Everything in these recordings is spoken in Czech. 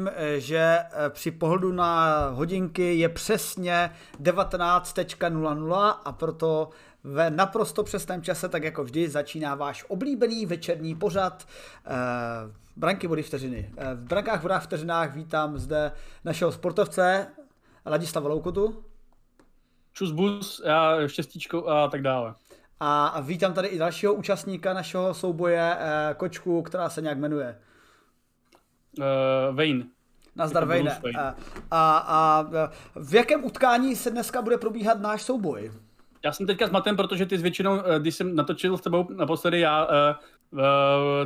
tím, eh, že eh, při pohledu na hodinky je přesně 19.00 a proto ve naprosto přesném čase, tak jako vždy, začíná váš oblíbený večerní pořad eh, Branky vody vteřiny. Eh, v Brankách vodách vteřinách vítám zde našeho sportovce Ladislava Loukotu. Čus bus, já štěstíčko a tak dále. A vítám tady i dalšího účastníka našeho souboje, eh, kočku, která se nějak jmenuje. Uh, Vane. Nazdar Vejne. A, a, a v jakém utkání se dneska bude probíhat náš souboj? Já jsem teďka zmaten, protože ty s většinou, eh, když jsem natočil s tebou naposledy já uh,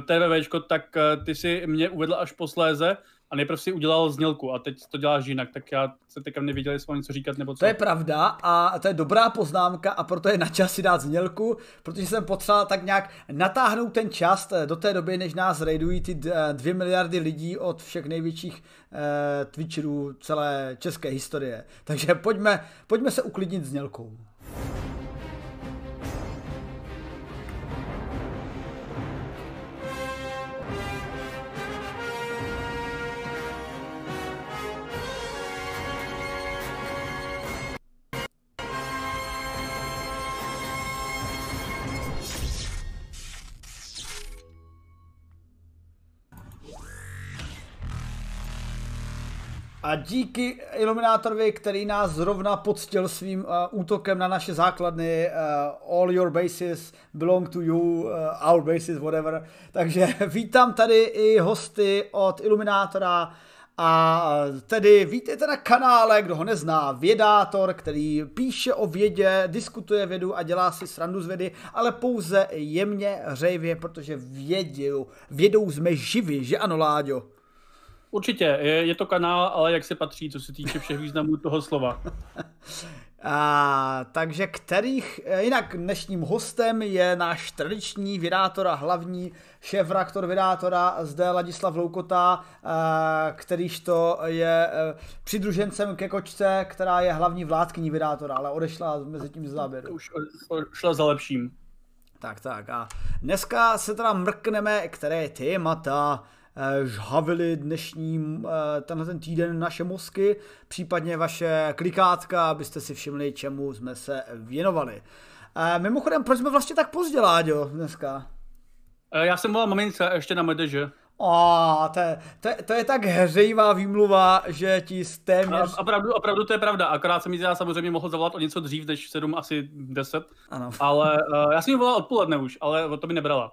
TVVčko, tak uh, ty si mě uvedl až posléze a nejprve si udělal znělku a teď to děláš jinak, tak já se teďka nevěděl, jestli mám něco říkat nebo co. To je pravda a to je dobrá poznámka a proto je na čas si dát znělku, protože jsem potřeboval tak nějak natáhnout ten čas do té doby, než nás rejdují ty dvě miliardy lidí od všech největších eh, Twitcherů celé české historie. Takže pojďme, pojďme se uklidnit znělkou. A díky Iluminátorovi, který nás zrovna poctil svým uh, útokem na naše základny, uh, all your bases belong to you, uh, our bases, whatever. Takže vítám tady i hosty od Iluminátora, a tedy vítejte na kanále, kdo ho nezná, Vědátor, který píše o vědě, diskutuje vědu a dělá si srandu z vědy, ale pouze jemně hřejivě, protože vědou, vědou jsme živi, že ano, Láďo? Určitě, je, je to kanál, ale jak se patří, co se týče všech významů toho slova. A, takže kterých, jinak dnešním hostem je náš tradiční vydátor a hlavní šéf-raktor vydátora zde Ladislav Loukota, kterýž to je e, přidružencem ke kočce, která je hlavní vládkyní vydátora, ale odešla mezi tím z záběru. Už šla za lepším. Tak, tak. A dneska se teda mrkneme, které témata žhavili dnešní eh, tenhle ten týden naše mozky, případně vaše klikátka, abyste si všimli, čemu jsme se věnovali. Eh, mimochodem, proč jsme vlastně tak pozdě, Láďo, dneska? Já jsem volal mamince ještě na medeže. A to, je, to, je, to je tak hřejivá výmluva, že ti téměř... A, opravdu, opravdu to je pravda, akorát jsem mi já samozřejmě mohl zavolat o něco dřív, než 7, asi 10. Ano. Ale uh, já jsem ji volal odpoledne už, ale to mi nebrala.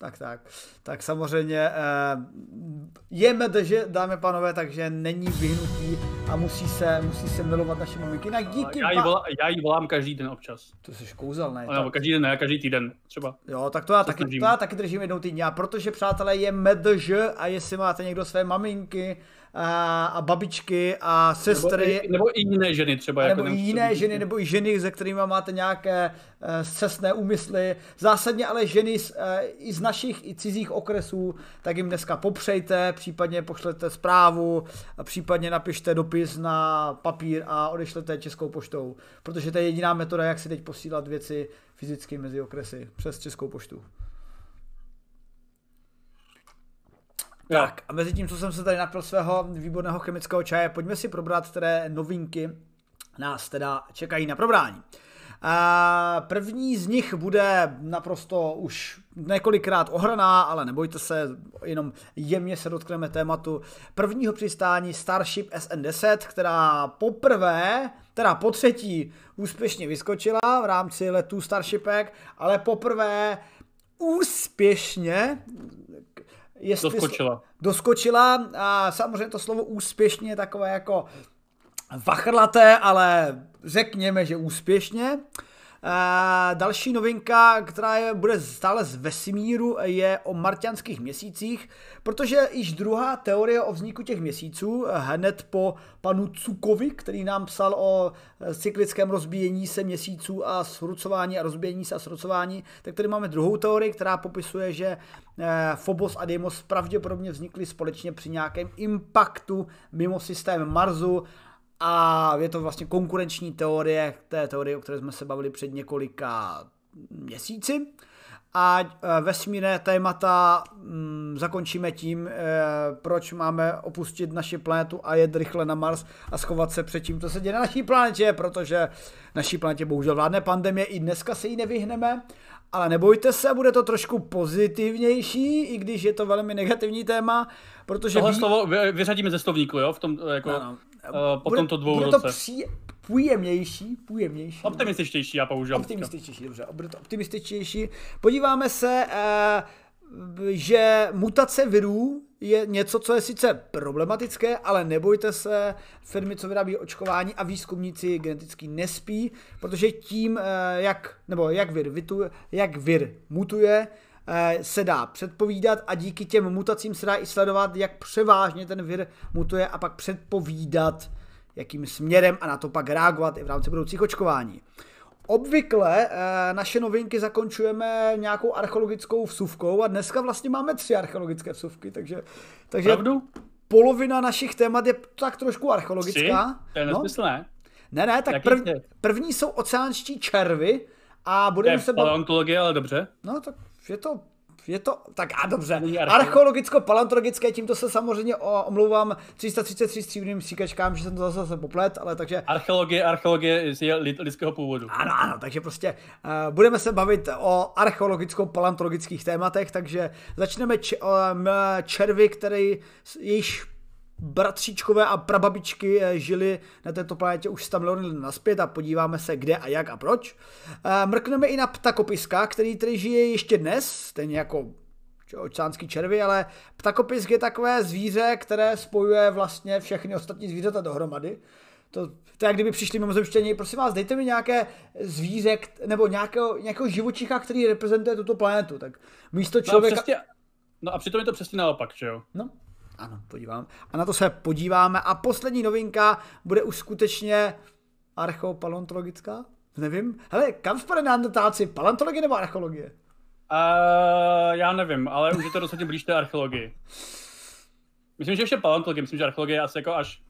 Tak, tak. Tak samozřejmě eh, je že dámy a pánové, takže není vyhnutí a musí se, musí se milovat naše maminky. Jinak díky já, jí volá, já jí volám každý den občas. To jsi kouzelný. No, nebo každý den, ne, každý týden třeba. Jo, tak to já, taky, to já taky držím jednou týdně. A protože, přátelé, je medž a jestli máte někdo své maminky, a, a babičky a sestry. Nebo i, nebo i jiné ženy třeba. Nebo jako i jiné ženy, nebo i ženy, se kterými máte nějaké uh, cestné úmysly. Zásadně ale ženy z, uh, i z našich i cizích okresů, tak jim dneska popřejte, případně pošlete zprávu, a případně napište dopis na papír a odešlete českou poštou. Protože to je jediná metoda, jak si teď posílat věci fyzicky mezi okresy přes českou poštu. Tak a mezi tím, co jsem se tady napil svého výborného chemického čaje, pojďme si probrat, které novinky nás teda čekají na probrání. A první z nich bude naprosto už několikrát ohraná, ale nebojte se, jenom jemně se dotkneme tématu prvního přistání Starship SN10, která poprvé, teda po třetí, úspěšně vyskočila v rámci letů Starshipek, ale poprvé úspěšně jestli doskočila. Doskočila a samozřejmě to slovo úspěšně je takové jako vachrlaté, ale řekněme, že úspěšně. Uh, další novinka, která je, bude stále z vesmíru, je o marťanských měsících, protože již druhá teorie o vzniku těch měsíců, hned po panu Cukovi, který nám psal o eh, cyklickém rozbíjení se měsíců a srucování a rozbíjení se a srucování, tak tady máme druhou teorii, která popisuje, že eh, Phobos a Deimos pravděpodobně vznikly společně při nějakém impaktu mimo systém Marsu a je to vlastně konkurenční teorie té teorie, o které jsme se bavili před několika měsíci. a eh, vesmírné témata mm, zakončíme tím, e, proč máme opustit naši planetu a jet rychle na Mars a schovat se před tím, co se děje na naší planetě, protože naší planetě bohužel vládne pandemie, i dneska se jí nevyhneme, ale nebojte se, bude to trošku pozitivnější, i když je to velmi negativní téma, protože... Tohle ví... slovo vyřadíme ze slovníku, jo? V tom, jako, ano. Uh, po bude, tomto dvou bude roce. to pří, půjemnější, půjemnější. Optimističtější, já použiju. Optimističtější, dobře, bude to optimističtější. Podíváme se, uh, že mutace virů je něco, co je sice problematické, ale nebojte se, firmy, co vyrábí očkování a výzkumníci geneticky nespí, protože tím, eh, jak, nebo jak vir, jak vir mutuje, eh, se dá předpovídat a díky těm mutacím se dá i sledovat, jak převážně ten vir mutuje a pak předpovídat, jakým směrem a na to pak reagovat i v rámci budoucích očkování. Obvykle e, naše novinky zakončujeme nějakou archeologickou vsuvkou a dneska vlastně máme tři archeologické vsuvky, takže, takže Pravdu? polovina našich témat je tak trošku archeologická. Tři? To je nesmyslné. No. Ne, ne, tak prv, první jsou oceánští červy a budeme se... Paleontologie, ale dobře. No tak je to je to, tak a dobře, archeologicko-paleontologické, tímto se samozřejmě omlouvám 333 stříbrným stříkačkám, že jsem to zase poplet, ale takže... Archeologie, archeologie je lidského původu. Ano, ano, takže prostě uh, budeme se bavit o archeologicko-paleontologických tématech, takže začneme č- uh, červy, který již bratříčkové a prababičky eh, žili na této planetě už 100 milionů let naspět a podíváme se kde a jak a proč. Eh, mrkneme i na ptakopiska, který tady žije ještě dnes, stejně jako očánský červy, ale ptakopisk je takové zvíře, které spojuje vlastně všechny ostatní zvířata dohromady. To, to jak kdyby přišli mimozemštění, prosím vás, dejte mi nějaké zvíře, nebo nějakého, nějakého živočicha, který reprezentuje tuto planetu. Tak místo člověka... No, přesně, no a přitom je to přesně naopak, že jo? No, ano, podívám. A na to se podíváme. A poslední novinka bude už skutečně archeopaleontologická? Nevím. Hele, kam spadne neandertálci? Paleontologie nebo archeologie? Uh, já nevím, ale už je to rozhodně blíž té archeologii. Myslím, že ještě paleontologie, myslím, že archeologie je asi jako až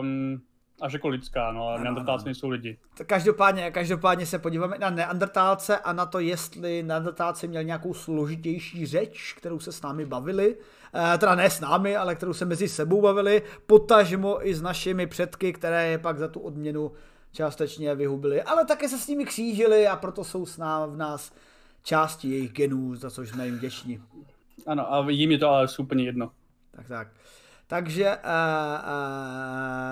um, až jako lidská, no, ale neandertálci nejsou lidi. Každopádně, každopádně se podíváme na neandertálce a na to, jestli neandertálci měl nějakou složitější řeč, kterou se s námi bavili, e, teda ne s námi, ale kterou se mezi sebou bavili, potažmo i s našimi předky, které je pak za tu odměnu částečně vyhubili, ale také se s nimi křížili a proto jsou s námi v nás části jejich genů, za což jsme jim vděční. Ano, a jim je to ale úplně jedno. Tak, tak. Takže uh,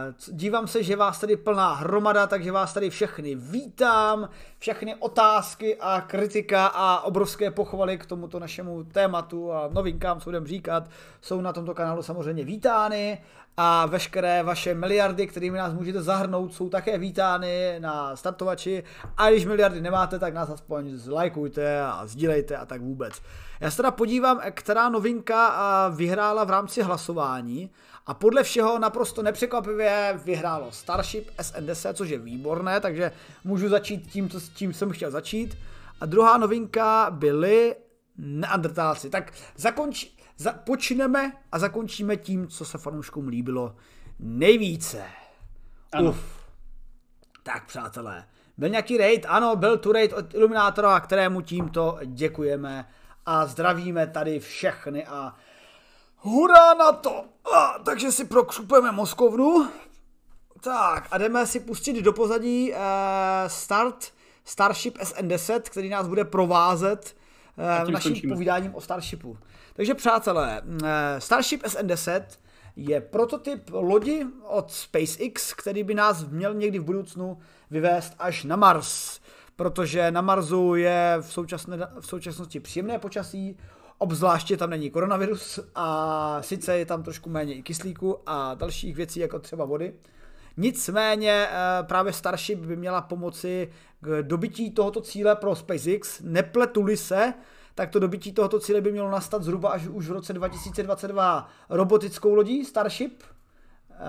uh, dívám se, že vás tady plná hromada, takže vás tady všechny vítám. Všechny otázky a kritika a obrovské pochvaly k tomuto našemu tématu a novinkám, co budeme říkat, jsou na tomto kanálu samozřejmě vítány a veškeré vaše miliardy, kterými nás můžete zahrnout, jsou také vítány na startovači a když miliardy nemáte, tak nás aspoň zlajkujte a sdílejte a tak vůbec. Já se teda podívám, která novinka vyhrála v rámci hlasování a podle všeho naprosto nepřekvapivě vyhrálo Starship SN10, což je výborné, takže můžu začít tím, co, tím jsem chtěl začít. A druhá novinka byly neandertálci. Tak zakonč, za, počneme a zakončíme tím, co se fanouškům líbilo nejvíce. Ano. Uf. Tak přátelé, byl nějaký raid? Ano, byl tu raid od Iluminátora, kterému tímto děkujeme a zdravíme tady všechny a hurá na to! A, takže si prokřupujeme mozkovnu. Tak a jdeme si pustit do pozadí uh, start Starship SN10, který nás bude provázet uh, naším povídáním o Starshipu. Takže přátelé, uh, Starship SN10 je prototyp lodi od SpaceX, který by nás měl někdy v budoucnu vyvést až na Mars protože na Marsu je v, současné, v současnosti příjemné počasí, obzvláště tam není koronavirus a sice je tam trošku méně i kyslíku a dalších věcí, jako třeba vody. Nicméně eh, právě Starship by měla pomoci k dobytí tohoto cíle pro SpaceX. Nepletuli se, tak to dobytí tohoto cíle by mělo nastat zhruba až už v roce 2022 robotickou lodí Starship.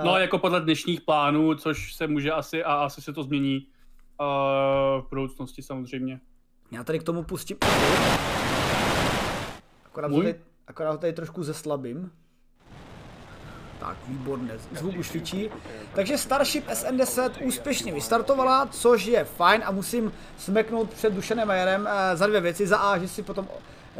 No, jako podle dnešních plánů, což se může asi, a asi se to změní, a v budoucnosti samozřejmě. Já tady k tomu pustím. Akorát, ho tady, akorát ho tady trošku zeslabím. Tak, výborně, zvuk už fičí. Takže Starship SN10 úspěšně vystartovala, což je fajn a musím smeknout před Dušanem Majerem eh, za dvě věci. Za A, že si potom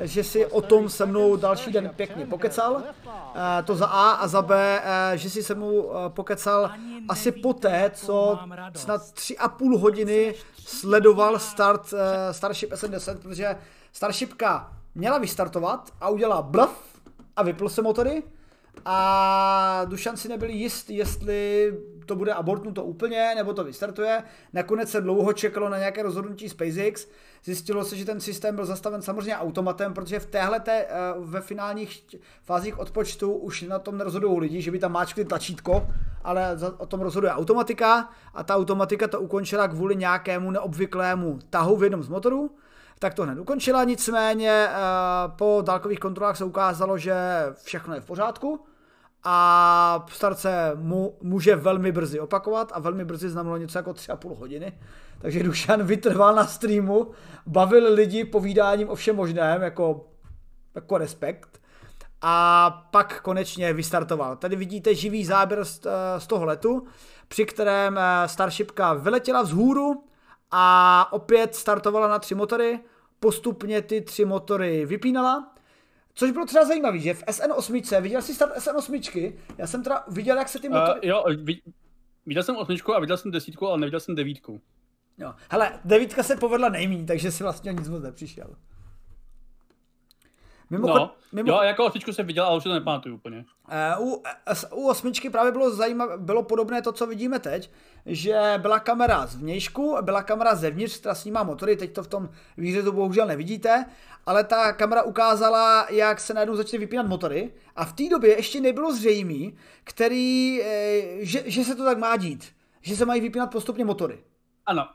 že si o tom se mnou další den pěkně pokecal, eh, to za A a za B, eh, že si se mnou eh, pokecal asi poté, co snad tři a půl hodiny sledoval start Starship SN10, protože Starshipka měla vystartovat a udělala bluff a vypl se motory a Dušan si nebyl jist, jestli to bude abortnuto úplně, nebo to vystartuje. Nakonec se dlouho čekalo na nějaké rozhodnutí SpaceX. Zjistilo se, že ten systém byl zastaven samozřejmě automatem, protože v téhle té, eh, ve finálních fázích odpočtu už na tom nerozhodují lidi, že by tam máčkli tlačítko, ale o tom rozhoduje automatika a ta automatika to ukončila kvůli nějakému neobvyklému tahu v jednom z motorů tak to hned ukončila, nicméně eh, po dálkových kontrolách se ukázalo, že všechno je v pořádku a start se mu může velmi brzy opakovat a velmi brzy znamenalo něco jako tři a půl hodiny. Takže Dušan vytrval na streamu, bavil lidi povídáním o všem možném, jako, jako respekt. A pak konečně vystartoval. Tady vidíte živý záběr z, eh, z toho letu, při kterém eh, Starshipka vyletěla vzhůru a opět startovala na tři motory, postupně ty tři motory vypínala Což bylo třeba zajímavé, že v SN8, viděl jsi start SN8, já jsem teda viděl, jak se ty motory... Uh, jo, viděl jsem osmičku a viděl jsem desítku, ale neviděl jsem devítku. Jo, hele, devítka se povedla nejméně, takže si vlastně nic moc nepřišel. Mimochod, no, mimo... jo, jako osmičku jsem viděl, ale už to nepamatuju úplně. Uh, u, u osmičky právě bylo zajímavé, bylo podobné to, co vidíme teď, že byla kamera z vnějšku, byla kamera zevnitř, která snímá motory, teď to v tom výřezu bohužel nevidíte, ale ta kamera ukázala, jak se najednou začaly vypínat motory a v té době ještě nebylo zřejmé, který, eh, že, že se to tak má dít, že se mají vypínat postupně motory. Ano.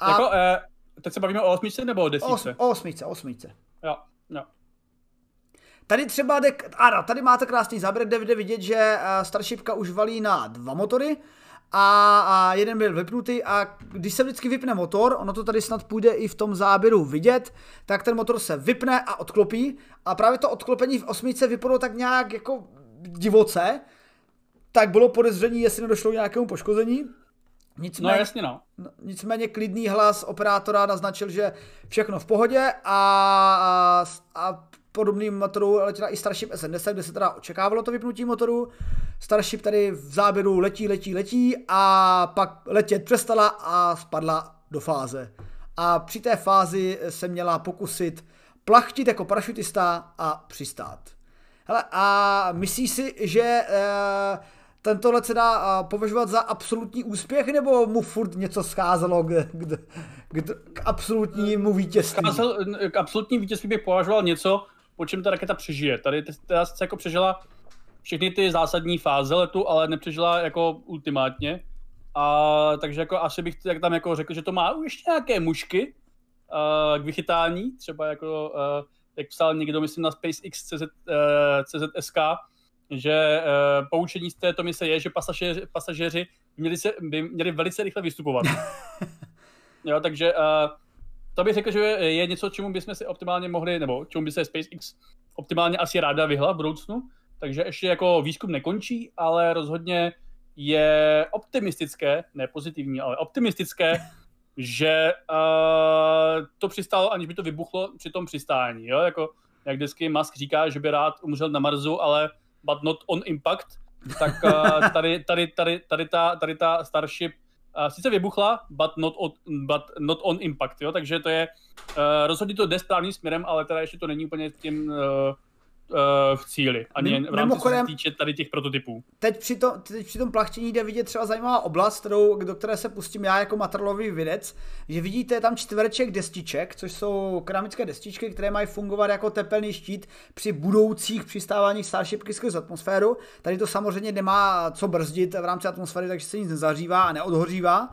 A... Jako, eh, teď se bavíme o osmičce nebo o desítce? O, o osmičce, osmičce. Jo, jo. Tady třeba jde, ano, tady máte krásný záběr, kde jde vidět, že eh, Starshipka už valí na dva motory a, a jeden byl vypnutý a když se vždycky vypne motor, ono to tady snad půjde i v tom záběru vidět, tak ten motor se vypne a odklopí a právě to odklopení v osmičce vypadalo tak nějak jako divoce, tak bylo podezření, jestli nedošlo k nějakému poškození. Nicméně, no jasně no. no. Nicméně klidný hlas operátora naznačil, že všechno v pohodě a, a, a podobným motoru letěla i Starship S10, kde se teda očekávalo to vypnutí motoru. Starship tady v záběru letí, letí, letí a pak letět přestala a spadla do fáze. A při té fázi se měla pokusit plachtit jako parašutista a přistát. Hele, a myslíš si, že e, tento let se dá eh, považovat za absolutní úspěch, nebo mu furt něco scházelo k, k, k, k absolutnímu vítězství? Scházel, k absolutní vítězství bych považoval něco, po čem ta raketa přežije. Tady teda se jako přežila všechny ty zásadní fáze letu, ale nepřežila jako ultimátně. A takže jako asi bych tak tam jako řekl, že to má ještě nějaké mušky uh, k vychytání, třeba jako, uh, jak psal někdo, myslím na SpaceX CZ, uh, CZSK, že uh, poučení z této mise je, že pasažéři, pasažéři měli se, by měli velice rychle vystupovat. jo, takže uh, to bych řekl, že je něco, čemu bychom si optimálně mohli, nebo čemu by se SpaceX optimálně asi ráda vyhla v budoucnu. Takže ještě jako výzkum nekončí, ale rozhodně je optimistické, ne pozitivní, ale optimistické, že uh, to přistálo, aniž by to vybuchlo při tom přistání. Jo? Jako, jak vždycky Musk říká, že by rád umřel na Marsu, ale but not on impact, tak uh, tady, tady, tady, tady, ta, tady ta Starship uh, sice vybuchla, but not, on, but not on impact, jo? takže to je, uh, rozhodně to jde správným směrem, ale teda ještě to není úplně tím uh, v cíli, ani Mim, v rámci se týče tady těch prototypů. Teď při, to, teď při tom plachtění jde vidět třeba zajímavá oblast, kterou, do které se pustím já jako matrlový vědec, že vidíte tam čtvereček destiček, což jsou keramické destičky, které mají fungovat jako tepelný štít při budoucích přistáváních Starshipky skrz atmosféru. Tady to samozřejmě nemá co brzdit v rámci atmosféry, takže se nic nezahřívá a neodhořívá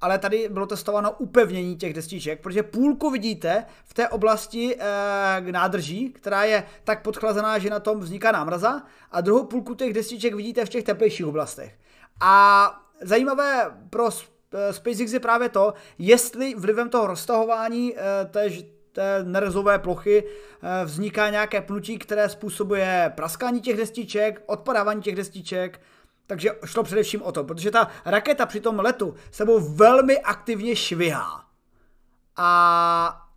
ale tady bylo testováno upevnění těch destiček, protože půlku vidíte v té oblasti e, nádrží, která je tak podchlazená, že na tom vzniká námraza, a druhou půlku těch destiček vidíte v těch teplejších oblastech. A zajímavé pro eh, SpaceX je právě to, jestli vlivem toho roztahování e, té, té nerezové plochy eh, vzniká nějaké pnutí, které způsobuje praskání těch destiček, odpadávání těch destiček, takže šlo především o to, protože ta raketa při tom letu sebou velmi aktivně švihá. A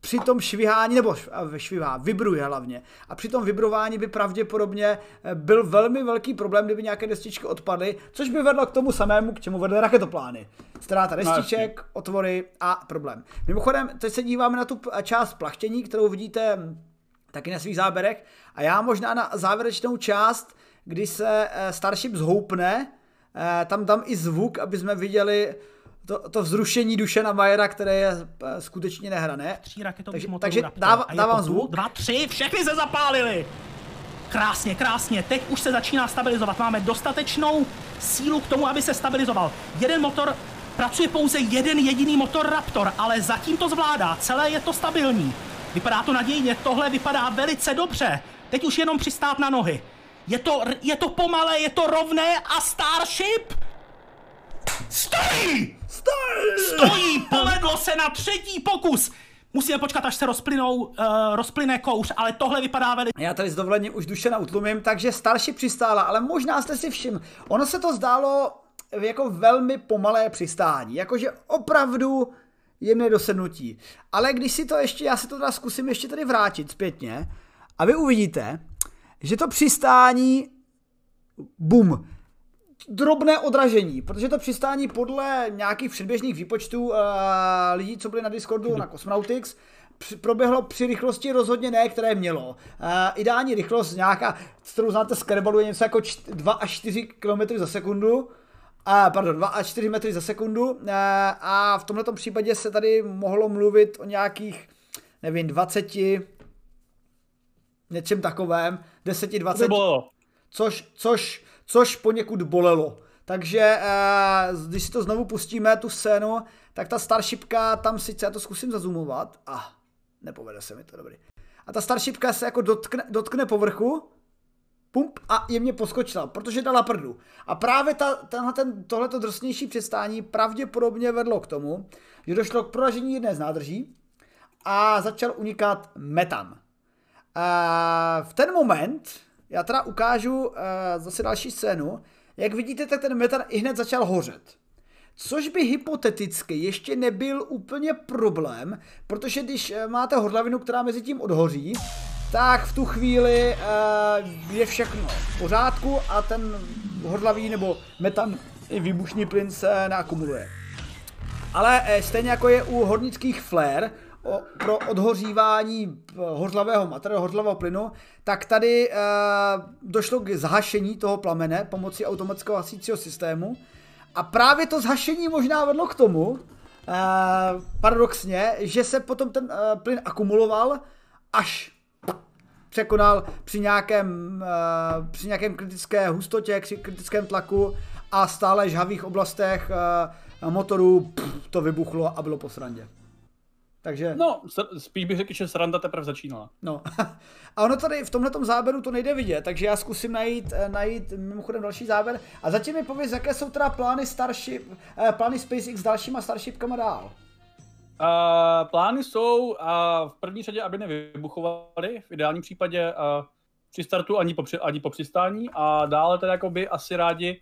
při tom švihání, nebo švihá, vibruje hlavně. A při tom vibrování by pravděpodobně eh, byl velmi velký problém, kdyby nějaké destičky odpadly, což by vedlo k tomu samému, k čemu vedly raketoplány. Ztráta no, destiček, otvory a problém. Mimochodem, teď se díváme na tu část plachtění, kterou vidíte hm, taky na svých záberech. A já možná na závěrečnou část, kdy se eh, Starship zhoupne, eh, tam dám i zvuk, aby jsme viděli, to, to vzrušení duše na Majera, které je eh, skutečně nehrané. Tří raketových takže, motorů takže dáv, dávám zvuk. Dva, tři, všechny se zapálily. Krásně, krásně. Teď už se začíná stabilizovat. Máme dostatečnou sílu k tomu, aby se stabilizoval. Jeden motor, pracuje pouze jeden jediný motor Raptor, ale zatím to zvládá. Celé je to stabilní. Vypadá to nadějně, tohle vypadá velice dobře. Teď už jenom přistát na nohy. Je to, je to pomalé, je to rovné a Starship stojí! Stojí! Stojí, povedlo se na třetí pokus. Musíme počkat, až se rozplynou, uh, rozplyne kouř, ale tohle vypadá velice... Já tady s dovolením už duše utlumím, takže starší přistála, ale možná jste si všiml, ono se to zdálo jako velmi pomalé přistání, jakože opravdu jemné dosednutí. Ale když si to ještě, já si to teda zkusím ještě tady vrátit zpětně a vy uvidíte, že to přistání, bum, drobné odražení, protože to přistání podle nějakých předběžných výpočtů uh, lidí, co byli na Discordu na Cosmonautics, proběhlo při rychlosti rozhodně ne, které mělo. Uh, ideální rychlost nějaká, kterou znáte z Kerbalu, je něco jako 2 až 4 km za sekundu. Uh, pardon, 2 až 4 metry za sekundu. Uh, a v tomto případě se tady mohlo mluvit o nějakých, nevím, 20, něčem takovém, 10, 20. Což, což což poněkud bolelo. Takže eh, když si to znovu pustíme, tu scénu, tak ta Starshipka tam sice, já to zkusím zazumovat, a ah, nepovede se mi to, dobrý. A ta Starshipka se jako dotkne, dotkne povrchu, pump a jemně poskočila, protože dala prdu. A právě ta, tenhle, ten, tohleto drsnější přestání pravděpodobně vedlo k tomu, že došlo k proražení jedné z nádrží a začal unikat metan. A v ten moment, já teda ukážu uh, zase další scénu. Jak vidíte, tak ten metan i hned začal hořet. Což by hypoteticky ještě nebyl úplně problém, protože když uh, máte hodlavinu, která mezi tím odhoří, tak v tu chvíli uh, je všechno v pořádku a ten hodlavý nebo metan i výbušný plyn se neakumuluje. Ale stejně jako je u hornických flare, pro odhořívání hořlavého materiálu, hořlavého plynu, tak tady e, došlo k zhašení toho plamene pomocí automatického hasícího systému. A právě to zhašení možná vedlo k tomu, paradoxně, že se potom ten plyn akumuloval až překonal při nějakém, při nějakém kritické hustotě, při kritickém tlaku a stále žhavých oblastech motoru pff, to vybuchlo a bylo po srandě. Takže... No, spíš bych řekl, že sranda teprve začínala. No. A ono tady v tomhle záběru to nejde vidět, takže já zkusím najít, eh, najít mimochodem další záběr. A zatím mi pověz, jaké jsou teda plány Starship, eh, plány SpaceX s dalšíma Starshipkama dál? Uh, plány jsou uh, v první řadě, aby nevybuchovaly, v ideálním případě uh, při startu ani po, ani po přistání a dále teda jakoby asi rádi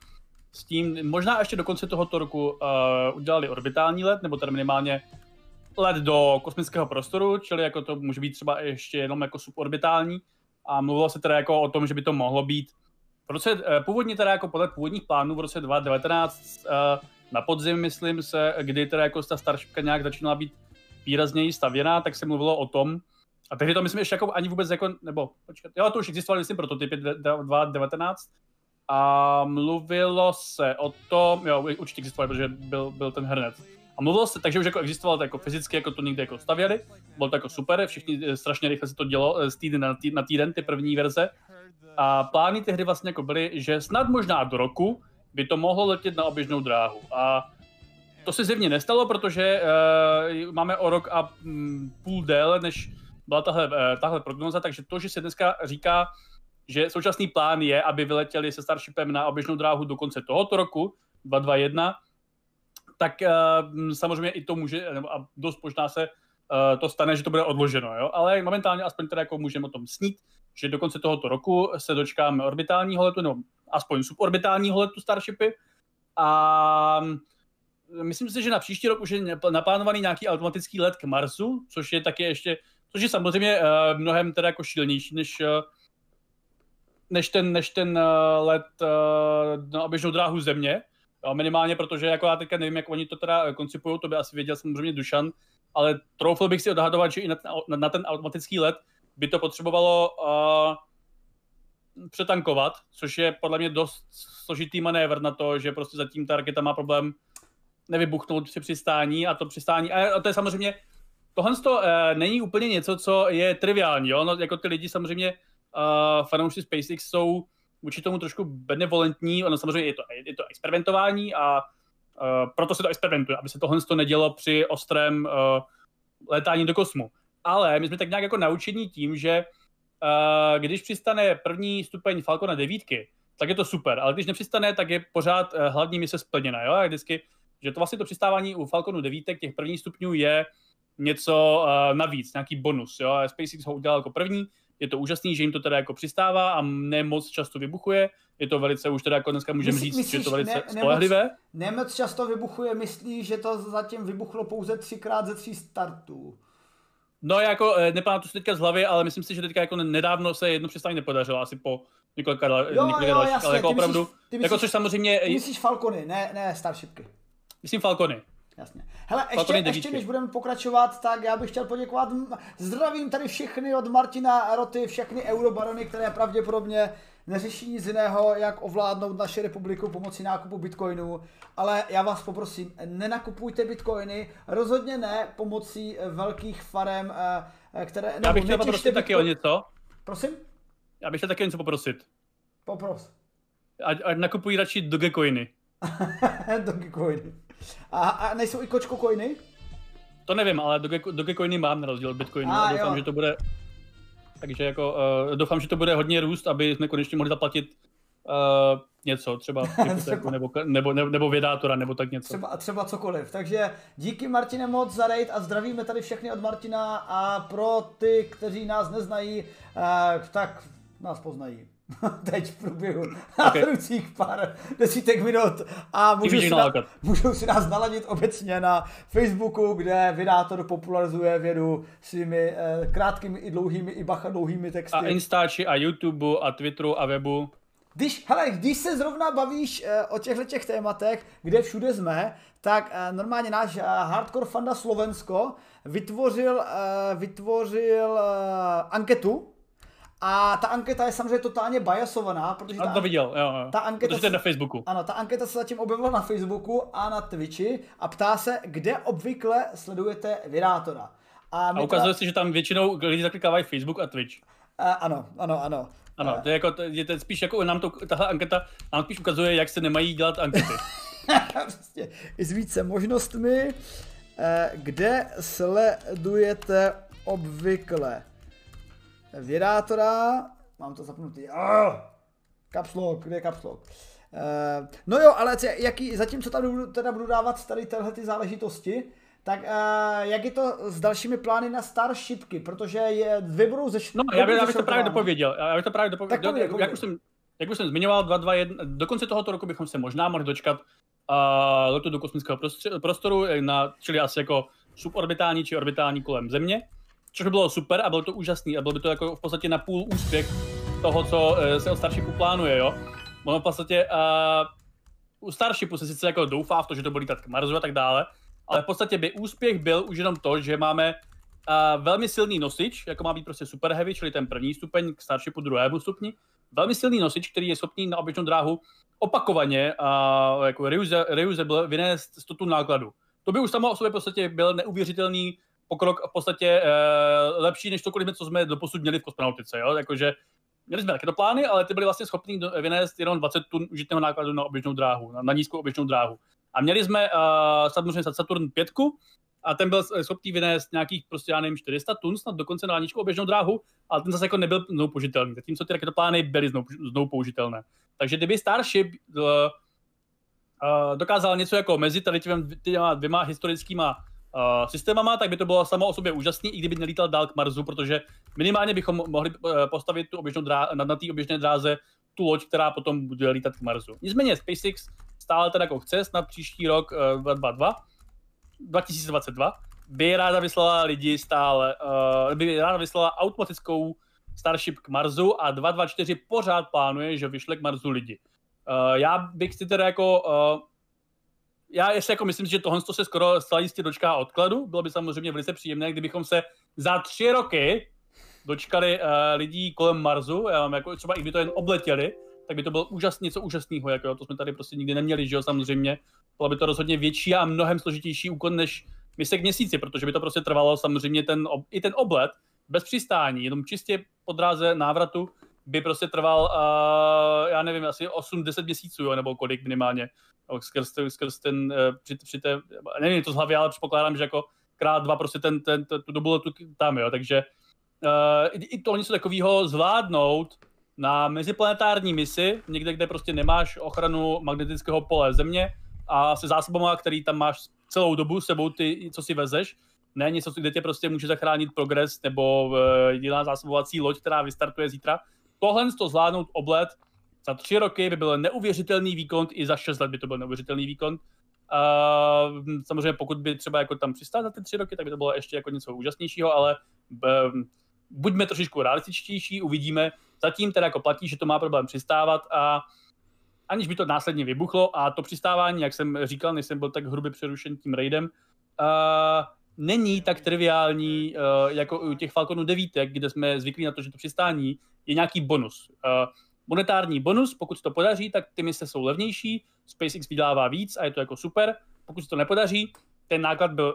s tím, možná ještě do konce tohoto roku uh, udělali orbitální let, nebo teda minimálně let do kosmického prostoru, čili jako to může být třeba ještě jenom jako suborbitální. A mluvilo se teda jako o tom, že by to mohlo být v roce, eh, původně teda jako podle původních plánů v roce 2019 eh, na podzim, myslím se, kdy teda jako ta Starshipka nějak začínala být výrazněji stavěná, tak se mluvilo o tom, a tehdy to myslím ještě jako ani vůbec jako, nebo počkat, jo, to už existovaly, myslím, prototypy 2019, a mluvilo se o tom, jo, určitě existovaly, protože byl, byl ten hrnec, a mluvilo se, takže už jako existovalo to jako fyzicky, jako to někde jako stavěli, bylo to jako super, všichni eh, strašně rychle se to dělo eh, z týden na, týden, na týden, ty první verze. A plány tehdy vlastně jako byly, že snad možná do roku by to mohlo letět na oběžnou dráhu. A to se zjevně nestalo, protože uh, máme o rok a um, půl déle, než byla tahle, uh, tahle prognoza, takže to, že se dneska říká, že současný plán je, aby vyletěli se Starshipem na oběžnou dráhu do konce tohoto roku, 2021, tak uh, samozřejmě i to může, nebo a dost možná se to stane, že to bude odloženo, jo? ale momentálně aspoň teda jako můžeme o tom snít, že do konce tohoto roku se dočkáme orbitálního letu, nebo aspoň suborbitálního letu Starshipy a myslím si, že na příští rok už je naplánovaný nějaký automatický let k Marsu, což je taky ještě, což je samozřejmě uh, mnohem teda jako šílenější než, uh, než ten, než ten uh, let uh, na oběžnou dráhu Země. Jo, minimálně, protože jako já teďka nevím, jak oni to teda koncipují, to by asi věděl samozřejmě Dušan, ale troufl bych si odhadovat, že i na ten, na ten automatický let by to potřebovalo uh, přetankovat, což je podle mě dost složitý manévr na to, že prostě zatím ta raketa má problém nevybuchnout při přistání a to přistání, a to je samozřejmě, tohle to uh, není úplně něco, co je triviální, jo? No, jako ty lidi samozřejmě, uh, fanoušci SpaceX jsou vůči tomu trošku benevolentní, ono samozřejmě je to, je to experimentování a uh, proto se to experimentuje, aby se tohle to nedělo při ostrém uh, létání do kosmu. Ale my jsme tak nějak jako naučení tím, že uh, když přistane první stupeň Falcona 9, tak je to super, ale když nepřistane, tak je pořád uh, hlavní mise splněna. Jo? A vždycky že to vlastně to přistávání u Falconu 9 těch prvních stupňů je něco uh, navíc, nějaký bonus. Jo? SpaceX ho udělal jako první, je to úžasný, že jim to teda jako přistává a nemoc často vybuchuje. Je to velice, už teda jako dneska můžeme říct, myslíš, že je to velice ne, spolehlivé. Nemoc často vybuchuje, myslí, že to zatím vybuchlo pouze třikrát ze tří startů. No jako eh, nepamatuji si teďka z hlavy, ale myslím si, že teďka jako nedávno se jedno přistání nepodařilo, asi po několika, jo, několika jo, dalších, ale jako ty opravdu, myslíš, ty jako myslíš, což samozřejmě... Ty myslíš Falcony, ne, ne Starshipky. Myslím Falcony. Jasně. Hele, ještě, ještě než budeme pokračovat, tak já bych chtěl poděkovat. Zdravím tady všechny od Martina Roty, všechny eurobarony, které pravděpodobně neřeší nic jiného, jak ovládnout naši republiku pomocí nákupu bitcoinů, ale já vás poprosím, nenakupujte bitcoiny, rozhodně ne pomocí velkých farem, eh, které... Já bych chtěl poprosit taky o něco. Prosím? Já bych chtěl taky něco poprosit. Popros. Ať, ať nakupují radši Dogecoiny. Dogecoiny. A, a nejsou i kočko coiny? To nevím, ale Doge, Dogecoiny mám na rozdíl od Bitcoinu a, a doufám, jo. že to bude takže jako uh, doufám, že to bude hodně růst, aby jsme konečně mohli zaplatit uh, něco, třeba, třeba. Nebo, nebo, nebo, nebo vědátora, nebo tak něco. Třeba, třeba cokoliv. Takže díky Martine moc za raid a zdravíme tady všechny od Martina a pro ty, kteří nás neznají, uh, tak nás poznají. teď v průběhu okay. pár desítek minut a můžou si, na, můžou si nás naladit obecně na Facebooku, kde vydátor popularizuje vědu svými eh, krátkými i dlouhými i bacha dlouhými texty. A Instači a YouTube a Twitteru a webu. Když, hele, když se zrovna bavíš eh, o těchto těch tématech, kde všude jsme, tak eh, normálně náš eh, Hardcore Fanda Slovensko vytvořil, eh, vytvořil eh, anketu, a ta anketa je samozřejmě totálně biasovaná, protože ta, to viděl, jo, jo. Ta anketa protože to je na Facebooku. Ano, ta anketa se zatím objevila na Facebooku a na Twitchi a ptá se, kde obvykle sledujete Virátora. A, a ukazuje ta... se, že tam většinou lidi zaklikávají Facebook a Twitch. A, ano, ano, ano. Ano, to je jako, to je to spíš jako nám to, tahle anketa nám spíš ukazuje, jak se nemají dělat ankety. prostě, I s více možnostmi, eh, kde sledujete obvykle vědátora, mám to zapnutý, oh, kapslok, kde je kapslok? Uh, no jo, ale jaký, zatímco tady budu, teda budu dávat tady tyhle ty záležitosti, tak uh, jak je to s dalšími plány na Starshipky, protože je, dvě budou ze No, já, bych, já bych to právě dopověděl, já bych to právě dopověděl, tak pověděl, jak, už jsem, jak už jsem zmiňoval, 2, 2, 1, do konce tohoto roku bychom se možná mohli dočkat uh, letu do kosmického prostoru, na, čili asi jako suborbitální či orbitální kolem Země což by bylo super a bylo to úžasný a bylo by to jako v podstatě na půl úspěch toho, co eh, se od Starshipu plánuje, jo. Ono v podstatě uh, u Starshipu se sice jako doufá v to, že to bude lítat k Marsu a tak dále, ale v podstatě by úspěch byl už jenom to, že máme uh, velmi silný nosič, jako má být prostě Super Heavy, čili ten první stupeň k Starshipu druhému stupni, velmi silný nosič, který je schopný na oběžnou dráhu opakovaně uh, jako reusable vynést 100 tun nákladu. To by už samo o sobě v podstatě byl neuvěřitelný pokrok v podstatě uh, lepší než cokoliv, co jsme doposud měli v kosmonautice. Jo? Jakože měli jsme také plány, ale ty byly vlastně schopni vynést jenom 20 tun užitného nákladu na oběžnou dráhu, na, na nízkou oběžnou dráhu. A měli jsme uh, samozřejmě Saturn 5, a ten byl schopný vynést nějakých prostě, já nevím, 400 tun snad dokonce na nízkou oběžnou dráhu, ale ten zase jako nebyl znovu použitelný, zatímco ty raketoplány byly znovu, znovu použitelné. Takže kdyby Starship uh, uh, dokázal něco jako mezi tady těma dvěma historickýma uh, systémama, tak by to bylo samo o sobě úžasný, i kdyby nelítal dál k Marsu, protože minimálně bychom mohli uh, postavit tu oběžnou drá- na, na té oběžné dráze tu loď, která potom bude lítat k Marsu. Nicméně SpaceX stále teda jako chce, snad příští rok uh, 2022, 2022, by ráda vyslala lidi stále, uh, by ráda vyslala automatickou Starship k Marsu a 224 pořád plánuje, že vyšle k Marsu lidi. Uh, já bych si teda jako uh, já ještě jako myslím, že tohle se skoro zcela jistě dočká odkladu. Bylo by samozřejmě velice příjemné, kdybychom se za tři roky dočkali uh, lidí kolem Marsu, já mám jako třeba i kdyby to jen obletěli, tak by to bylo úžasný, něco úžasného, jako to jsme tady prostě nikdy neměli, že jo, samozřejmě. Bylo by to rozhodně větší a mnohem složitější úkon než mise k měsíci, protože by to prostě trvalo samozřejmě ten, i ten oblet bez přistání, jenom čistě po dráze návratu by prostě trval, uh, já nevím, asi 8-10 měsíců, jo, nebo kolik minimálně, skrz, skrz ten, uh, při, při té, nevím to z hlavy, ale předpokládám, že jako krát dva prostě ten, ten, ten tu dobu tu, tam, jo, takže uh, i, i to něco takového zvládnout na meziplanetární misi, někde, kde prostě nemáš ochranu magnetického pole Země a se zásobama, který tam máš celou dobu sebou, ty, co si vezeš, ne něco, kde tě prostě může zachránit progres nebo uh, jiná zásobovací loď, která vystartuje zítra. Tohle to zvládnout oblet za tři roky by byl neuvěřitelný výkon, i za šest let by to byl neuvěřitelný výkon. Uh, samozřejmě pokud by třeba jako tam přistál za ty tři roky, tak by to bylo ještě jako něco úžasnějšího, ale um, buďme trošičku realističtější, uvidíme. Zatím teda jako platí, že to má problém přistávat a aniž by to následně vybuchlo a to přistávání, jak jsem říkal, než jsem byl tak hrubě přerušen tím raidem, uh, není tak triviální uh, jako u těch Falconů 9, kde jsme zvyklí na to, že to přistání je nějaký bonus. Uh, monetární bonus, pokud se to podaří, tak ty mise jsou levnější, SpaceX vydává víc a je to jako super. Pokud se to nepodaří, ten náklad byl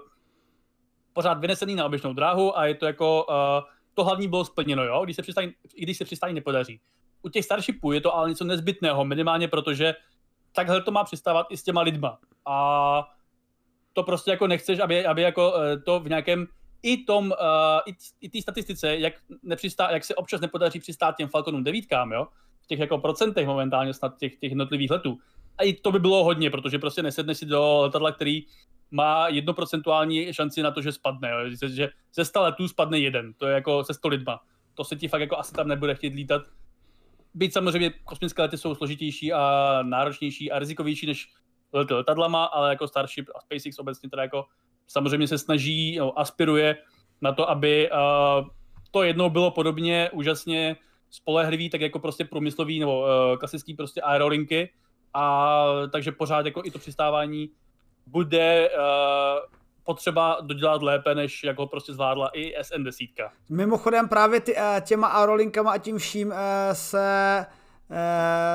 pořád vynesený na oběžnou dráhu a je to jako, uh, to hlavní bylo splněno, jo, když se přistání, i když se přistání nepodaří. U těch Starshipů je to ale něco nezbytného, minimálně protože takhle to má přistávat i s těma lidma. A to prostě jako nechceš, aby, aby jako to v nějakém i tom, uh, i, té statistice, jak, nepřistá, jak se občas nepodaří přistát těm Falconům devítkám, jo, v těch jako procentech momentálně snad těch, těch jednotlivých letů. A i to by bylo hodně, protože prostě nesedne si do letadla, který má jednoprocentuální šanci na to, že spadne, jo. že ze 100 letů spadne jeden, to je jako se 100 lidma. To se ti fakt jako asi tam nebude chtít lítat. Byť samozřejmě kosmické lety jsou složitější a náročnější a rizikovější než lety letadlama, ale jako Starship a SpaceX obecně teda jako samozřejmě se snaží, no, aspiruje na to, aby uh, to jednou bylo podobně úžasně spolehlivý, tak jako prostě průmyslový nebo uh, klasický prostě aerolinky a takže pořád jako i to přistávání bude uh, potřeba dodělat lépe, než jako prostě zvládla i SN10. Mimochodem právě ty, těma aerolinkama a tím vším se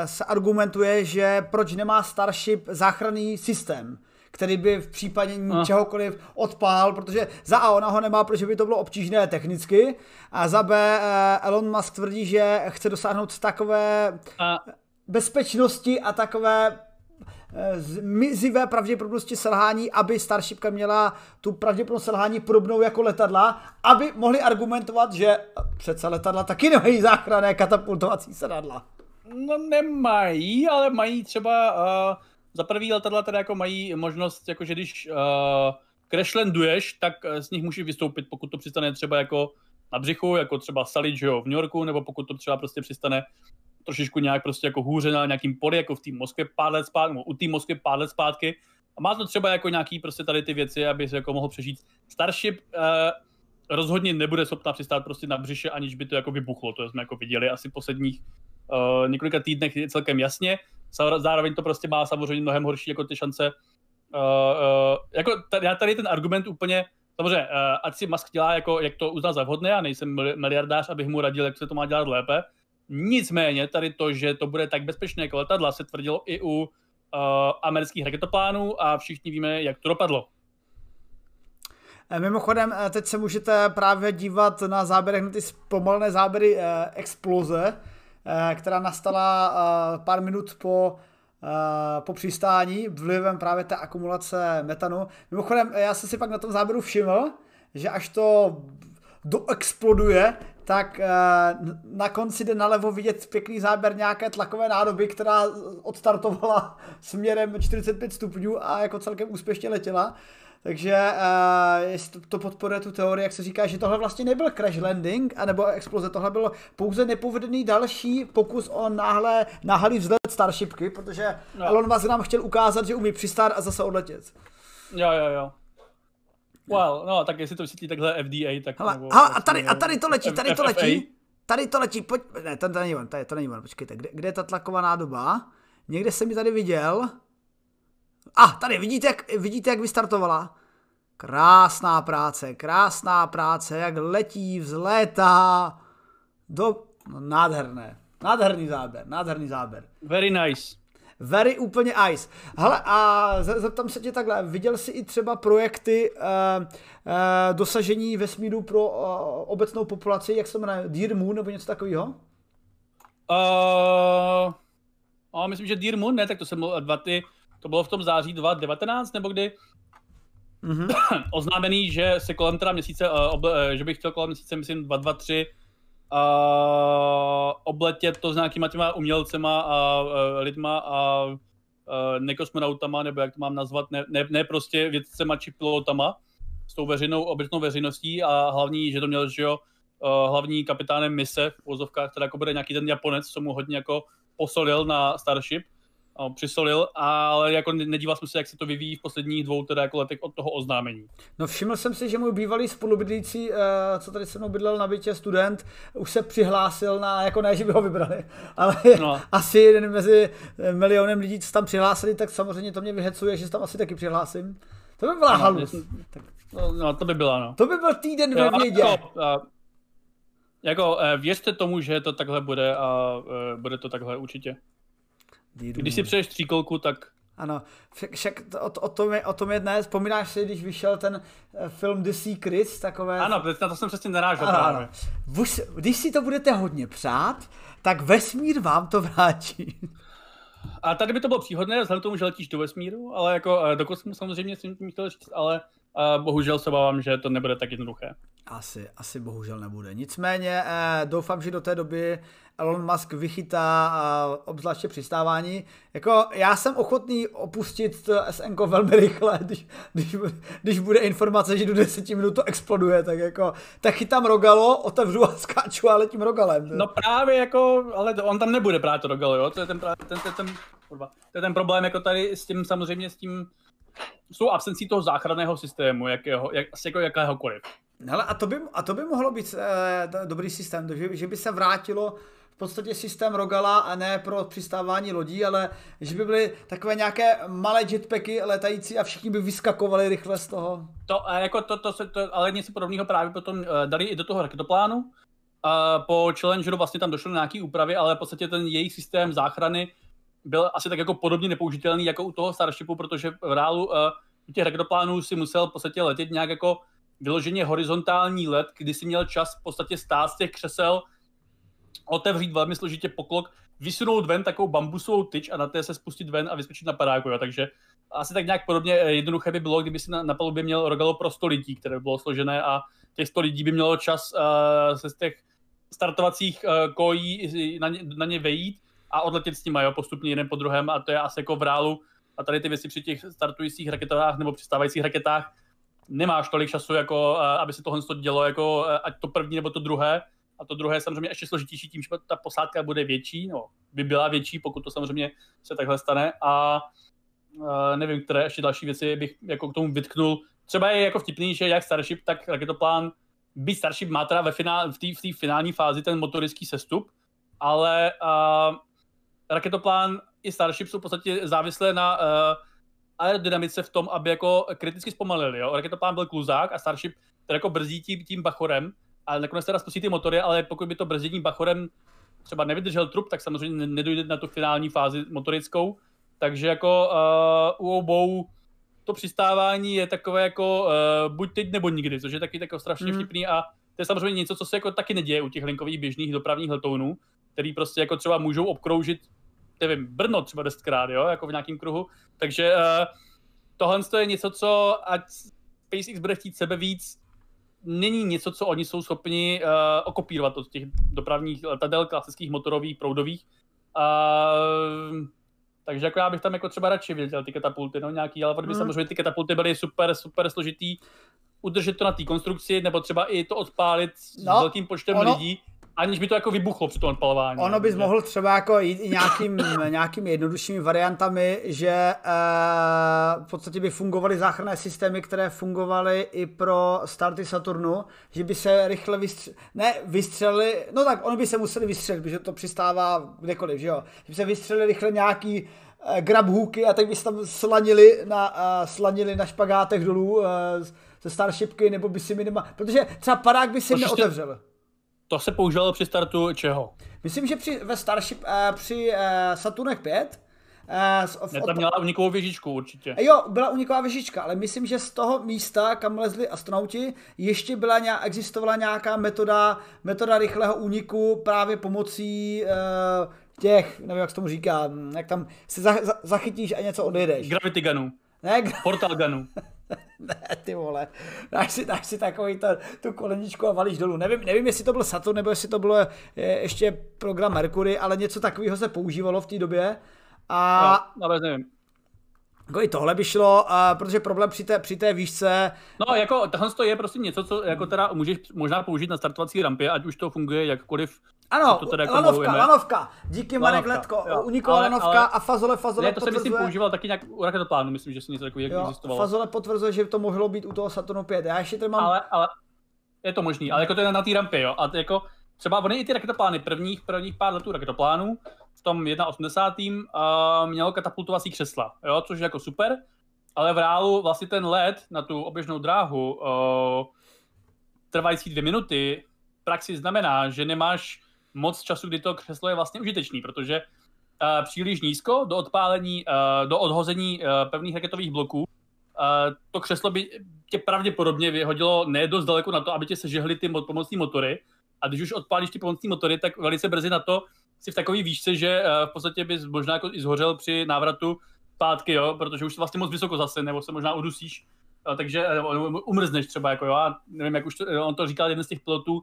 se argumentuje, že proč nemá Starship záchranný systém který by v případě čehokoliv odpál, protože za A ona ho nemá, protože by to bylo obtížné technicky a za B eh, Elon Musk tvrdí, že chce dosáhnout takové a... bezpečnosti a takové eh, zmizivé pravděpodobnosti selhání, aby Starshipka měla tu pravděpodobnost selhání podobnou jako letadla, aby mohli argumentovat, že přece letadla taky nemají záchranné katapultovací sedadla. No nemají, ale mají třeba uh za prvý letadla teda jako mají možnost, jako že když uh, crashlanduješ, tak eh, z nich můžeš vystoupit, pokud to přistane třeba jako na břichu, jako třeba Salit, že jo, v New Yorku, nebo pokud to třeba prostě přistane trošičku nějak prostě jako hůře na nějakým poli, jako v té Moskvě pár let zpátky, nebo u té Moskvy pár let zpátky. A má to třeba jako nějaký prostě tady ty věci, aby se jako mohl přežít. Starship uh, rozhodně nebude schopná přistát prostě na břiše, aniž by to jako vybuchlo. To jsme jako viděli asi posledních uh, několika týdnech celkem jasně zároveň to prostě má samozřejmě mnohem horší jako ty šance. Uh, uh, jako já tady ten argument úplně, samozřejmě, uh, ať si Musk dělá, jako, jak to uzná za vhodné, já nejsem miliardář, abych mu radil, jak se to má dělat lépe. Nicméně tady to, že to bude tak bezpečné jako letadla, se tvrdilo i u uh, amerických raketoplánů a všichni víme, jak to dopadlo. Mimochodem, teď se můžete právě dívat na záběrech, na ty zpomalené záběry exploze, která nastala eh, pár minut po eh, po přistání vlivem právě té akumulace metanu. Mimochodem, já jsem si pak na tom záběru všiml, že až to doexploduje, tak eh, na konci jde nalevo vidět pěkný záběr nějaké tlakové nádoby, která odstartovala směrem 45 stupňů a jako celkem úspěšně letěla. Takže uh, to, to podporuje tu teorii, jak se říká, že tohle vlastně nebyl crash landing, anebo exploze, tohle bylo pouze nepovedený další pokus o náhle, náhlý vzlet Starshipky, protože no. Elon Musk nám chtěl ukázat, že umí přistát a zase odletět. Jo, jo, jo. Well, no, tak jestli to vysvětlí takhle FDA, tak... Hele, nebo, hele a, tady, a tady to letí, tady to letí, tady to letí, pojď, ne, to, to není on, tady, to není on, počkejte, kde, kde je ta tlaková nádoba? Někde jsem mi tady viděl, a ah, tady vidíte jak, vidíte, jak vystartovala. Krásná práce, krásná práce, jak letí, vzlétá. Do... No, nádherné. Nádherný záběr, nádherný záběr. Very nice. Very úplně ice. Hele, a zeptám se tě takhle, viděl jsi i třeba projekty uh, uh, dosažení vesmíru pro uh, obecnou populaci, jak se jmenuje, Dear Moon nebo něco takového? Uh, a myslím, že Dear Moon, ne, tak to jsem dva ty to bylo v tom září 2019 nebo kdy, mm-hmm. oznámený, že se kolem teda měsíce, uh, oble, že bych chtěl kolem měsíce, myslím 223, uh, obletět to s nějakýma těma umělcema a uh, lidma a uh, nekosmonautama, nebo jak to mám nazvat, ne, ne, ne prostě vědcema či pilotama, s tou veřejnou, obecnou veřejností a hlavní, že to měl, že jo, uh, hlavní kapitánem mise v vozovkách, teda jako bude nějaký ten Japonec, co mu hodně jako posolil na Starship, přisolil, ale jako nedíval jsem se, jak se to vyvíjí v posledních dvou teda jako letech od toho oznámení. No všiml jsem si, že můj bývalý spolubydlící, uh, co tady se mnou bydlel na bytě, student, už se přihlásil na, jako ne, že by ho vybrali, ale no. asi jeden mezi milionem lidí, co tam přihlásili, tak samozřejmě to mě vyhecuje, že se tam asi taky přihlásím. To by byla no, halus. Tak... No, no, to by byla, no. To by byl týden ve vědě. Jako, jako eh, věřte tomu, že to takhle bude a uh, bude to takhle určitě. Když si přeješ tříkolku, tak... Ano, však o, o, tom je, o tom je dnes. Vzpomínáš si, když vyšel ten eh, film The Secrets, takové... Ano, na to jsem přesně narážel. Ano, ano. Když si to budete hodně přát, tak vesmír vám to vrátí. A tady by to bylo příhodné, vzhledem k tomu, že letíš do vesmíru, ale jako eh, do kosmu samozřejmě jsem tím chtěl říct, ale uh, bohužel se bávám, že to nebude tak jednoduché. Asi, asi bohužel nebude. Nicméně uh, doufám, že do té doby Elon Musk vychytá a obzvláště přistávání. Jako já jsem ochotný opustit SNK velmi rychle, když, když, když bude informace, že do 10 minut to exploduje, tak jako, tak chytám rogalo, otevřu a skáču a letím rogalem. No právě jako, ale on tam nebude právě to rogalo, jo, to je ten, ten, ten, ten, kurva, to je ten problém jako tady s tím samozřejmě s tím, s tou absencí toho záchranného systému, jakého, jak, jako jakéhokoliv. Hele, a to by, a to by mohlo být eh, dobrý systém, že, že by se vrátilo v podstatě systém Rogala a ne pro přistávání lodí, ale že by byly takové nějaké malé jetpacky letající a všichni by vyskakovali rychle z toho. To, a jako to, to, to, to ale něco podobného právě potom uh, dali i do toho raketoplánu. A po Challengeru vlastně tam došlo nějaký úpravy, ale v podstatě ten jejich systém záchrany byl asi tak jako podobně nepoužitelný jako u toho Starshipu, protože v reálu uh, u těch raketoplánů si musel v podstatě letět nějak jako vyloženě horizontální let, kdy si měl čas v podstatě stát z těch křesel otevřít velmi složitě poklok, vysunout ven takovou bambusovou tyč a na té se spustit ven a vyskočit na padáku. Jo. Takže asi tak nějak podobně eh, jednoduché by bylo, kdyby si na, na palubě měl rogalo pro 100 lidí, které by bylo složené a těch 100 lidí by mělo čas uh, se z těch startovacích uh, kojí na ně, na ně vejít a odletět s nimi jo, postupně jeden po druhém a to je asi jako v reálu. A tady ty věci při těch startujících raketách nebo přistávajících raketách nemáš tolik času, jako, aby se tohle dělo, jako, ať to první nebo to druhé, a to druhé je samozřejmě ještě složitější tím, že ta posádka bude větší, no, by byla větší, pokud to samozřejmě se takhle stane. A nevím, které ještě další věci bych jako k tomu vytknul. Třeba je jako vtipný, že jak Starship, tak raketoplán, by Starship má teda ve finál, v té v finální fázi ten motorický sestup, ale uh, raketoplán i Starship jsou v podstatě závislé na uh, aerodynamice v tom, aby jako kriticky zpomalili. Jo? Raketoplán byl kluzák a Starship teda jako brzdí tím, tím bachorem, ale nakonec teda spustí ty motory, ale pokud by to brzdění bachorem třeba nevydržel trup, tak samozřejmě nedojde na tu finální fázi motorickou. Takže jako uh, u obou to přistávání je takové jako uh, buď teď nebo nikdy, což je taky jako strašně mm. vtipný a to je samozřejmě něco, co se jako taky neděje u těch linkových běžných dopravních letounů, který prostě jako třeba můžou obkroužit, nevím, Brno třeba desetkrát, jo, jako v nějakém kruhu. Takže uh, tohle je něco, co ať SpaceX bude chtít sebe víc není něco, co oni jsou schopni uh, okopírovat od těch dopravních letadel, klasických motorových, proudových. Uh, takže jako já bych tam jako třeba radši viděl ty katapulty, no nějaký, ale by hmm. samozřejmě ty katapulty byly super, super složitý, udržet to na té konstrukci, nebo třeba i to odpálit no, s velkým počtem ono, lidí, aniž by to jako vybuchlo při tom odpalování. Ono bys mohl třeba jako jít i nějakým, nějakými jednoduššími variantami, že uh, v podstatě by fungovaly záchranné systémy, které fungovaly i pro starty Saturnu, že by se rychle vystřelili, ne vystřelili, no tak ono by se museli vystřelit, protože to přistává kdekoliv, že jo, že by se vystřelili rychle nějaký uh, grab hooky a tak by se tam slanili na, uh, slanili na špagátech dolů uh, ze Starshipky, nebo by si minima, protože třeba padák by si neotevřel. To se používalo při startu čeho? Myslím, že při, ve Starship, uh, při uh, Saturnech 5 Uh, ne, tam měla unikovou věžičku určitě. Jo, byla uniková věžička, ale myslím, že z toho místa, kam lezli astronauti, ještě byla nějak, existovala nějaká metoda, metoda rychlého úniku právě pomocí uh, těch, nevím, jak se tomu říká, jak tam se za, za, zachytíš a něco odjedeš. Gravity gunu. Ne, Portal gunu. ne, ty vole, dáš si, dáš si takový to, tu koleničku a valíš dolů. Nevím, nevím, jestli to byl Saturn, nebo jestli to bylo je, ještě program Mercury, ale něco takového se používalo v té době. A... No, ale nevím. Jako i tohle by šlo, a protože problém při té, při té výšce... No, jako tohle to je prostě něco, co jako teda můžeš možná použít na startovací rampě, ať už to funguje jakkoliv. Ano, to teda jako lanovka, mluvíme. lanovka, díky Marek Letko, uniková lanovka ale, a fazole, fazole ne, to potvrzuje... se myslím používal taky nějak u raketoplánu, myslím, že si něco takového existovalo. Fazole potvrzuje, že to mohlo být u toho Saturnu 5, já ještě tady mám... Ale, ale je to možný, ale jako to je na té rampě, jo, a jako třeba oni i ty raketoplány, prvních, prvních pár letů raketoplánů, tom 1.80. Uh, měl katapultovací křesla, jo, což je jako super, ale v reálu vlastně ten let na tu oběžnou dráhu uh, trvající dvě minuty v praxi znamená, že nemáš moc času, kdy to křeslo je vlastně užitečný, protože uh, příliš nízko do odpálení, uh, do odhození uh, pevných raketových bloků uh, to křeslo by tě pravděpodobně vyhodilo ne dost daleko na to, aby tě sežehly ty pomocní motory, a když už odpálíš ty pomocní motory, tak velice brzy na to si v takové výšce, že uh, v podstatě bys možná jako i zhořel při návratu zpátky, jo, protože už jsi vlastně moc vysoko zase, nebo se možná udusíš, uh, takže uh, umrzneš třeba, jako jo, a nevím, jak už to, on to říkal jeden z těch pilotů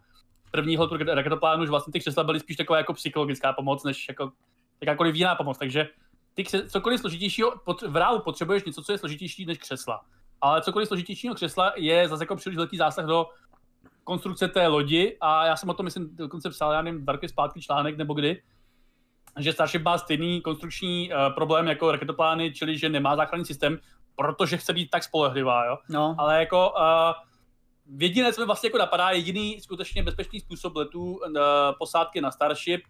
prvního raketoplánu, že vlastně ty křesla byly spíš taková jako psychologická pomoc, než jako jakákoliv jiná pomoc, takže ty kře- cokoliv složitějšího, v reálu potřebuješ něco, co je složitější než křesla. Ale cokoliv složitějšího křesla je zase jako příliš velký zásah do konstrukce té lodi a já jsem o tom, myslím, dokonce psal, já nevím, dva roky zpátky článek nebo kdy, že Starship má stejný konstrukční uh, problém jako raketoplány, čili že nemá záchranný systém, protože chce být tak spolehlivá, jo. No. Ale jako uh, jediné, co mi vlastně jako napadá, jediný skutečně bezpečný způsob letů uh, posádky na Starship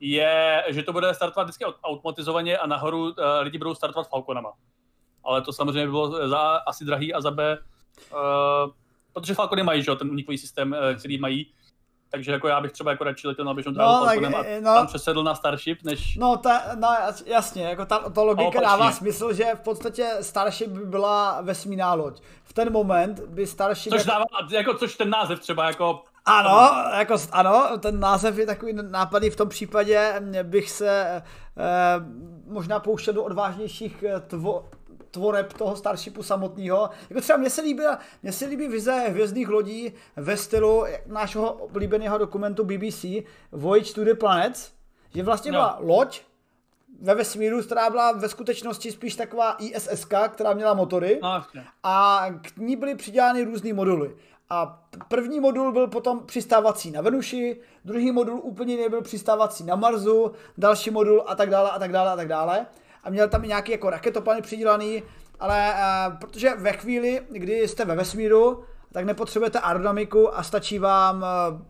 je, že to bude startovat vždycky automatizovaně a nahoru uh, lidi budou startovat Falconama. Ale to samozřejmě bylo za asi drahý a za B uh, protože Falcony mají, že ten unikový systém, eh, který mají, takže jako já bych třeba jako radši letěl na běžnou dráhu no, Falconem a no, tam přesedl na Starship, než... No, ta, no jasně, jako ta, ta logika dává smysl, že v podstatě Starship by byla vesmírná loď. V ten moment by Starship... Což dává, jako, což ten název třeba jako... Ano, jako, ano, ten název je takový nápadný, v tom případě bych se eh, možná pouštěl do odvážnějších eh, tvo, tvoreb toho Starshipu samotného. Jako třeba mně se líbí, mně se líbí vize hvězdných lodí ve stylu našeho oblíbeného dokumentu BBC Voyage to the Planets, že vlastně no. byla loď ve vesmíru, která byla ve skutečnosti spíš taková ISS, která měla motory no, a k ní byly přidělány různé moduly. A první modul byl potom přistávací na Venuši, druhý modul úplně nebyl přistávací na Marsu, další modul a tak dále a tak dále a tak dále a měl tam i nějaký jako raketoplany přidělaný, ale uh, protože ve chvíli, kdy jste ve vesmíru, tak nepotřebujete aerodynamiku a stačí vám uh,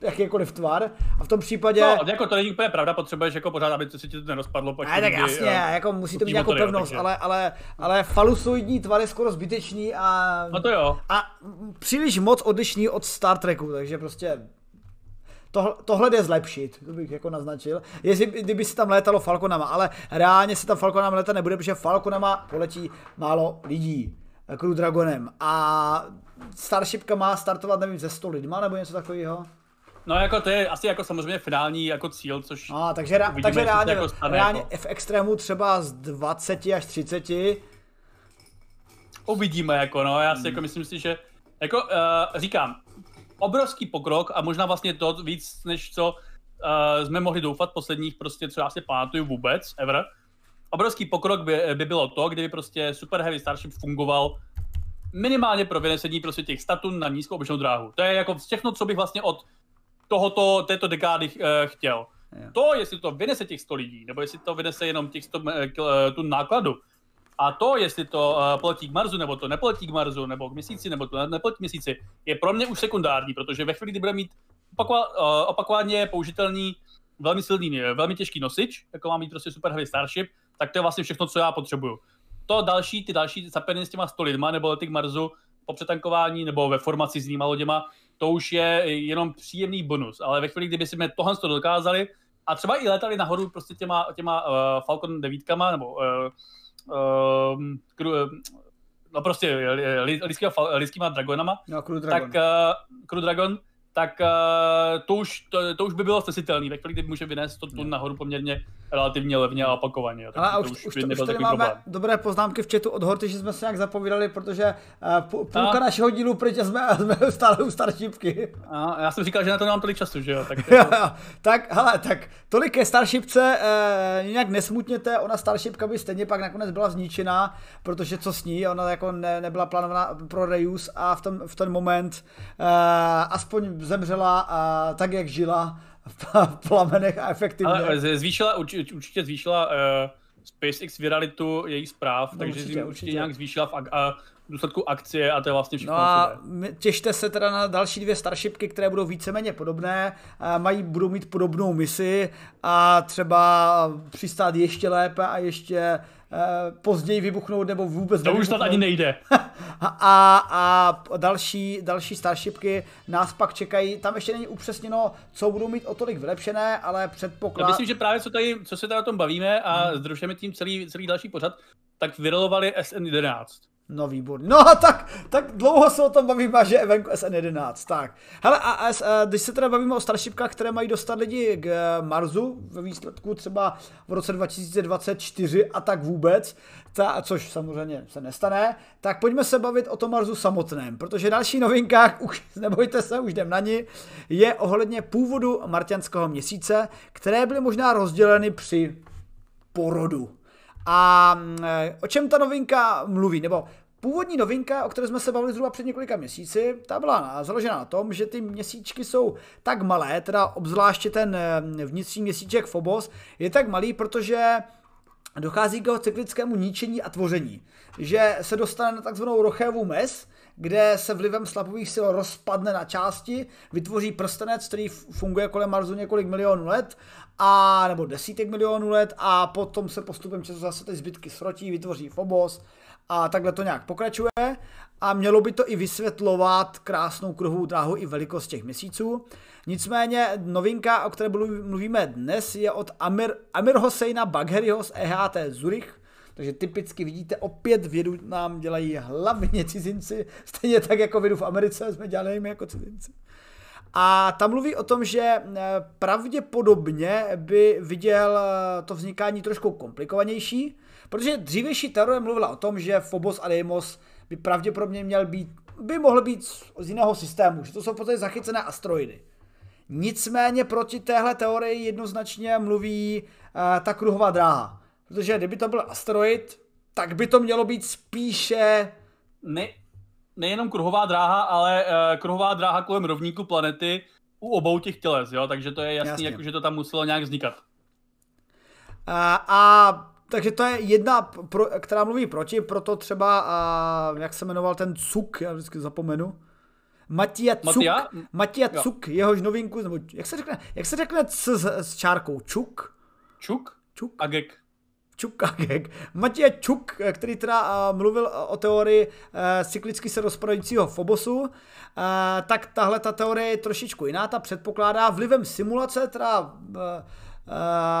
jakýkoliv tvar. A v tom případě... No, jako to není úplně pravda, potřebuješ jako pořád, aby se ti to nerozpadlo. Ne, tak jasně, uh, jako musí to mít nějakou pevnost, takže... ale, ale, ale falusoidní tvar je skoro zbytečný a... No to jo. A příliš moc odlišný od Star Treku, takže prostě tohle, tohle jde zlepšit, to bych jako naznačil. Jestli, kdyby se tam létalo Falconama, ale reálně se tam Falconama letat nebude, protože Falconama poletí málo lidí. Crew Dragonem. A Starshipka má startovat, nevím, ze 100 lidma nebo něco takového. No jako to je asi jako samozřejmě finální jako cíl, což A, takže, uvidíme, takže reálně, jako stane, reálně jako. v extrému třeba z 20 až 30. Uvidíme jako no, já si hmm. jako myslím si, že jako uh, říkám, obrovský pokrok a možná vlastně to víc, než co uh, jsme mohli doufat posledních prostě, co já si pamatuju vůbec, ever. Obrovský pokrok by, by bylo to, kdyby prostě Super Heavy Starship fungoval minimálně pro vynesení prostě těch statun na nízkou obyčejnou dráhu. To je jako všechno, co bych vlastně od tohoto, této dekády uh, chtěl. Yeah. To, jestli to vynese těch 100 lidí, nebo jestli to vynese jenom těch 100 uh, tu nákladu, a to, jestli to uh, poletí k Marsu, nebo to nepoletí k Marsu, nebo k měsíci, nebo to nepoletí k měsíci, je pro mě už sekundární, protože ve chvíli, kdy bude mít opakova, opakovaně použitelný velmi silný, velmi těžký nosič, jako má mít prostě Super Heavy Starship, tak to je vlastně všechno, co já potřebuju. To další, ty další zapeny s těma 100 lidma, nebo lety k Marsu po přetankování, nebo ve formaci s jinýma loděma, to už je jenom příjemný bonus, ale ve chvíli, kdyby jsme tohle to dokázali a třeba i letali nahoru prostě těma, těma uh, Falcon 9 nebo uh, uh, no prostě lidskýma, lidskýma dragonama, no, Crew Dragon. tak uh, Crew Dragon, tak uh, to, už, to, to už by bylo snesitelné. Ve chvíli, kdy může vynést to tu nahoru poměrně relativně levně a opakovaně. Ale a už, už, už, už tady máme problém. dobré poznámky v chatu od Horty, že jsme se nějak zapovídali, protože uh, půlka a? našeho dílu pryč jsme, jsme stále u Starshipky. A, já jsem říkal, že na to nemám tolik času, že jo? Tak, tak hele, tak tolik ke Starshipce, uh, nějak nesmutněte, ona Starshipka by stejně pak nakonec byla zničená, protože co s ní, ona jako ne, nebyla plánovaná pro reuse a v ten, v ten moment uh, aspoň zemřela uh, tak, jak žila v plamenech a efektivně. Ale zvýšila, určitě, určitě zvýšila uh, SpaceX viralitu jejich zpráv, no, takže určitě, určitě, nějak zvýšila v, uh, v důsledku akcie a to je vlastně všechno. No a těšte se teda na další dvě Starshipky, které budou víceméně podobné, mají, budou mít podobnou misi a třeba přistát ještě lépe a ještě později vybuchnout nebo vůbec To už to ani nejde. a, a další, další Starshipky nás pak čekají, tam ještě není upřesněno, co budou mít o tolik vylepšené, ale předpoklad... Já myslím, že právě co, tady, co se tady o tom bavíme a hmm. združujeme tím celý, celý další pořad, tak vyrolovali SN11. No výborně. No tak, tak dlouho se o tom bavíme, že je venku SN11. Tak. Hele, a, a, když se teda bavíme o Starshipkách, které mají dostat lidi k eh, Marsu ve výsledku třeba v roce 2024 a tak vůbec, ta, což samozřejmě se nestane, tak pojďme se bavit o tom Marsu samotném, protože další novinka, už nebojte se, už jdem na ní, je ohledně původu martianského měsíce, které byly možná rozděleny při porodu. A eh, o čem ta novinka mluví? Nebo původní novinka, o které jsme se bavili zhruba před několika měsíci, ta byla založena na tom, že ty měsíčky jsou tak malé, teda obzvláště ten eh, vnitřní měsíček Phobos je tak malý, protože dochází k jeho cyklickému ničení a tvoření. Že se dostane na takzvanou Rochevu mes, kde se vlivem slapových sil rozpadne na části, vytvoří prstenec, který funguje kolem Marsu několik milionů let a nebo desítek milionů let a potom se postupem času zase ty zbytky srotí, vytvoří Phobos a takhle to nějak pokračuje a mělo by to i vysvětlovat krásnou kruhovou dráhu i velikost těch měsíců. Nicméně novinka, o které mluvíme dnes, je od Amir, Amir Hosseina Bagheriho z EHT Zurich, takže typicky vidíte, opět vědu nám dělají hlavně cizinci, stejně tak jako vědu v Americe jsme dělali jako cizinci. A tam mluví o tom, že eh, pravděpodobně by viděl eh, to vznikání trošku komplikovanější, protože dřívější teorie mluvila o tom, že Phobos a Deimos by pravděpodobně měl být, by mohl být z jiného systému, že to jsou v podstatě zachycené asteroidy. Nicméně proti téhle teorii jednoznačně mluví uh, ta kruhová dráha. Protože kdyby to byl asteroid, tak by to mělo být spíše... Ne, nejenom kruhová dráha, ale uh, kruhová dráha kolem rovníku planety u obou těch těles, jo? takže to je jasný, Jasně. jako, že to tam muselo nějak vznikat. A, a takže to je jedna, pro, která mluví proti, proto třeba, a, jak se jmenoval ten Cuk, já vždycky zapomenu, Matia Cuk, Matia, Matia Cuk, jehož novinku, nebo jak se řekne, jak se řekne s, s, s čárkou, Čuk? Čuk? Čuk? Agek. Čukagek. Matěj Čuk, který teda uh, mluvil o teorii cyklicky se rozpadajícího Fobosu, tak tahle ta teorie je trošičku jiná, ta předpokládá vlivem simulace, teda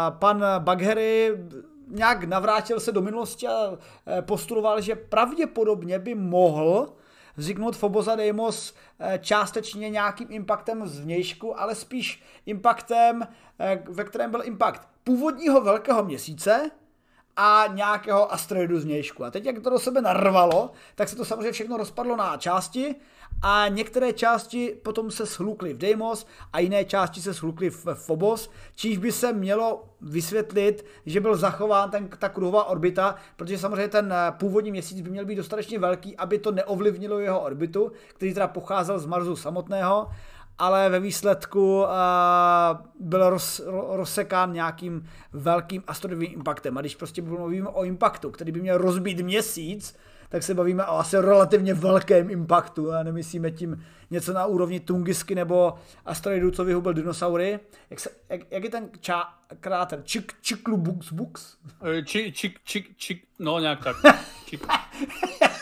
pan Baghery nějak navrátil se do minulosti a postuloval, že pravděpodobně by mohl vzniknout Phobos a Deimos částečně nějakým impactem zvnějšku, ale spíš impactem, ve kterém byl impact původního velkého měsíce, a nějakého asteroidu z nějšku. A teď, jak to do sebe narvalo, tak se to samozřejmě všechno rozpadlo na části a některé části potom se shlukly v Deimos a jiné části se shlukly v Phobos, číž by se mělo vysvětlit, že byl zachován ten, ta kruhová orbita, protože samozřejmě ten eh, původní měsíc by měl být dostatečně velký, aby to neovlivnilo jeho orbitu, který teda pocházel z Marsu samotného ale ve výsledku uh, byl roz, ro, rozsekán nějakým velkým asteroidovým impaktem. A když prostě mluvíme o impaktu, který by měl rozbít měsíc, tak se bavíme o asi relativně velkém impaktu a nemyslíme tím něco na úrovni Tungisky nebo asteroidu, co vyhubil dinosaury. Jak, se, jak, jak je ten čá, kráter? Čik, čiklu bux bux? Čik, čik, čik, čik, no nějak tak. Čik.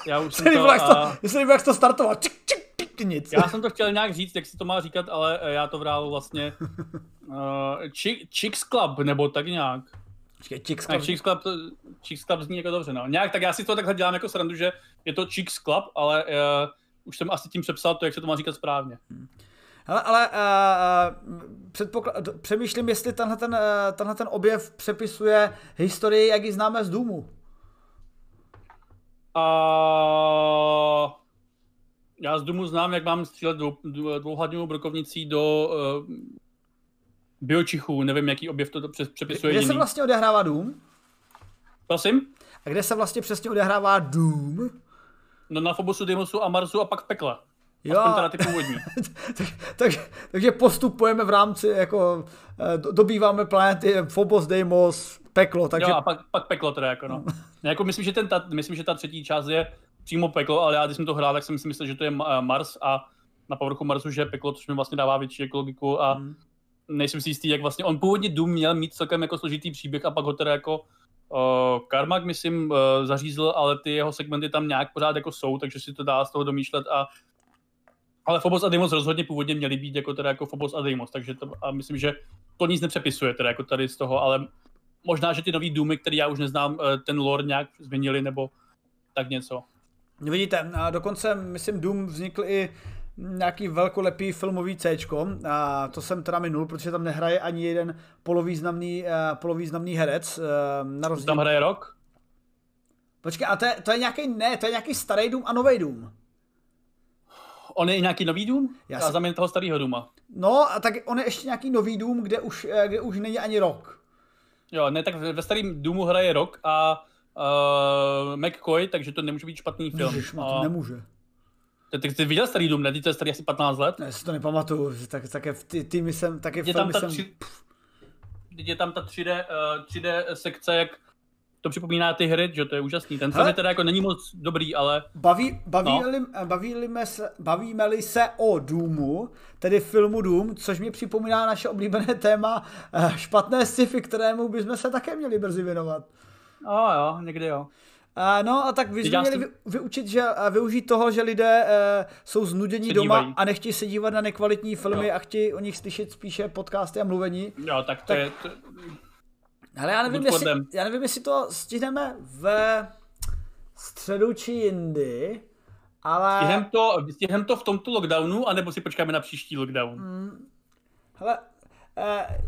Já už jsem to... Jak to, a... jak to startoval. Čik, čik, čik, nic. Já jsem to chtěl nějak říct, jak si to má říkat, ale já to vrál vlastně uh, Chicks Chicks Club, nebo tak nějak. Chicks Club. Chicks Club, Chicks Club zní jako dobře, no. Nějak, tak já si to takhle dělám jako srandu, že je to Chicks Club, ale uh, už jsem asi tím přepsal to, jak se to má říkat správně. Hmm. Hele, ale uh, předpokl- přemýšlím, jestli tenhle ten, uh, tenhle ten objev přepisuje historii, jak ji známe z Důmu. Uh, já z Důmu znám, jak mám střílet dvou, dvouhladňovou brokovnicí do uh, biočichů, nevím, jaký objev to přepisuje Kde jiný. se vlastně odehrává Dům? Prosím? A kde se vlastně přesně odehrává Dům? No na Fobosu, Deimosu a Marsu a pak v pekle. Jo. Aspoň teda ty původní. tak, tak, takže postupujeme v rámci, jako eh, dobýváme planety Phobos, Deimos, peklo. Takže... Jo, a pak, pak peklo teda, jako no. jako myslím, že ten, ta, myslím, že ta třetí část je přímo peklo, ale já když jsem to hrál, tak jsem si myslel, že to je Mars a na povrchu Marsu, že je peklo, což mi vlastně dává větší ekologiku a hmm. nejsem si jistý, jak vlastně on původně Doom měl mít celkem jako složitý příběh a pak ho teda jako uh, Karmak, myslím, uh, zařízl, ale ty jeho segmenty tam nějak pořád jako jsou, takže si to dá z toho domýšlet a ale Phobos a Deimos rozhodně původně měli být jako teda jako Phobos a Deimos, takže to, a myslím, že to nic nepřepisuje teda jako tady z toho, ale možná, že ty nový Doomy, který já už neznám, eh, ten lore nějak změnili nebo tak něco. Vidíte, a dokonce, myslím, Doom vznikl i nějaký velkolepý filmový C, a to jsem teda minul, protože tam nehraje ani jeden polovýznamný, uh, polovýznamný herec. Uh, na rozdíl... Tam hraje rok? Počkej, a to je, to je nějaký, ne, to je nějaký starý Doom a nový Doom. On je nějaký nový Doom? Já si... A toho starého Dooma. No, a tak on je ještě nějaký nový Doom, kde už, kde už není ani rok. Jo, ne, tak ve starém Doomu hraje rok a uh, McCoy, takže to nemůže být špatný film. Ježiš, a... to nemůže. Ty, ty, ty viděl starý Doom, ne? Ty to je starý asi 15 let? Ne, si to nepamatuju, tak, také v ty, týmy jsem, také v filmy jsem... Tři, je tam ta 3D, uh, 3D sekce, jak to připomíná ty hry, že to je úžasný. Ten film je teda jako není moc dobrý, ale... Baví, baví-li, no. baví se, bavíme-li se o Doomu, tedy filmu Doom, což mi připomíná naše oblíbené téma eh, špatné sci-fi, kterému bychom se také měli brzy věnovat. Jo, jo, někdy jo. Uh, no a tak vy měli vyučit, že, uh, využít toho, že lidé uh, jsou znudění doma dívají. a nechtějí se dívat na nekvalitní filmy jo. a chtějí o nich slyšet spíše podcasty a mluvení. Jo, tak to tak, je... To... Ale já nevím, jestli, já nevím, jestli to stihneme ve středu či jindy, ale... Stihneme to, stihneme to v tomto lockdownu, anebo si počkáme na příští lockdown? Hmm. Hele, eh,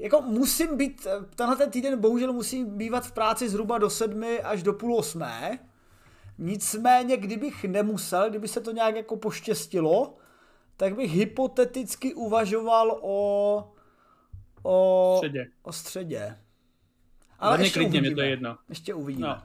jako musím být, tenhle ten týden bohužel musím bývat v práci zhruba do sedmi až do půl osmé. Nicméně, kdybych nemusel, kdyby se to nějak jako poštěstilo, tak bych hypoteticky uvažoval o o středě. O středě. Ale ještě klidně, uvidíme. mě to je jedno. Ještě uvidíme. No.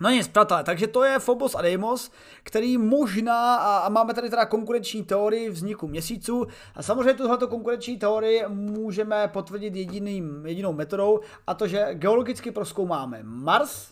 No nic, přátelé, takže to je Phobos a Deimos, který možná, a, máme tady teda konkurenční teorii vzniku měsíců, a samozřejmě tuhle konkurenční teorii můžeme potvrdit jediným, jedinou metodou, a to, že geologicky proskoumáme Mars,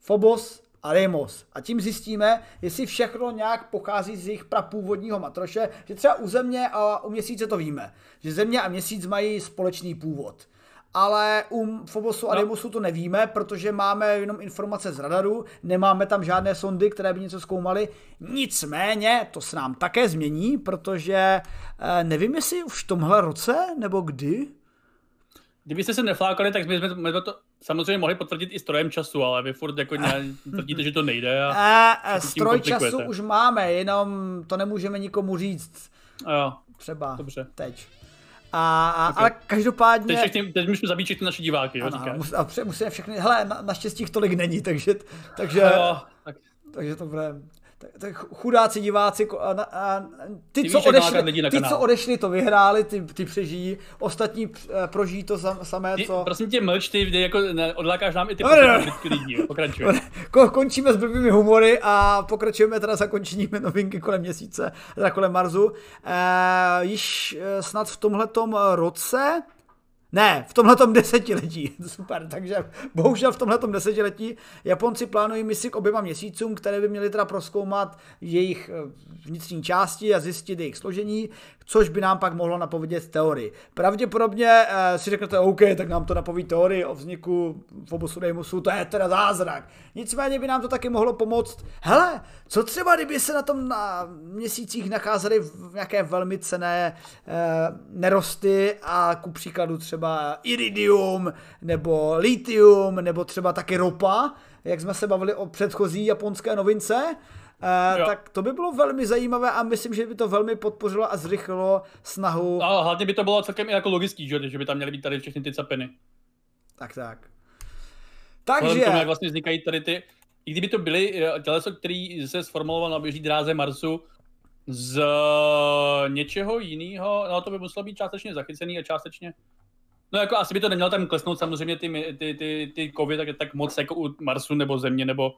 Phobos a Deimos. A tím zjistíme, jestli všechno nějak pochází z jejich prapůvodního matroše, že třeba u Země a u Měsíce to víme, že Země a Měsíc mají společný původ ale u Fobosu a no. Deimosu to nevíme, protože máme jenom informace z radaru, nemáme tam žádné sondy, které by něco zkoumaly. Nicméně to se nám také změní, protože eh, nevím, jestli už v tomhle roce nebo kdy. Kdybyste se neflákali, tak bychom to samozřejmě mohli potvrdit i strojem času, ale vy furt jako ne, tvrdíte, že to nejde. A, a, a stroj času už máme, jenom to nemůžeme nikomu říct. Jo. Třeba Dobře. teď. A, a okay. ale každopádně... Teď, všechny, teď musíme zabít všechny naše diváky, jo, ano, mus, a musíme všechny, hele, na, naštěstí jich tolik není, takže, takže, jo, tak. takže to bude tak chudáci diváci, a, a, ty, ty, co odešli, ty co odešli, to vyhráli, ty, ty přežijí, ostatní eh, prožijí to samé, ty, co... Prosím tě, mlč, ty jako odlákáš nám i ty no, no, no. lidí, pokračuj. Končíme s blbými humory a pokračujeme teda zakončením novinky kolem měsíce, teda kolem Marsu. E, již eh, snad v tomhletom roce ne, v tomhle desetiletí. Super, takže bohužel v tomhle desetiletí Japonci plánují misi k oběma měsícům, které by měly teda proskoumat jejich eh, vnitřní části a zjistit jejich složení, což by nám pak mohlo napovědět teorii. Pravděpodobně eh, si řeknete, OK, tak nám to napoví teorii o vzniku Fobosu Deimusu, to je teda zázrak. Nicméně by nám to taky mohlo pomoct. Hele, co třeba, kdyby se na tom na měsících nacházely nějaké velmi cené eh, nerosty a ku příkladu třeba iridium nebo litium nebo třeba taky ropa, jak jsme se bavili o předchozí japonské novince, Uh, tak to by bylo velmi zajímavé a myslím, že by to velmi podpořilo a zrychlilo snahu. A hlavně by to bylo celkem i jako logický, že, že by tam měly být tady všechny ty capiny. Tak tak. Takže... Tomu, jak vlastně vznikají tady ty, i kdyby to byly eh, těleso, který se sformuloval na běží dráze Marsu z něčeho jiného, no to by muselo být částečně zachycený a částečně No jako asi by to nemělo tam klesnout samozřejmě ty, ty, ty, ty kovy tak, tak moc jako u Marsu nebo Země nebo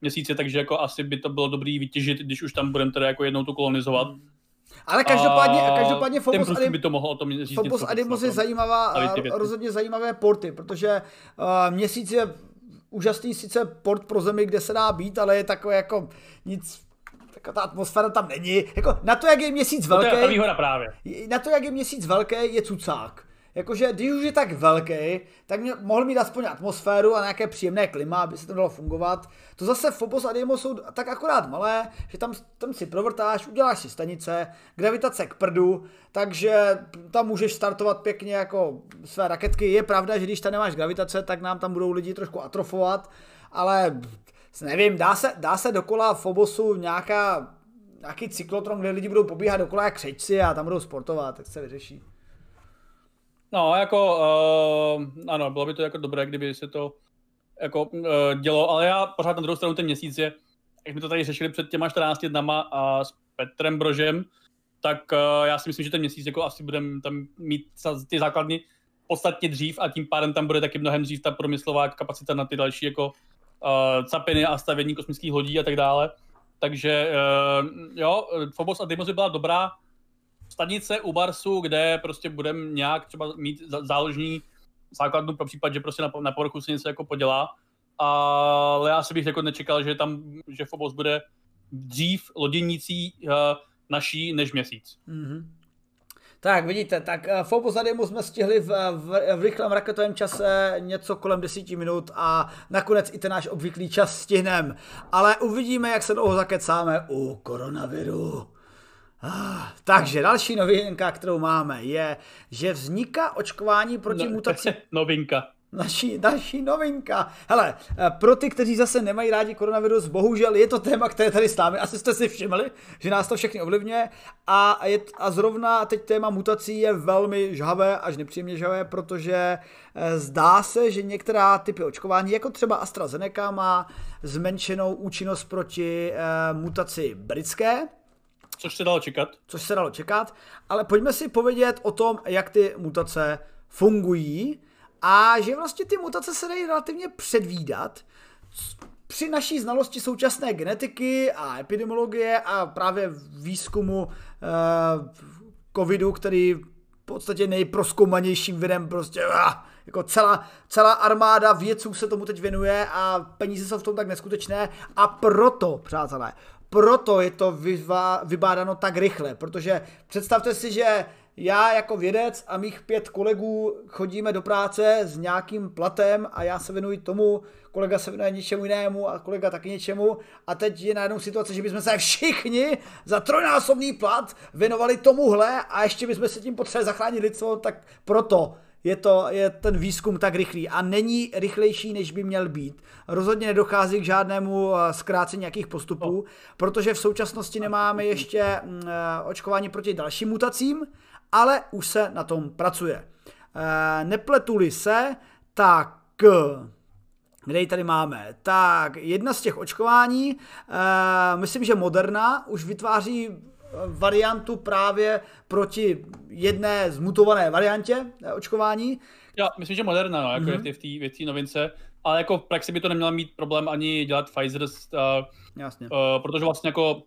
měsíce, takže jako asi by to bylo dobrý vytěžit, když už tam budeme teda jako jednou to kolonizovat. Ale každopádně, a každopádně Phobos, Adim, by to mohlo o tom Phobos Adimos je zajímavá, rozhodně zajímavé porty, protože uh, měsíc je úžasný sice port pro zemi, kde se dá být, ale je takové jako nic jako ta atmosféra tam není. Jako na to, jak je měsíc velký. To je ta právě. Na to, jak je měsíc velký, je cucák. Jakože když už je tak velký, tak mě mohl mít aspoň atmosféru a nějaké příjemné klima, aby se to dalo fungovat. To zase Phobos a Deimos jsou tak akorát malé, že tam, tam si provrtáš, uděláš si stanice, gravitace k prdu, takže tam můžeš startovat pěkně jako své raketky. Je pravda, že když tam nemáš gravitace, tak nám tam budou lidi trošku atrofovat, ale nevím, dá se, dá se dokola Phobosu nějaká, nějaký cyklotron, kde lidi budou pobíhat dokola jak křečci a tam budou sportovat, tak se vyřeší. No, jako, uh, ano, bylo by to jako dobré, kdyby se to jako uh, dělo, ale já pořád na druhou stranu ten měsíc je, jak jsme to tady řešili před těma 14 dnama a s Petrem Brožem, tak uh, já si myslím, že ten měsíc jako asi budeme tam mít ty základny podstatně dřív a tím pádem tam bude taky mnohem dřív ta promyslová kapacita na ty další jako uh, capiny a stavění kosmických lodí a tak dále. Takže uh, jo, Phobos a Deimos by byla dobrá stanice u Barsu, kde prostě budeme nějak třeba mít záložní základnu pro případ, že prostě na, na povrchu se něco jako podělá. Ale já si bych jako nečekal, že tam, že Phobos bude dřív loděnicí uh, naší než měsíc. Mm-hmm. Tak vidíte, tak uh, Phobos a Deimos jsme stihli v, v, v rychlém raketovém čase něco kolem 10 minut a nakonec i ten náš obvyklý čas stihneme. Ale uvidíme, jak se dlouho zakecáme u koronaviru. Ah, takže další novinka, kterou máme, je, že vzniká očkování proti no, mutaci. Novinka. Naší, naší novinka. Hele, eh, pro ty, kteří zase nemají rádi koronavirus, bohužel je to téma, které tady stáme. Asi jste si všimli, že nás to všechny ovlivňuje. A, je, a zrovna teď téma mutací je velmi žhavé, až nepříjemně žhavé, protože eh, zdá se, že některá typy očkování, jako třeba AstraZeneca, má zmenšenou účinnost proti eh, mutaci britské, Což se dalo čekat. Což se dalo čekat, ale pojďme si povědět o tom, jak ty mutace fungují a že vlastně ty mutace se dají relativně předvídat při naší znalosti současné genetiky a epidemiologie a právě výzkumu eh, covidu, který v podstatě nejproskoumanějším virem prostě ah, jako celá, celá armáda vědců se tomu teď věnuje a peníze jsou v tom tak neskutečné a proto, přátelé, proto je to vyvá, vybádáno tak rychle, protože představte si, že já jako vědec a mých pět kolegů chodíme do práce s nějakým platem a já se věnuji tomu, kolega se věnuje něčemu jinému a kolega taky něčemu a teď je najednou situace, že bychom se všichni za trojnásobný plat věnovali tomuhle a ještě bychom se tím potřebovali zachránit lidstvo, tak proto je, to, je ten výzkum tak rychlý a není rychlejší, než by měl být. Rozhodně nedochází k žádnému eh, zkrácení nějakých postupů, protože v současnosti nemáme ještě mm, eh, očkování proti dalším mutacím ale už se na tom pracuje. E, nepletuli se, tak kde ji tady máme? Tak, jedna z těch očkování, e, myslím, že Moderna už vytváří variantu právě proti jedné zmutované variantě očkování. Já myslím, že Moderna, no, jako mm-hmm. je v té novince, ale jako v praxi by to neměla mít problém ani dělat Pfizer, uh, Jasně. Uh, protože vlastně jako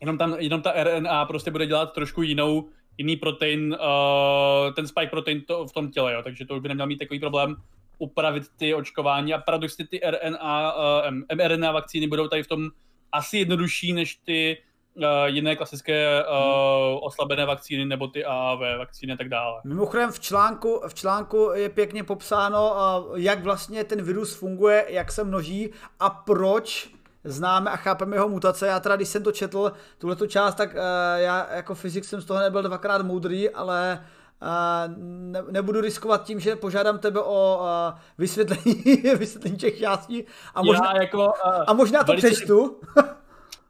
jenom, tam, jenom ta RNA prostě bude dělat trošku jinou, jiný protein, uh, ten spike protein to, v tom těle, jo, takže to už by neměl mít takový problém upravit ty očkování a paradoxně ty RNA, uh, mRNA vakcíny budou tady v tom asi jednodušší než ty jiné klasické uh, oslabené vakcíny nebo ty AAV vakcíny a tak dále. Mimochodem v článku, v článku je pěkně popsáno, uh, jak vlastně ten virus funguje, jak se množí a proč známe a chápeme jeho mutace. Já teda, když jsem to četl, tuhle část, tak uh, já jako fyzik jsem z toho nebyl dvakrát moudrý, ale Uh, ne, nebudu riskovat tím, že požádám tebe o uh, vysvětlení, vysvětlení těch částí a možná, Já jako, uh, a možná to velice, přečtu.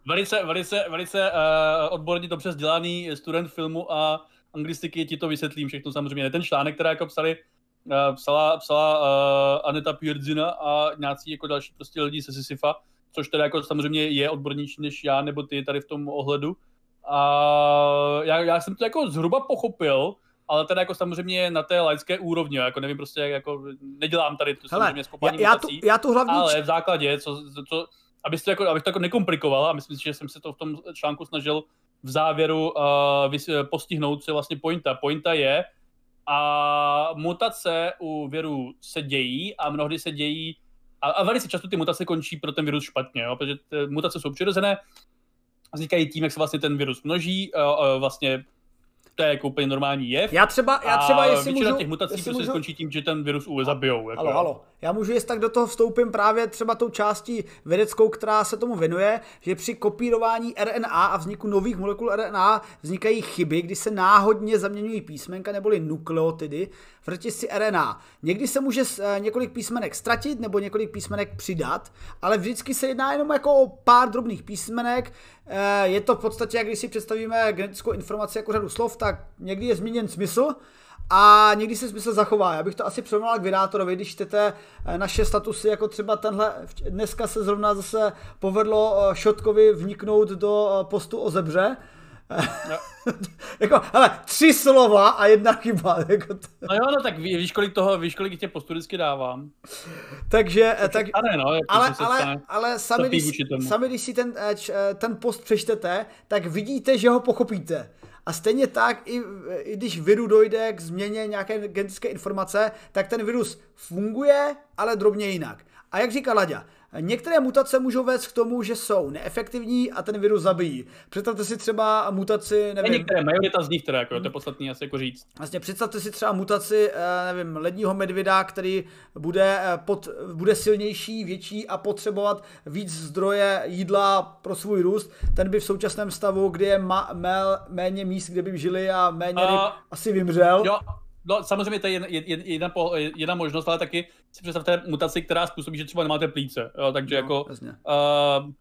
velice, velice, velice uh, odborně dobře vzdělaný student filmu a anglistiky ti to vysvětlím všechno samozřejmě. Ten článek, který jako psali, uh, psala, psala uh, Aneta Pjordzina a nějací jako další prostě lidi se Sisyfa, což teda jako samozřejmě je odbornější než já nebo ty tady v tom ohledu. A já, já jsem to jako zhruba pochopil, ale teda jako samozřejmě na té laické úrovni, jako nevím prostě, jako nedělám tady to samozřejmě skopání já, já, tu, já tu hlavní... ale v základě, co, co, abych to, jako, abych to jako nekomplikoval, a myslím si, že jsem se to v tom článku snažil v závěru uh, postihnout, co je vlastně pointa. Pointa je, a mutace u virů se dějí a mnohdy se dějí a, a velice často ty mutace končí pro ten virus špatně, jo, protože mutace jsou přirozené, vznikají tím, jak se vlastně ten virus množí, uh, uh, vlastně to je jako úplně normální jev. Já třeba, já třeba a jestli můžu, těch mutací jestli prostě můžu... skončí tím, že ten virus U zabijou. Jako. Halo, halo. Já můžu, jestli tak do toho vstoupím právě třeba tou částí vědeckou, která se tomu věnuje, že při kopírování RNA a vzniku nových molekul RNA vznikají chyby, kdy se náhodně zaměňují písmenka neboli nukleotidy v řetězci RNA. Někdy se může eh, několik písmenek ztratit nebo několik písmenek přidat, ale vždycky se jedná jenom jako o pár drobných písmenek. Eh, je to v podstatě, jak když si představíme genetickou informaci jako řadu slov, tak někdy je změněn smysl, a někdy se smysl zachová. Já bych to asi přirovnal k vydátorovi, když čtete eh, naše statusy, jako třeba tenhle, dneska se zrovna zase povedlo Šotkovi vniknout do postu o zebře. jako, hele, tři slova a jedna chyba. Jako to... No jo, no tak ví, víš, kolik toho, víš, kolik tě postu vždycky dávám. Takže, to tak, stane, no, jako ale, ale, ale sami, když, sami, když si ten, eh, eh, ten post přečtete, tak vidíte, že ho pochopíte. A stejně tak, i, i když viru dojde k změně nějaké genetické informace, tak ten virus funguje, ale drobně jinak. A jak říká Laďa, Některé mutace můžou vést k tomu, že jsou neefektivní a ten virus zabijí. Představte si třeba mutaci, nevím... Některé, majorita z nich teda, jako, to je podstatný asi jako říct. Vlastně představte si třeba mutaci, eh, nevím, ledního medvěda, který bude, eh, pod, bude silnější, větší a potřebovat víc zdroje jídla pro svůj růst. Ten by v současném stavu, kdy je ma, mel, méně míst, kde by žili a méně ryb, asi vymřel. Jo, No, samozřejmě to je jedna, jedna, jedna možnost, ale taky si představte mutaci, která způsobí, že třeba nemáte plíce. Jo, takže no, jako, uh,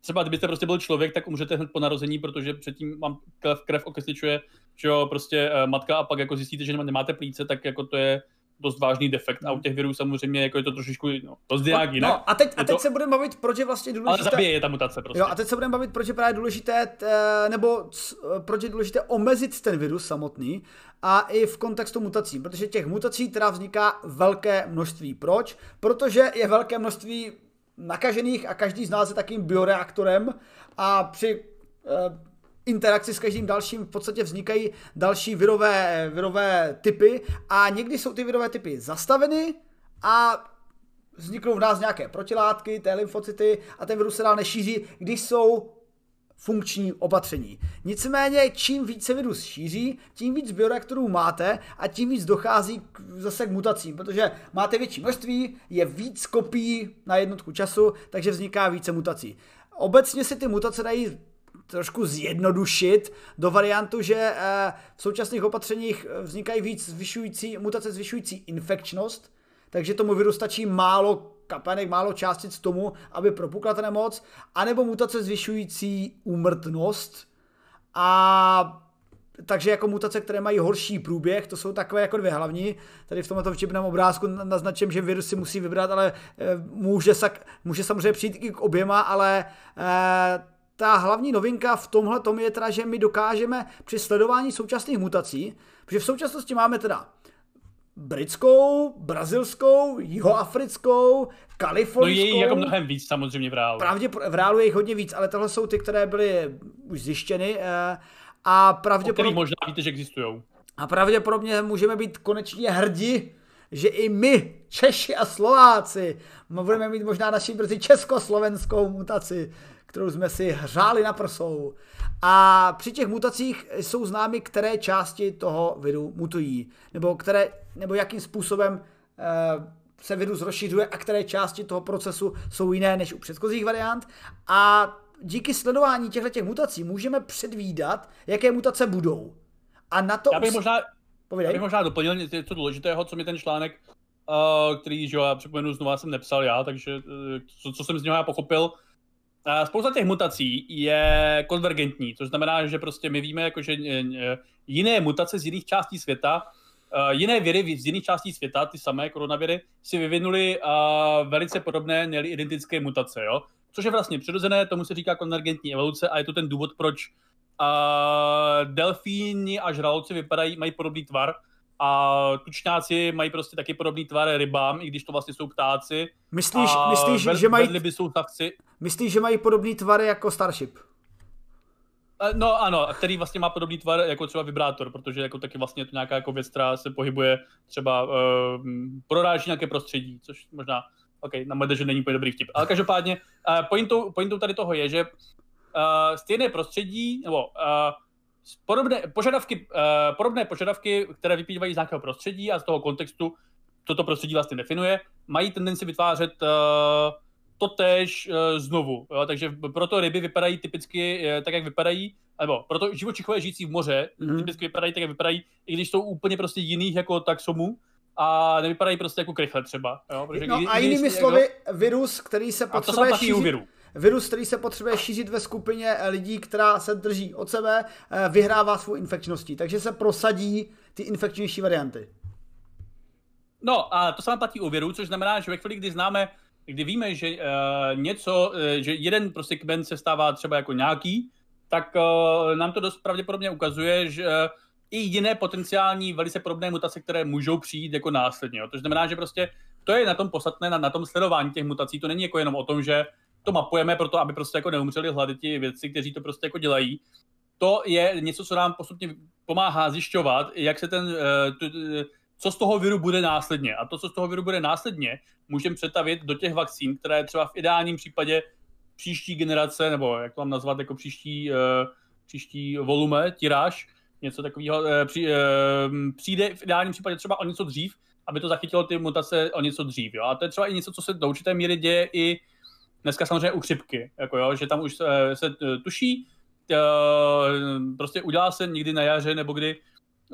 třeba kdybyste prostě byl člověk, tak umřete hned po narození, protože předtím vám krev, krev okysličuje, že jo, prostě uh, matka a pak jako zjistíte, že nemáte plíce, tak jako to je dost vážný defekt a u těch virů samozřejmě jako je to trošičku no, to zde nějak no, jinak. No, a teď, a teď to... se budeme bavit, proč je vlastně důležité... Ale zabije je ta mutace prostě. Jo, a teď se budeme bavit, proč je právě důležité, t, nebo proč je důležité omezit ten virus samotný a i v kontextu mutací, protože těch mutací teda vzniká velké množství. Proč? Protože je velké množství nakažených a každý z nás je takým bioreaktorem a při eh, interakci s každým dalším v podstatě vznikají další virové, virové typy a někdy jsou ty virové typy zastaveny a vzniknou v nás nějaké protilátky, té lymfocyty a ten virus se dál nešíří, když jsou funkční opatření. Nicméně, čím více virus šíří, tím víc bioreaktorů máte a tím víc dochází k, zase k mutacím, protože máte větší množství, je víc kopií na jednotku času, takže vzniká více mutací. Obecně si ty mutace dají trošku zjednodušit do variantu, že eh, v současných opatřeních vznikají víc zvyšující, mutace zvyšující infekčnost, takže tomu viru stačí málo kapenek, málo částic tomu, aby propukla ta nemoc, anebo mutace zvyšující úmrtnost a takže jako mutace, které mají horší průběh, to jsou takové jako dvě hlavní. Tady v tomto vtipném obrázku naznačím, že virus si musí vybrat, ale eh, může, sak, může samozřejmě přijít i k oběma, ale eh, ta hlavní novinka v tomhle tom je teda, že my dokážeme při sledování současných mutací, protože v současnosti máme teda britskou, brazilskou, jihoafrickou, kalifornskou. No je jich jako mnohem víc samozřejmě v reálu. Pravdě, v reálu je jich hodně víc, ale tohle jsou ty, které byly už zjištěny. Eh, a pravděpodobně... možná víte, že existují. A pravděpodobně můžeme být konečně hrdí, že i my, Češi a Slováci, budeme mít možná naši brzy československou mutaci, kterou jsme si hřáli na prsou. A při těch mutacích jsou známy, které části toho viru mutují, nebo, které, nebo jakým způsobem eh, se virus rozšiřuje a které části toho procesu jsou jiné než u předchozích variant. A díky sledování těchto těch mutací můžeme předvídat, jaké mutace budou. A na to... Já bych možná, já bych možná doplnil něco důležitého, co mi ten článek, uh, který, že jo, já připomenu, znovu jsem nepsal já, takže uh, co, co jsem z něho já pochopil, spousta těch mutací je konvergentní, což znamená, že prostě my víme, jako, že uh, jiné mutace z jiných částí světa Uh, jiné viry z jiných částí světa, ty samé koronaviry, si vyvinuly velice podobné, ne identické mutace. Jo? což je vlastně přirozené, tomu se říká konvergentní evoluce a je to ten důvod, proč delfíni a žraloci vypadají, mají podobný tvar a tučňáci mají prostě taky podobný tvar rybám, i když to vlastně jsou ptáci. Myslíš, a myslíš ved, že mají... jsou savci. Myslíš, že mají podobný tvar jako Starship? No ano, který vlastně má podobný tvar jako třeba vibrátor, protože jako taky vlastně je to nějaká jako věc, která se pohybuje třeba uh, proráží nějaké prostředí, což možná OK, na můj že není úplně dobrý vtip. Ale každopádně uh, pointou, pointou tady toho je, že uh, stejné prostředí, nebo uh, podobné, požadavky, uh, podobné požadavky, které vyplývají z nějakého prostředí a z toho kontextu, co to prostředí vlastně definuje, mají tendenci vytvářet uh, totéž uh, znovu. Jo? Takže proto ryby vypadají typicky uh, tak, jak vypadají, nebo proto živočichové žijící v moře mm. typicky vypadají tak, jak vypadají, i když jsou úplně prostě jiných jako taxomů, a nevypadají prostě jako krychle třeba. Jo? Protože no a jinými slovy, jako... virus, který se potřebuje šířit, virus, který se potřebuje šířit ve skupině lidí, která se drží od sebe, eh, vyhrává svou infekčností, takže se prosadí ty infekčnější varianty. No a to se platí u viru, což znamená, že ve chvíli, kdy známe, kdy víme, že uh, něco, uh, že jeden prostě kmen se stává třeba jako nějaký, tak uh, nám to dost pravděpodobně ukazuje, že uh, i jiné potenciální velice podobné mutace, které můžou přijít jako následně. Jo. To znamená, že prostě to je na tom podstatné, na, na tom sledování těch mutací. To není jako jenom o tom, že to mapujeme proto, aby prostě jako neumřeli hlady ti věci, kteří to prostě jako dělají. To je něco, co nám postupně pomáhá zjišťovat, jak se ten, eh, co z toho viru bude následně. A to, co z toho viru bude následně, můžeme přetavit do těch vakcín, které třeba v ideálním případě příští generace, nebo jak to mám nazvat, jako příští, eh, příští volume, tiráž, něco takového, e, při, e, přijde v ideálním případě třeba o něco dřív, aby to zachytilo ty mutace o něco dřív. Jo? A to je třeba i něco, co se do určité míry děje i dneska samozřejmě u chřipky, jako jo, že tam už se, se tuší, e, prostě udělá se někdy na jaře nebo kdy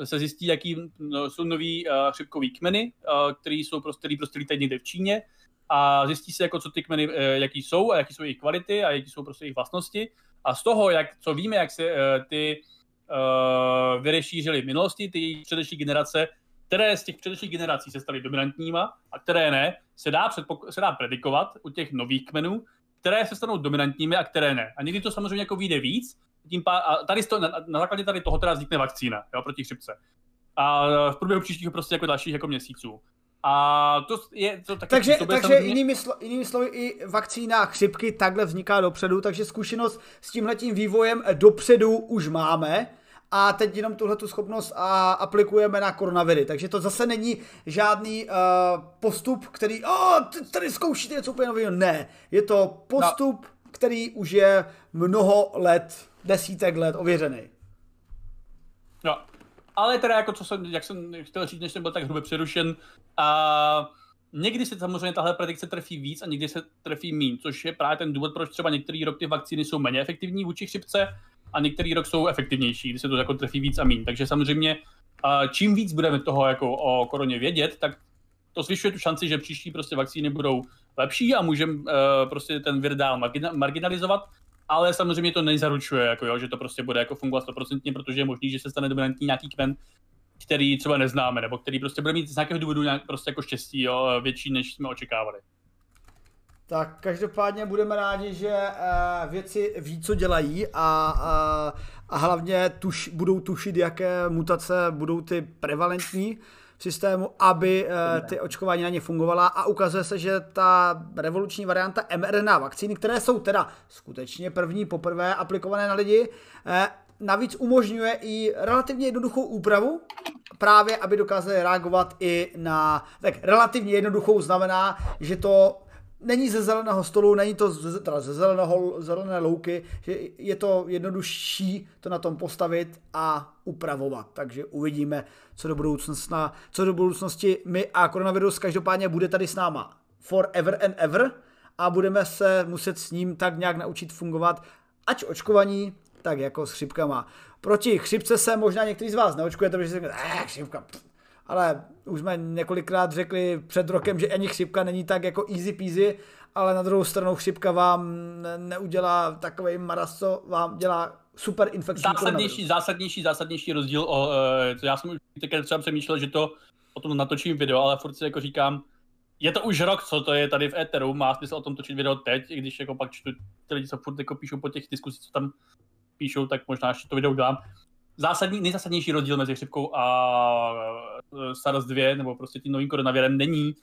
se zjistí, jaký no, jsou nový chřipkový kmeny, který jsou prostě, který prostě lítají někde v Číně a zjistí se, jako co ty kmeny, jaký jsou a jaký jsou jejich kvality a jaký jsou prostě jejich vlastnosti. A z toho, jak, co víme, jak se ty uh, viry šířily v minulosti, ty předešlé generace, které z těch předešlých generací se staly dominantníma a které ne, se dá, předpok- se dá predikovat u těch nových kmenů, které se stanou dominantními a které ne. A někdy to samozřejmě jako vyjde víc, tím pá- a tady to, na, na, základě tady toho teda vznikne vakcína jo, proti chřipce. A v průběhu příštích prostě jako dalších jako měsíců. A to je to taky Takže, takže samozřejmě... jinými, slo, jinými slovy i vakcína chřipky takhle vzniká dopředu, takže zkušenost s tímhletím vývojem dopředu už máme a teď jenom tuhle tu schopnost a aplikujeme na koronaviry. Takže to zase není žádný uh, postup, který, oh, tady zkoušíte něco úplně nového. Ne, je to postup, no. který už je mnoho let, desítek let ověřený. No, ale teda jako co jsem, jak jsem chtěl říct, než jsem byl tak hrubě přerušen, a někdy se samozřejmě tahle predikce trefí víc a někdy se trefí mín, což je právě ten důvod, proč třeba některý rok ty vakcíny jsou méně efektivní vůči chřipce a některý rok jsou efektivnější, když se to jako trefí víc a mín. Takže samozřejmě čím víc budeme toho jako o koroně vědět, tak to zvyšuje tu šanci, že příští prostě vakcíny budou lepší a můžeme uh, prostě ten vir dál marginalizovat ale samozřejmě to nezaručuje, jako jo, že to prostě bude jako fungovat 100%, protože je možný, že se stane dominantní nějaký kmen, který třeba neznáme, nebo který prostě bude mít z nějakého důvodu nějak prostě jako štěstí, jo, větší, než jsme očekávali. Tak každopádně budeme rádi, že uh, věci ví, co dělají a, uh, a hlavně tuš, budou tušit, jaké mutace budou ty prevalentní v systému, aby uh, ty očkování na ně fungovala. A ukazuje se, že ta revoluční varianta mRNA vakcíny, které jsou teda skutečně první poprvé aplikované na lidi, uh, navíc umožňuje i relativně jednoduchou úpravu, právě aby dokázali reagovat i na, tak relativně jednoduchou znamená, že to není ze zeleného stolu, není to ze, teda ze zeleného, zelené louky, že je to jednodušší to na tom postavit a upravovat. Takže uvidíme, co do, budoucna, co do budoucnosti my a koronavirus každopádně bude tady s náma forever and ever a budeme se muset s ním tak nějak naučit fungovat, ať očkovaní, tak jako s chřipkama. Proti chřipce se možná některý z vás neočkujete, protože si říkáte, eh, chřipka, ale už jsme několikrát řekli před rokem, že ani chřipka není tak jako easy peasy, ale na druhou stranu chřipka vám neudělá takový maras, co vám dělá super infekční Zásadnější, zásadnější, zásadnější rozdíl, o, uh, já jsem už třeba přemýšlel, že to o tom natočím video, ale furt si jako říkám, je to už rok, co to je tady v Eteru, má smysl o tom točit video teď, i když jako pak čtu ty lidi, co furt jako píšou po těch diskusích, co tam píšou, tak možná ještě to video udělám zásadní, nejzásadnější rozdíl mezi chřipkou a e, SARS-2, nebo prostě tím novým koronavirem, není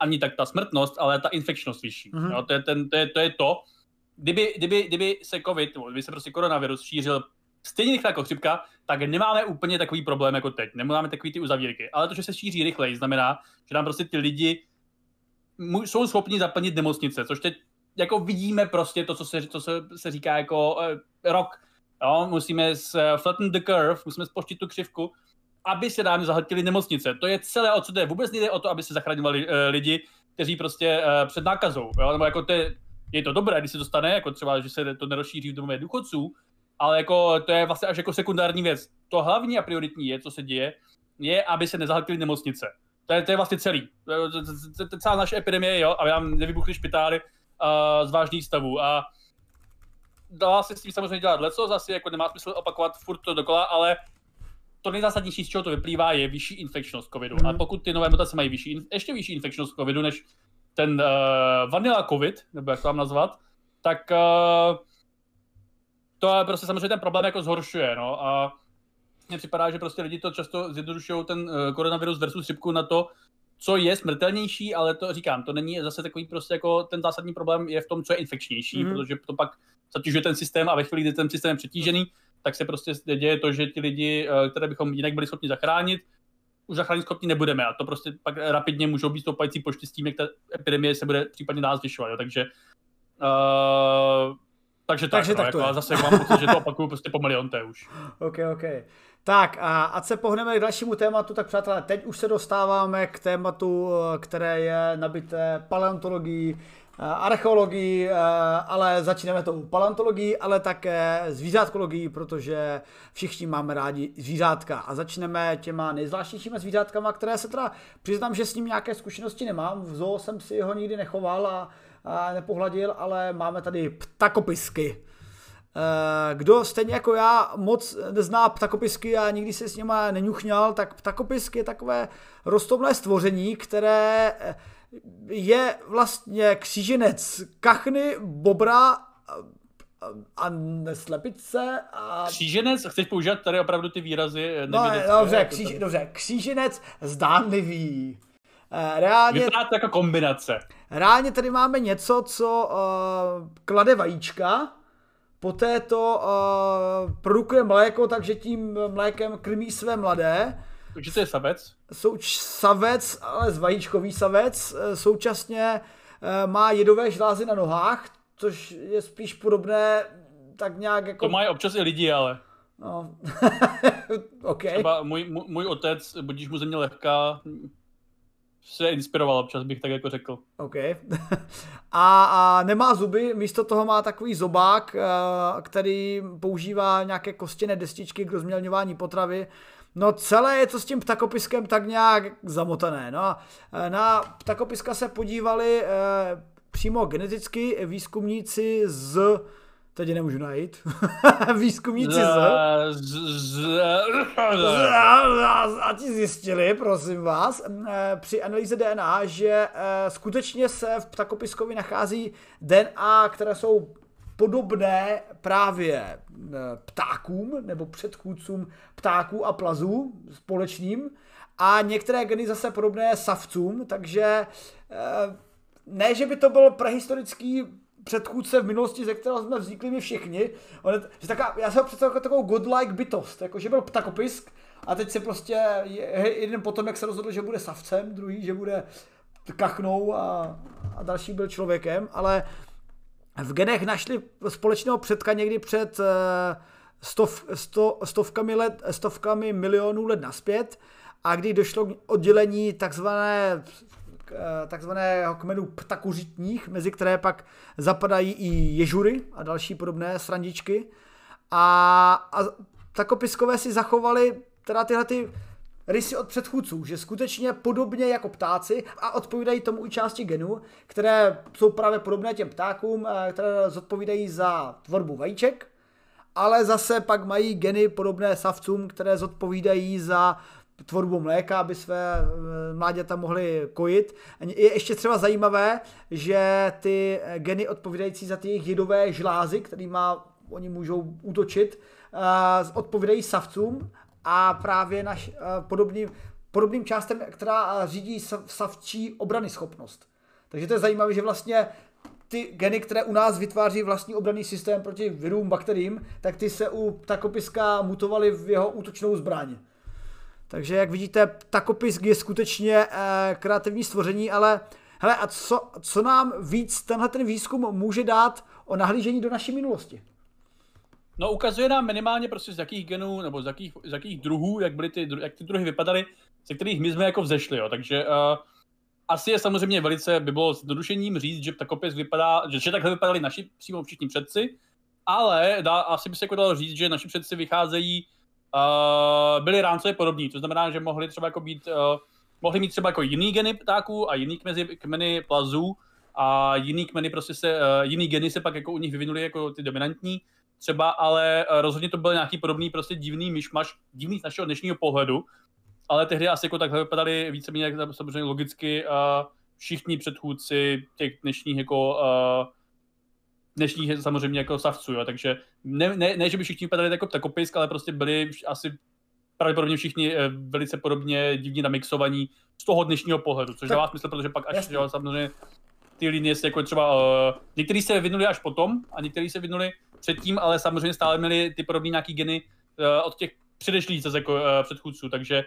ani tak ta smrtnost, ale ta infekčnost vyšší. Mm-hmm. Jo, to, je ten, to, je, to je to, kdyby, kdyby, kdyby se covid, nebo kdyby se prostě koronavirus šířil stejně rychle jako chřipka, tak nemáme úplně takový problém jako teď. Nemáme takový ty uzavírky. Ale to, že se šíří rychleji, znamená, že nám prostě ty lidi jsou schopni zaplnit nemocnice, což teď jako vidíme prostě to, co se, co se, se říká jako eh, rok Jo, musíme flatten the curve, musíme spočtit tu křivku, aby se nám zahltili nemocnice. To je celé, o co jde. Vůbec nejde o to, aby se zachraňovali uh, lidi, kteří prostě uh, před nákazou. Jo? Nebo jako to je, je to dobré, když se to stane, jako třeba, že se to nerozšíří v domově důchodců, ale jako to je vlastně až jako sekundární věc. To hlavní a prioritní je, co se děje, je, aby se nezahltili nemocnice. To je, to je vlastně celý. To, to, to, to, celá naše epidemie, jo, aby nám nevybuchly špitály uh, z vážných stavů. A dá se s tím samozřejmě dělat leco, zase jako nemá smysl opakovat furt to dokola, ale to nejzásadnější, z čeho to vyplývá, je vyšší infekčnost covidu. Mm. A pokud ty nové mutace mají vyšší, ještě vyšší infekčnost covidu než ten uh, vanilla covid, nebo jak to mám nazvat, tak uh, to je prostě samozřejmě ten problém jako zhoršuje, no. A mně připadá, že prostě lidi to často zjednodušují ten uh, koronavirus versus chřipku na to, co je smrtelnější, ale to říkám, to není zase takový prostě jako ten zásadní problém je v tom, co je infekčnější, mm. protože to pak zatěžuje ten systém a ve chvíli, kdy ten systém je přetížený, tak se prostě děje to, že ti lidi, eh, které bychom jinak byli schopni zachránit, už zachránit schopni nebudeme a to prostě pak rapidně můžou být stoupající počty s tím, jak ta epidemie se bude případně dál zvyšovat, jo. takže uh, takže tak, takže no, tak jako, to zase mám pocit, že to opakuju prostě po milionté už. OK, OK. Tak a ať se pohneme k dalšímu tématu, tak přátelé, teď už se dostáváme k tématu, eh, které je nabité paleontologií, Eh, archeologii, eh, ale začínáme tou paleontologií, ale také zvířátkologií, protože všichni máme rádi zvířátka. A začneme těma nejzvláštnějšími zvířátkama, které se teda přiznám, že s ním nějaké zkušenosti nemám. V zoo jsem si ho nikdy nechoval a, a nepohladil, ale máme tady ptakopisky. Eh, kdo stejně jako já moc nezná ptakopisky a nikdy se s nima neňuchňal, tak ptakopisk je takové rostomlé stvoření, které je vlastně kříženec kachny, bobra a neslepice a... Kříženec? Chceš používat tady opravdu ty výrazy? Eh, no, dobře, jako kříž, dobře, kříženec zdánlivý. Eh, reálně, Vypadá to jako kombinace. Reálně tady máme něco, co uh, klade vajíčka, poté to uh, produkuje mléko, takže tím mlékem krmí své mladé takže to je savec? Souč savec, ale zvajíčkový savec. Eh, současně eh, má jedové žlázy na nohách, což je spíš podobné tak nějak jako... To mají občas i lidi, ale... No, OK. Třeba můj, můj, můj otec, budíš mu země lehká, se inspiroval občas, bych tak jako řekl. OK. a, a nemá zuby, místo toho má takový zobák, eh, který používá nějaké kostěné destičky k rozmělňování potravy No celé je to s tím ptakopiskem tak nějak zamotané. No e, na ptakopiska se podívali eh, přímo geneticky výzkumníci z Teď nemůžu najít. Výzkumníci z... A ti zjistili, prosím vás, eh, při analýze DNA, že eh, skutečně se v ptakopiskovi nachází DNA, které jsou podobné právě ptákům nebo předchůdcům ptáků a plazů společným a některé geny zase podobné savcům, takže ne, že by to byl prehistorický předchůdce v minulosti, ze kterého jsme vznikli my všichni. On, že taká, já jsem ho představil jako takovou godlike bytost, jako že byl ptakopisk a teď se prostě jeden potom, jak se rozhodl, že bude savcem, druhý, že bude kachnou a, a další byl člověkem, ale v genech našli společného předka někdy před eh, stov, sto, stovkami, let, stovkami milionů let naspět a kdy došlo k oddělení takzvané Eh, takzvaného kmenu ptakuřitních, mezi které pak zapadají i ježury a další podobné srandičky. A, a takopiskové si zachovali teda tyhle ty rysy od předchůdců, že skutečně podobně jako ptáci a odpovídají tomu i části genů, které jsou právě podobné těm ptákům, eh, které zodpovídají za tvorbu vajíček, ale zase pak mají geny podobné savcům, které zodpovídají za tvorbu mléka, aby své eh, mláďata mohly kojit. Je ještě třeba zajímavé, že ty geny odpovídající za ty jejich jedové žlázy, kterými oni můžou útočit, eh, odpovídají savcům a právě naš, eh, podobným, podobným částem, která řídí savčí obrany schopnost. Takže to je zajímavé, že vlastně ty geny, které u nás vytváří vlastní obranný systém proti virům, bakteriím, tak ty se u takopiska mutovaly v jeho útočnou zbraň. Takže jak vidíte, takopisk je skutečně eh, kreativní stvoření, ale hele, a co, co nám víc tenhle ten výzkum může dát o nahlížení do naší minulosti? No ukazuje nám minimálně prostě z jakých genů, nebo z jakých, z jakých druhů, jak, byly ty, jak ty druhy vypadaly, ze kterých my jsme jako vzešli, jo. Takže uh, asi je samozřejmě velice, by bylo zjednodušením říct, že takopisk vypadá, že, že takhle vypadali naši přímo všichni předci, ale dá, asi by se jako dalo říct, že naši předci vycházejí uh, byli rámcově podobní. To znamená, že mohli třeba jako být, uh, mohli mít třeba jako jiný geny ptáků a jiný kmeny, kmeny plazů a jiný kmeny prostě se, uh, jiný geny se pak jako u nich vyvinuli jako ty dominantní třeba, ale uh, rozhodně to byl nějaký podobný prostě divný myšmaš, divný z našeho dnešního pohledu, ale tehdy asi jako takhle vypadaly víceméně samozřejmě logicky uh, všichni předchůdci těch dnešních jako uh, dnešních samozřejmě jako savců, jo, takže ne, ne, ne, že by všichni vypadali jako takopisk, ale prostě byli asi pravděpodobně všichni eh, velice podobně divně namixovaní z toho dnešního pohledu, což dává smysl, protože pak až jo, samozřejmě ty linie se jako třeba, uh, některý se vyvinuli až potom a některý se vyvinuli předtím, ale samozřejmě stále měli ty podobné nějaký geny uh, od těch předešlých zase jako uh, předchůdců, takže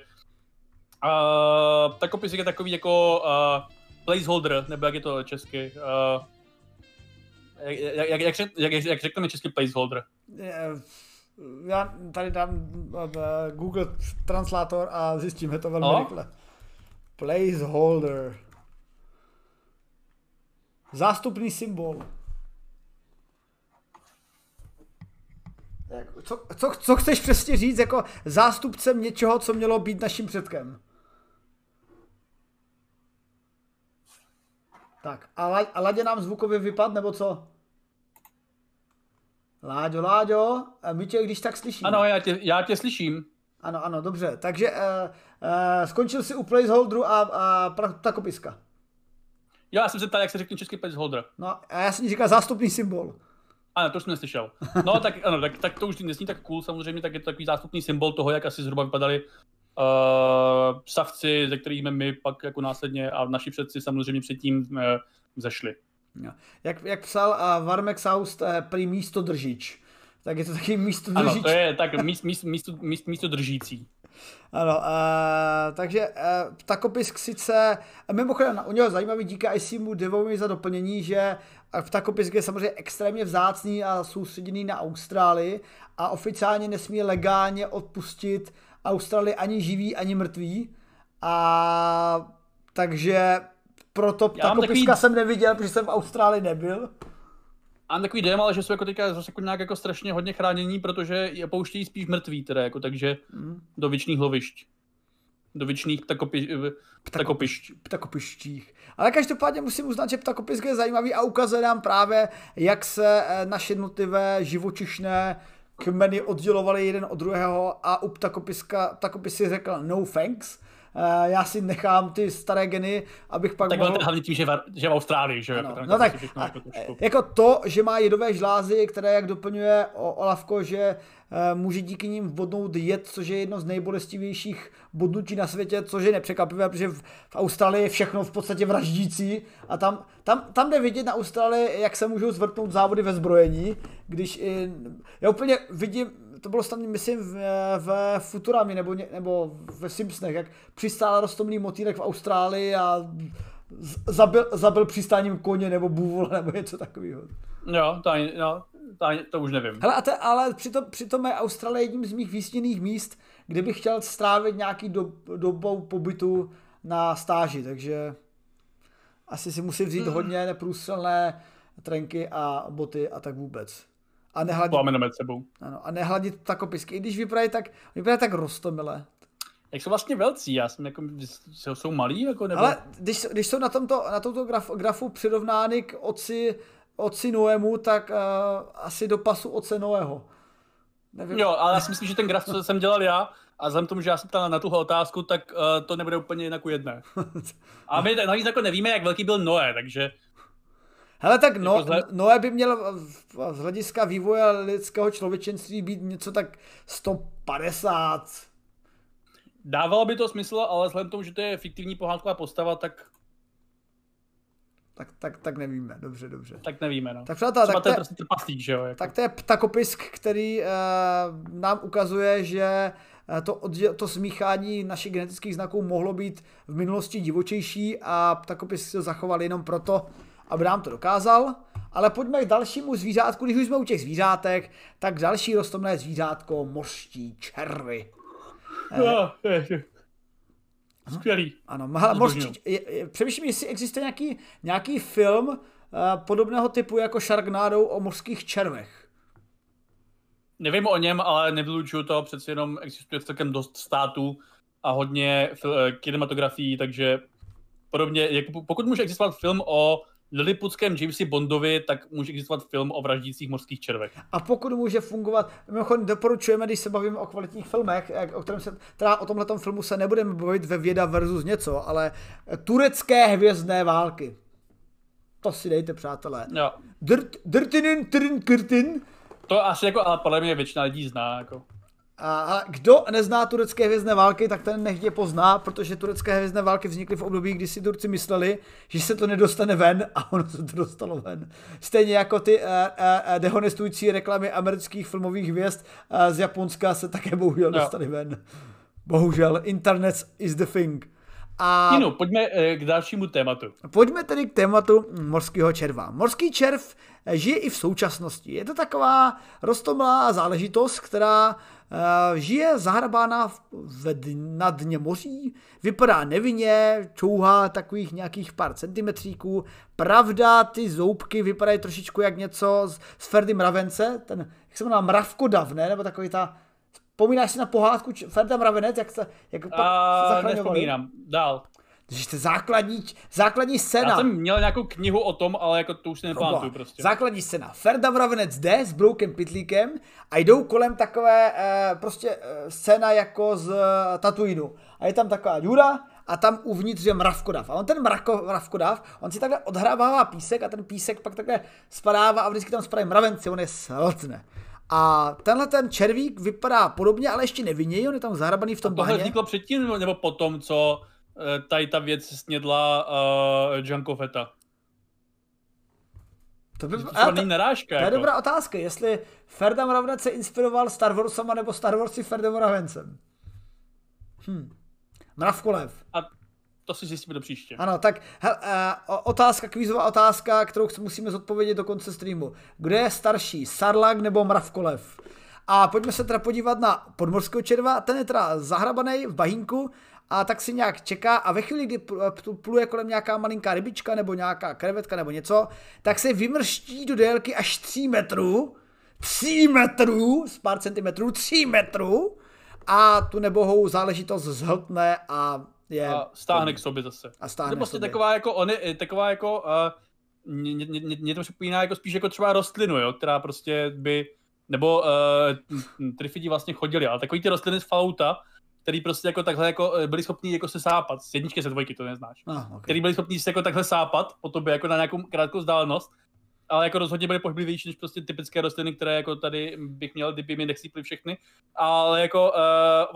uh, takopisk je takový jako uh, placeholder, nebo jak je to česky, uh, jak, jak, jak, jak, jak řekneme český placeholder? Já tady dám eh, Google Translator a zjistíme to velmi no? rychle. Placeholder. Zástupný symbol. Co, co, co chceš přesně říct jako zástupcem něčeho, co mělo být naším předkem? Tak, a, la, a Ladě nám zvukově vypad, nebo co? Láďo, Láďo, my tě když tak slyšíme. Ano, já tě, já tě slyším. Ano, ano, dobře. Takže uh, uh, skončil si u placeholderu a, a takopiska. Jo, já jsem se ptal, jak se řekne český placeholder. No a já jsem říkal zástupný symbol. Ano, to jsem neslyšel. No tak, ano, tak, tak to už nesní tak cool, samozřejmě, tak je to takový zástupný symbol toho, jak asi zhruba vypadali uh, savci, ze kterými my pak jako následně a naši předci samozřejmě předtím uh, zešli. No. Jak, jak psal uh, Varmek Saust, uh, prý místo držič. Tak je to taky místo držič. Ano, to je tak míst, míst, místo, míst, místo držící. Ano, uh, takže uh, Ptakopisk sice, mimochodem u něho zajímavý díky ICMu Devovi za doplnění, že Ptakopisk je samozřejmě extrémně vzácný a soustředěný na Austrálii a oficiálně nesmí legálně odpustit Austrálii ani živý, ani mrtvý. A takže proto takový... jsem neviděl, protože jsem v Austrálii nebyl. A mám takový dojem, ale že jsou jako teďka zase jako nějak jako strašně hodně chránění, protože je pouštějí spíš mrtví teda, jako takže mm. do věčných lovišť. do věčných ptakopi, ptakopišť. ptakopištích. Ale každopádně musím uznat, že ptakopisk je zajímavý a ukazuje nám právě, jak se eh, naše jednotlivé živočišné kmeny oddělovaly jeden od druhého a u ptakopiska, ptakopisy řekl no thanks, já si nechám ty staré geny, abych pak tak mohl... Tak hlavně tím, že, var, že v Austrálii, že? Ano. No tak, a, jako, jako to, že má jedové žlázy, které, jak doplňuje Olavko, že uh, může díky ním vodnout jed, což je jedno z nejbolestivějších bodnutí na světě, což je nepřekvapivé, protože v, v Austrálii je všechno v podstatě vraždící a tam, tam, tam jde vidět na Austrálii, jak se můžou zvrtnout závody ve zbrojení, když i, já úplně vidím, to bylo snad, myslím, v, v Futurami nebo, nebo ve Simpsonech, jak přistál rostomný motýlek v Austrálii a zabil, zabil přistáním koně nebo bůvola nebo něco takového. Jo, to, ani, no, to, ani, to už nevím. Hele, a te, ale přitom, přitom je Austrálie jedním z mých výstěných míst, kde bych chtěl strávit nějaký do, dobou pobytu na stáži, takže asi si musím vzít mm. hodně neprůstřelné trenky a boty a tak vůbec. A nehladit, Plámeneme sebou. Ano, a nehladit takopisky, i když vypadají tak, vypadají tak rostomile. Jak jsou vlastně velcí, já jsem jako, jsou malí, jako nebo... Ale když, když jsou na tomto, na tomto graf, grafu přirovnány k oci, oci Noému, tak uh, asi do pasu oce Noého. Nevím. Jo, ale já si myslím, že ten graf, co jsem dělal já, a vzhledem tomu, že já jsem ptal na tuhle otázku, tak uh, to nebude úplně jinak u jedné. A my navíc jako nevíme, jak velký byl Noé, takže Hele, tak no, jako Noé by měl z hlediska vývoje lidského člověčenství být něco tak 150. Dávalo by to smysl, ale vzhledem k tomu, že to je fiktivní pohádková postava, tak tak, tak, tak nevíme, dobře, dobře. Tak nevíme, no. Tak přátelé, tak to je prostě trpaslík, že jo? Jako. Tak to je ptakopisk, který uh, nám ukazuje, že uh, to, to smíchání našich genetických znaků mohlo být v minulosti divočejší a ptakopisk se zachoval jenom proto, aby nám to dokázal. Ale pojďme k dalšímu zvířátku, když už jsme u těch zvířátek, tak další rostomné zvířátko, mořští červy. No, je, Skvělý. Ano, mořští, přemýšlím, jestli existuje nějaký, nějaký film uh, podobného typu jako Sharknado o mořských červech. Nevím o něm, ale nevylučuju to, přeci jenom existuje celkem dost států a hodně eh, kinematografií, takže podobně, jako pokud může existovat film o Lilliputském Jamesi Bondovi, tak může existovat film o vraždících mořských červech. A pokud může fungovat, mimochodem doporučujeme, když se bavíme o kvalitních filmech, o kterém se, teda o tomhle filmu se nebudeme bavit ve věda versus něco, ale turecké hvězdné války. To si dejte, přátelé. Jo. Drtinin, trin, krtin. To asi jako, ale podle mě většina lidí zná. Jako. A kdo nezná turecké hvězdné války, tak ten nechtě pozná, protože turecké hvězdné války vznikly v období, kdy si Turci mysleli, že se to nedostane ven a ono se to dostalo ven. Stejně jako ty uh, uh, dehonestující reklamy amerických filmových hvězd uh, z Japonska se také bohužel no. dostaly ven. Bohužel, internet is the thing. A Inu, pojďme k dalšímu tématu. Pojďme tedy k tématu morského červa. Morský červ žije i v současnosti. Je to taková rostomlá záležitost, která žije zahrabána na dně moří, vypadá nevinně, čouhá takových nějakých pár centimetříků. Pravda, ty zoubky vypadají trošičku jak něco z, z Ferdy Mravence, ten, jak se jmenuje, Mravkodav, ne? Nebo takový ta, Vzpomínáš si na pohádku Ferda Mravenec, jak se, jak uh, zachraňovali? dál. Takže to základní, základní scéna. Já jsem měl nějakou knihu o tom, ale jako to už si nepamatuju prostě. Základní scéna. Ferda Mravenec jde s Broukem Pitlíkem a jdou kolem takové e, prostě e, scéna jako z e, Tatooinu. A je tam taková důra a tam uvnitř je mravkodav. A on ten mrako, mravkodav, on si takhle odhrává písek a ten písek pak takhle spadává a vždycky tam spadají mravenci, on je sltne. A tenhle ten červík vypadá podobně, ale ještě nevinně, on je tam zahrabaný v tom a tohle vzniklo předtím nebo potom, co Eh, tady ta věc snědla uh, Janko Feta. To by to a, narážka. To je jako. dobrá otázka, jestli Ferda Mravnec se inspiroval Star Warsama nebo Star Warsy Ferdem Mravencem. Hm. Mravkolev. A to si zjistíme do příště. Ano, tak he, uh, otázka, kvízová otázka, kterou musíme zodpovědět do konce streamu. Kdo je starší, Sarlak nebo Mravkolev? A pojďme se teda podívat na podmorského červa. Ten je teda zahrabaný v bahínku a tak si nějak čeká a ve chvíli, kdy pluje kolem nějaká malinká rybička nebo nějaká krevetka nebo něco, tak se vymrští do délky až 3 metrů, 3 metrů, z pár centimetrů, 3 metrů a tu nebohou záležitost zhltne a je... A stáhne k sobě zase. A stáhne to prostě sobě. taková jako, on je, taková jako, uh, mě, mě, mě, mě to připomíná jako spíš jako třeba rostlinu, jo, která prostě by, nebo uh, trifidi vlastně chodili, ale takový ty rostliny z Fallouta, který prostě jako takhle jako eh, byli schopni jako se sápat, z jedničky se dvojky, to neznáš, Ah, okay. který byli schopni se jako takhle sápat po tobě jako na nějakou krátkou vzdálenost, ale jako rozhodně byly pohyblivější než prostě typické rostliny, které jako tady bych měl, kdyby mi nechcípli všechny, ale jako uh,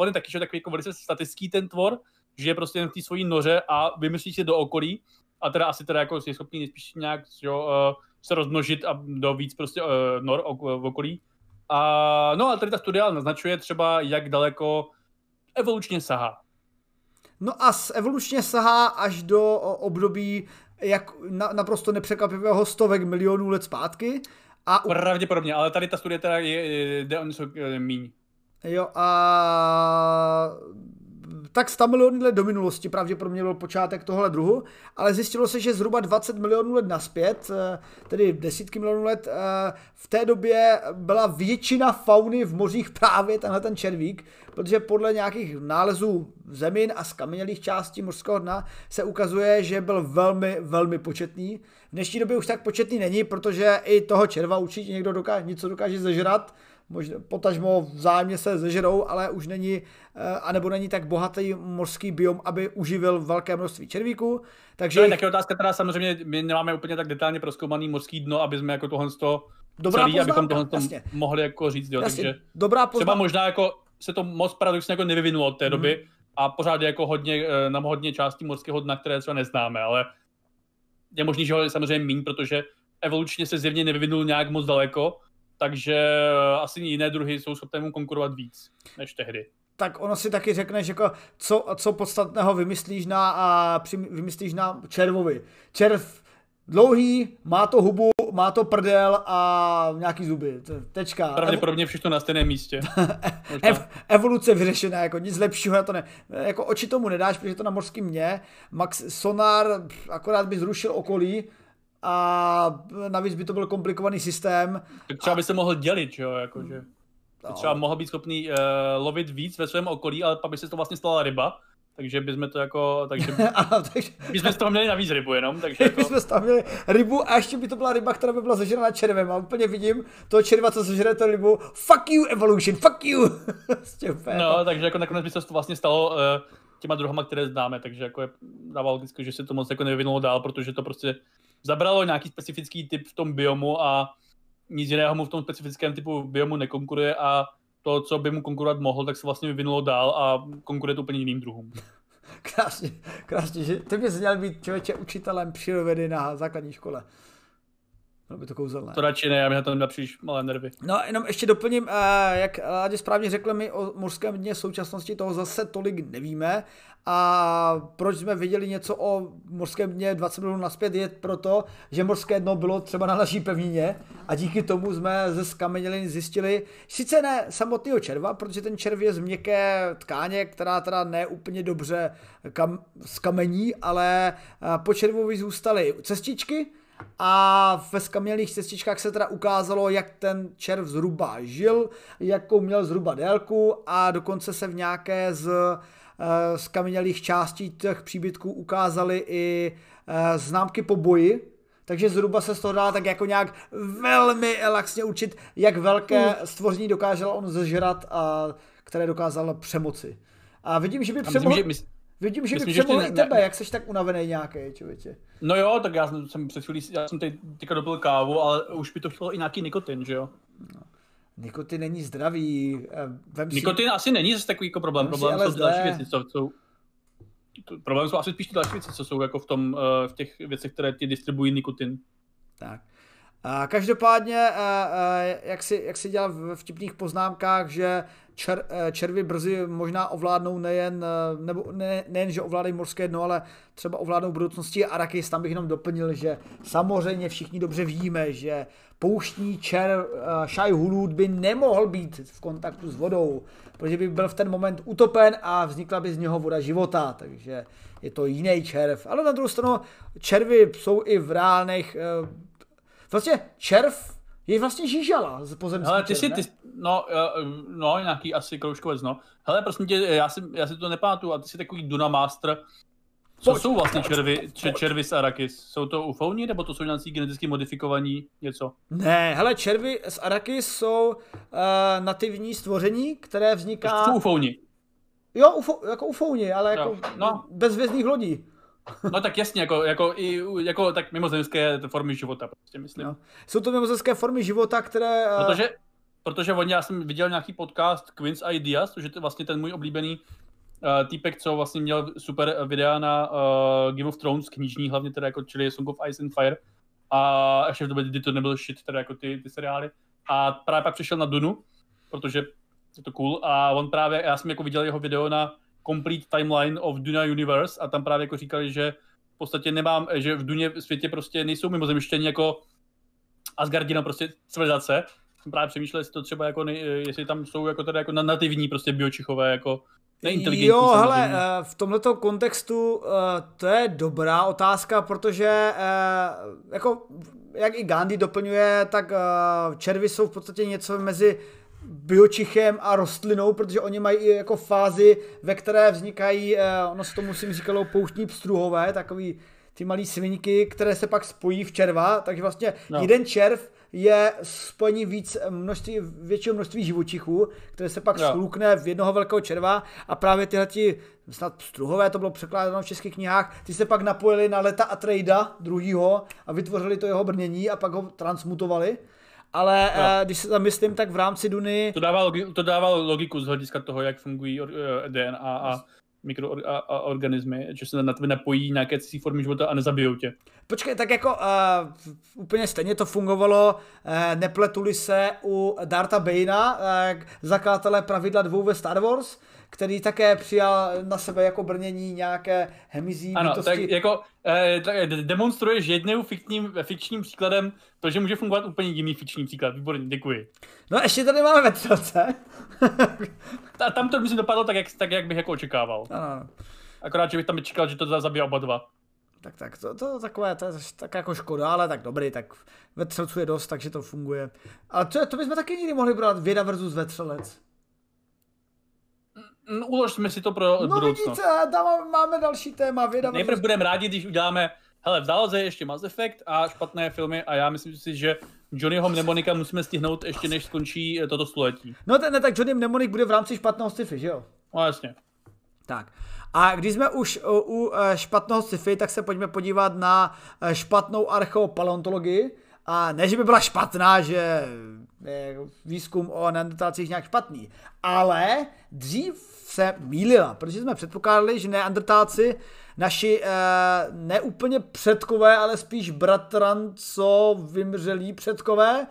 on je taky že takový jako velice statický ten tvor, že je prostě jen v té svojí noře a vymyslí si do okolí a teda asi teda jako je schopný spíš nějak jo, uh, se rozmnožit a do víc prostě uh, nor ok- v okolí. A, no a tady ta studia naznačuje třeba, jak daleko evolučně sahá. No a z evolučně sahá až do období jak na, naprosto nepřekvapivého stovek milionů let zpátky. A u, Pravděpodobně, ale tady ta studie teda je, jde o něco eh, míň. jo, a tak 100 milionů let do minulosti pravděpodobně byl počátek tohle druhu, ale zjistilo se, že zhruba 20 milionů let naspět, eh, tedy desítky milionů let, eh, v té době byla většina fauny v mořích právě tenhle ten červík, protože podle nějakých nálezů zemin a skamenělých částí mořského dna se ukazuje, že byl velmi, velmi početný. V dnešní době už tak početný není, protože i toho červa určitě někdo dokáže, něco dokáže zežrat, možná potažmo vzájemně se zežerou, ale už není, eh, anebo není tak bohatý mořský biom, aby uživil velké množství červíků. Takže To je jich- taky otázka, teda samozřejmě my nemáme úplně tak detailně proskoumaný mořský dno, aby jsme jako tohle to Dobrá celý, abychom poznámka, tohle jasně. mohli jako říct, jo, jasně, takže dobrá třeba poznámka. možná jako se to moc paradoxně jako nevyvinulo od té doby a pořád je jako hodně, eh, nám hodně částí mořského dna, které třeba neznáme, ale je možný, že ho je samozřejmě míň, protože evolučně se zjevně nevyvinul nějak moc daleko, takže eh, asi jiné druhy jsou schopné mu konkurovat víc než tehdy. tak ono si taky řekne, že jako co, co podstatného vymyslíš na, a, při, vymyslíš na červovi. Červ dlouhý, má to hubu, má to prdel a nějaký zuby. Tečka. Pravděpodobně všechno na stejném místě. Ev, evoluce vyřešená, jako nic lepšího na to ne. Jako oči tomu nedáš, protože to na mořském mě. Max sonar pff, akorát by zrušil okolí a navíc by to byl komplikovaný systém. Tak třeba by se mohl dělit, že jo, jakože. No. Třeba mohl být schopný uh, lovit víc ve svém okolí, ale pak by se to vlastně stala ryba, takže bychom to jako, takže Ano, takže bychom z toho měli navíc rybu jenom, takže jako, jsme tam měli rybu a ještě by to byla ryba, která by byla zežraná červem. A úplně vidím toho červa, co sežere tu rybu. Fuck you, evolution, fuck you. Prostě úplně jako- no, takže jako nakonec by se to vlastně stalo uh, těma druhama, které známe, takže jako je dává logicky, že se to moc jako nevyvinulo dál, protože to prostě zabralo nějaký specifický typ v tom biomu a nic jiného mu v tom specifickém typu biomu nekonkuruje a to, co by mu konkurovat mohl, tak se vlastně vyvinulo dál a konkuruje to úplně jiným druhům. Krásně, krásně, že ty bys měl být člověče učitelem přírodovědy na základní škole. Bylo by to kouzelné. To radši ne, já mi na to nepříliš malé nervy. No, jenom ještě doplním, eh, jak Ládě správně řekl, my o mořském dně současnosti toho zase tolik nevíme a proč jsme viděli něco o mořském dně 20 milionů naspět je proto, že mořské dno bylo třeba na naší pevnině a díky tomu jsme ze skamenělin zjistili, sice ne samotného červa, protože ten červ je z měkké tkáně, která teda ne úplně dobře kam, skamení, ale eh, po červovi zůstaly cestičky, a ve skamenělých cestičkách se teda ukázalo, jak ten červ zhruba žil, jakou měl zhruba délku a dokonce se v nějaké z eh, skamenělých částí těch příbytků ukázaly i eh, známky po boji, takže zhruba se z toho dá tak jako nějak velmi laxně učit, jak velké stvoření dokázal on zežrat a které dokázal přemoci. A vidím, že by A myslím, přemohl, že, vidím, že by myslím, že přemohl i tebe, ne- jak seš tak unavený nějaký, člověče. no jo, tak já jsem, před chvílí, já jsem teď teďka dopil kávu, ale už by to chtělo i nějaký nikotin, že jo? Nikotin není zdravý. eh, Vem si, Nikotin asi není zase takový jako problém, Vem problém jsou další věci, co jsou, to, problém jsou asi spíš ty další věci, co jsou jako v tom, eh, v těch věcech, které ti distribuují nikotin. Tak. Každopádně, eh, eh, jak si, jak si dělal v vtipných poznámkách, že čer, eh, červy brzy možná ovládnou nejen, nebo ne, nejen, že ovládají morské dno, ale třeba ovládnou budoucnosti Arakis. Tam bych jenom doplnil, že samozřejmě všichni dobře víme, že pouštní čer Shai Hulud by nemohl být v kontaktu s vodou, protože by byl v ten moment utopen a vznikla by z něho voda života, takže je to jiný červ. Ale na druhou stranu červy jsou i v reálných Vlastně červ Je vlastně žížala z pozemský Hele, ty čert, si, ty, no, eh, no, nějaký asi kroužkovec, no. Hele, prosím tě, já si, já si to nepamatuju, a ty jsi takový Duna Master. Co Pojď, jsou vlastně červy, červy z Arakis? Jsou to ufouni, nebo to jsou nějaký geneticky modifikovaní něco? Ne, hele, červy z Arakis jsou uh, nativní stvoření, které vzniká... Jsou ufouni. Jo, ufo, jako ufouni, ale jako no. bez hvězdných lodí. No tak jasně, jako, jako, i, jako tak mimozemské formy života, prostě myslím. No. Jsou to mimozemské formy života, které... eh, Protože, protože oni, já jsem viděl nějaký podcast Queen's Ideas, což je to vlastně ten můj oblíbený uh, týpek, co vlastně měl super videa na uh, Game of Thrones, knižní hlavně teda, jako, čili Song of Ice and Fire. A ještě v době, kdy to nebyl shit, teda jako ty, ty seriály. A právě pak přišel na Dunu, protože je to cool. A on právě, já jsem jako viděl jeho video na Complete Timeline of Duna Universe a tam právě jako říkali, že v podstatě nemám, že v Duně světě prostě nejsou mimozemštění jako Asgardina prostě civilizace. Jsem právě přemýšlel, jestli to třeba jako, nej, jestli tam jsou jako teda jako na- nativní prostě biočichové, jako neinteligentní Jo, hele, samozřejmě. eh, v tomto kontextu eh, to je dobrá otázka, protože eh, jako, jak i Gandhi doplňuje, tak červy jsou v podstatě něco mezi biočichem a rostlinou, protože oni mají i jako fázi, ve které vznikají, eh, ono se tomu musím říkalo pouštní pstruhové, takový ty malý svinky, které se pak spojí v červa, takže vlastně no. No. jeden červ je spojení víc množství, většího množství živočichů, které se pak Jo. slukne v jednoho velkého červa a právě tyhle ti, snad struhové, to bylo překládáno v českých knihách, ty se pak napojili na leta a trejda druhýho a vytvořili to jeho brnění a pak ho transmutovali. Ale Jo. eh, když se zamyslím, tak v rámci Duny To dává, logi- to dává logiku z hlediska toho, jak fungují or, eh, DNA a mikroorganismy, že se na tebe napojí nějaké cizí formy života a nezabijou tě. Počkej, tak jako uh, úplně stejně to fungovalo, uh, nepletuli se u Darta Bane'a, uh, zakladatele pravidla dvou ve Star Wars, který také přijal na sebe jako brnění nějaké hemizí Ano, bytosti. tak jako eh, tak, eh, demonstruješ jednou fikčním, fikčním příkladem to, že může fungovat úplně jiný fikční příklad. Výborně, děkuji. No ještě tady máme vetřelce. A tam to myslím dopadlo tak, jak, tak, jak bych jako očekával. ano. Akorát, že bych tam čekal, že to za- zabije oba dva. Tak, tak, to, to, takové, to je tak jako škoda, ale tak dobrý, tak vetřelců je dost, takže to funguje. Ale to, to bychom taky někdy mohli brát věda versus vetřelec. Mm, Uložme si to pro No budoucnost. vidíte, tam máme další téma, věda Nejprve budeme rádi, když uděláme, hele, v záloze je ještě Mass Effect a špatné filmy a já myslím si, že Johnnyho mnemonika musíme stihnout ještě než skončí eh, toto století. No ten, ne, tak Johnny Mnemonic bude v rámci špatného sci-fi, že jo? No jasně. Tak. A když jsme už u, u eh, špatného sci-fi, tak se pojďme podívat na eh, špatnou archeopaleontologii. A ne, že by byla špatná, že je výzkum o neandertalcích nějak špatný, ale dřív se mýlila, protože jsme předpokládali, že neandertálci, naši eh, neúplně předkové, ale spíš bratranco vymřelí předkové,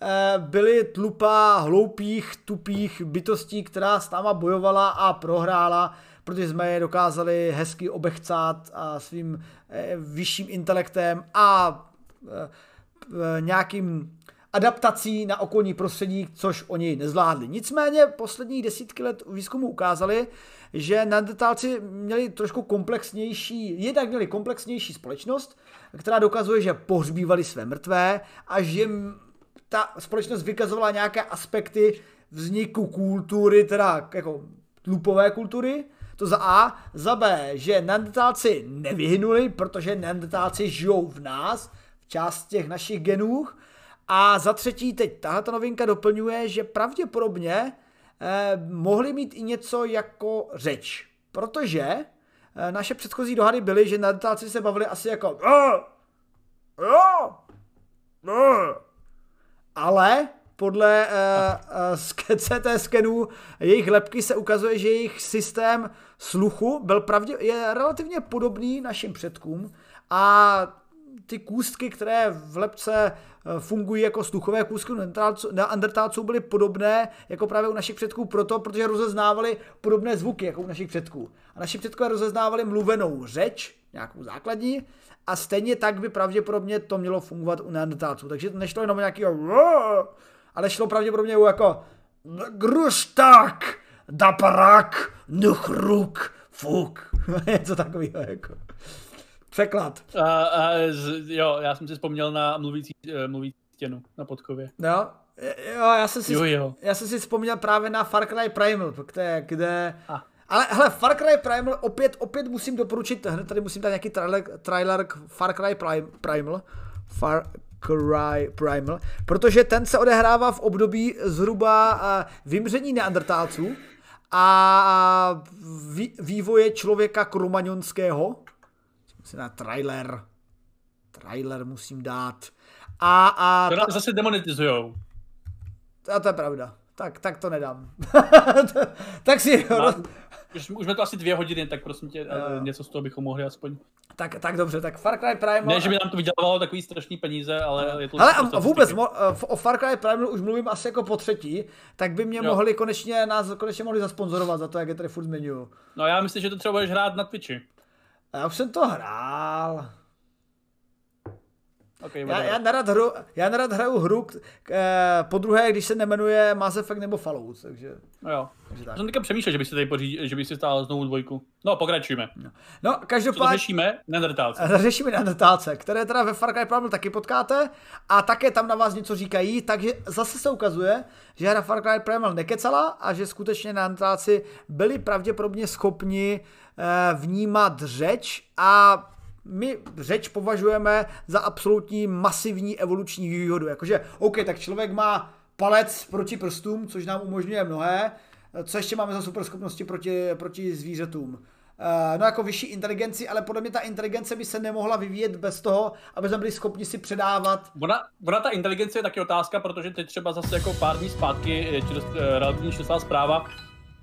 eh, byli tlupa hloupých, tupých bytostí, která s náma bojovala a prohrála, protože jsme je dokázali hezky obechcát a svým eh, vyšším intelektem a eh, nějakým adaptací na okolní prostředí, což oni nezvládli. Nicméně posledních desítky let výzkumu ukázali, že neandertálci měli trošku komplexnější, jednak měli komplexnější společnost, která dokazuje, že pohřbívali své mrtvé a že ta společnost vykazovala nějaké aspekty vzniku kultury, teda jako tlupové kultury, to za A, za B, že neandertálci nevyhynuli, protože neandertálci žijou v nás, v část těch našich genů, a za třetí, teď tahle ta novinka doplňuje, že pravděpodobně eh, mohli mít i něco jako řeč. Protože eh, naše předchozí dohady byly, že neandertálci se bavili asi jako "Ah, jo, no." ale podle uh, uh, CT skenů jejich lepky se ukazuje, že jejich systém sluchu byl pravdě, je relativně podobný našim předkům a ty kůstky, které v lepce eh, fungují jako sluchové kůstky u neandertálců- byly podobné jako právě u našich předků proto, protože rozeznávali podobné zvuky jako u našich předků. A naši předkové rozeznávali mluvenou řeč, nějakou základní, a stejně tak by pravděpodobně to mělo fungovat u neandertálců. Takže to nešlo jenom nějaký ale šlo pravděpodobně u jako Gruštak, daparak, nuchruk, fuk. Něco takového jako. Překlad. A, a, z, jo, já jsem si vzpomněl na mluvící, eh, mluvící stěnu na podkově. No, jo, já jsem si, Jo, jo. já jsem si vzpomněl právě na Far Cry Primal, kde, kde Ah. ale hele, Far Cry Primal opět, opět musím doporučit, hned tady musím dát nějaký trailer, trailer k Far Cry Prim- Primal, Far Cry Primal, protože ten se odehrává v období zhruba uh, vymření neandertálců a vý, vývoje člověka kromaňonského. Musím dát trailer. Trailer musím dát. A, a To nás zase demonetizujou. a to je pravda. Tak, tak to nedám. tak si Má- Už, už jsme to asi dvě hodiny, tak prosím tě, eh, něco z toho bychom mohli aspoň. tak, tak dobře, tak Far Cry Primal. Ne, že by nám to vydělávalo takový strašný peníze, ale je to... To a vůbec, mo, v- o Far Cry Primal už mluvím asi jako po třetí, tak by mě Jo. mohli konečně, nás konečně mohli zasponzorovat za to, jak je tady furt zmiňuju. No já myslím, že to třeba budeš hrát na Twitchi. A Já už jsem to hrál. Okay, Já, já, nerad, hru, já nerad hraju hru k, k, eh, po druhé, když se nemenuje Mass Effect nebo Fallout, takže... No jo. takže tak. jsem teďka přemýšlel, že by si tady pořídil, že by si stál znovu dvojku. No, pokračujeme. No, to každopádně... řešíme? Neandertálci. Řešíme neandertálce, které teda ve Far Cry Primal taky potkáte a také tam na vás něco říkají, takže zase se ukazuje, že hra Far Cry Primal nekecala a že skutečně neandertálci byli pravděpodobně schopni eh, vnímat řeč a my řeč považujeme za absolutní masivní evoluční výhodu. Jakože, OK, tak člověk má palec proti prstům, což nám umožňuje mnohé. Co ještě máme za superschopnosti proti, proti zvířatům? Eh, no jako vyšší inteligenci, ale podle mě ta inteligence by se nemohla vyvíjet bez toho, aby jsme byli schopni si předávat. Ona, ona ta inteligence je taky otázka, protože teď třeba zase jako pár dní zpátky, je či dost, eh, relativně čerstvá zpráva,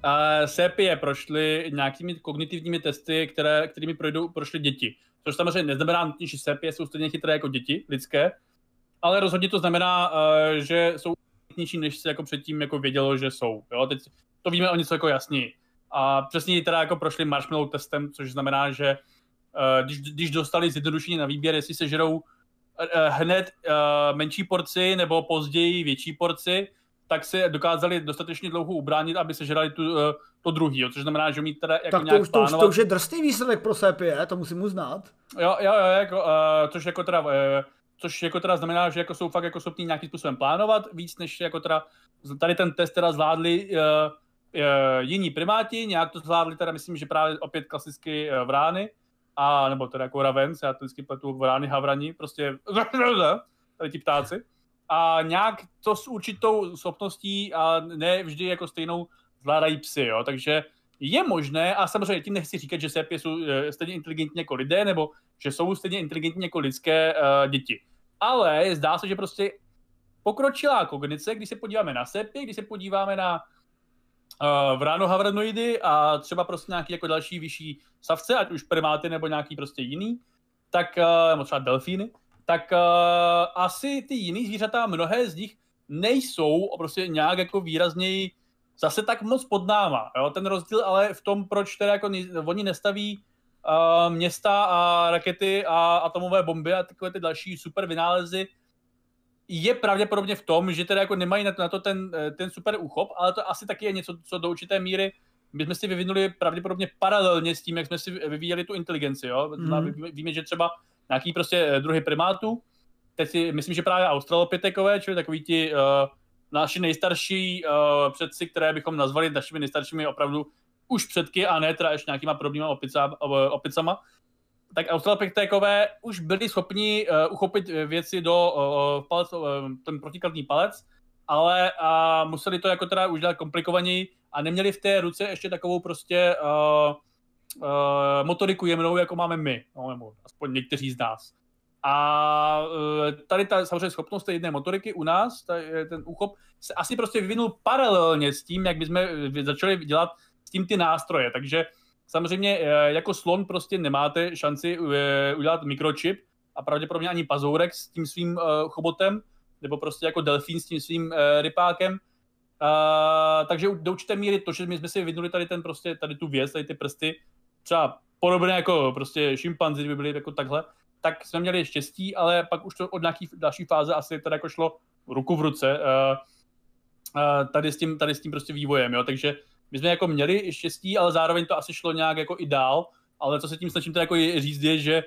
uh, sepie prošly nějakými kognitivními testy, které, kterými projdou, prošly děti. Což samozřejmě neznamená že sepie jsou stejně chytré jako děti lidské, ale rozhodně to znamená, uh, že jsou chytnější, než se jako předtím jako vědělo, že jsou. Jo? Teď to víme o něco jako jasněji. A přesně teda jako prošli marshmallow testem, což znamená, že uh, když, když dostali zjednodušení na výběr, jestli se žerou eh, hned menší porci nebo později větší porci, tak se dokázali dostatečně dlouho ubránit, aby se žrali tu, uh, to druhý, jo, což znamená, že mít teda jako Tak to nějak už, to, už, to už je drsný výsledek pro sepie, to musím uznat. Jo, jo, jo, jako, uh, což jako teda, uh, což jako teda znamená, že jako jsou fakt jako schopní nějakým způsobem plánovat víc, než jako teda, tady ten test teda zvládli uh, uh, jiní primáti, nějak to zvládli teda, myslím, že právě opět klasicky uh, vrány, a, nebo teda jako ravens, já to vždycky pletu vrány, havrani, prostě tady ti ptáci. A nějak to s určitou schopností a ne vždy jako stejnou zvládají psy, jo, takže je možné, a samozřejmě tím nechci říkat, že sepie jsou eh, stejně inteligentní jako lidé, nebo že jsou stejně inteligentní jako lidské uh, děti. Ale zdá se, že prostě pokročilá kognice, když se podíváme na sepy, když se podíváme na uh, vránohavranoidy a třeba prostě nějaký jako další vyšší savce, ať už primáty nebo nějaký prostě jiný, tak, uh, třeba delfíny, tak uh, asi ty jiný zvířata, mnohé z nich nejsou prostě nějak jako výrazněji zase tak moc pod náma. Jo? Ten rozdíl ale v tom, proč teda jako ni- oni nestaví uh, města a rakety a atomové bomby a takové ty další super vynálezy, je pravděpodobně v tom, že teda jako nemají na to, na to ten, eh, ten super úchop, ale to asi taky je něco, co do určité míry my jsme si vyvinuli pravděpodobně paralelně s tím, jak jsme si vyvíjeli tu inteligenci. Jo? Mm. Víme, že třeba nějaký prostě eh, druhy primátů, teď si myslím, že právě australopitekové, čili takový ti uh, naši nejstarší uh, předci, které bychom nazvali našimi nejstaršími opravdu už předky a ne teda ještě nějakýma podobnýma opica, opicama, tak australopitekové už byli schopni uh, uchopit věci do uh, palec, uh, ten protikladný palec, ale uh, museli to jako teda už dělat komplikovaněji a neměli v té ruce ještě takovou prostě uh, uh, motoriku jemnou, jako máme my, no, nebo aspoň někteří z nás. A uh, tady ta samozřejmě schopnost té jedné motoriky u nás, ta, ten úchop, se asi prostě vyvinul paralelně s tím, jak bychom začali dělat s tím ty nástroje. Takže samozřejmě eh, jako slon prostě nemáte šanci eh, udělat mikročip a pravděpodobně ani pazourek s tím svým uh, chobotem, nebo prostě jako delfín s tím svým uh, rypákem. Uh, takže do určité míry to, že my jsme si vyvinuli tady ten prostě, tady tu věc, tady ty prsty, třeba podobně jako prostě šimpanzi, by byly jako takhle, tak jsme měli štěstí, ale pak už to od nějaký další fáze asi teda jako šlo ruku v ruce uh, uh, tady, s tím, tady s tím prostě vývojem, jo, takže my jsme jako měli štěstí, ale zároveň to asi šlo nějak jako i dál, ale co se tím snažím teda jako říct je, že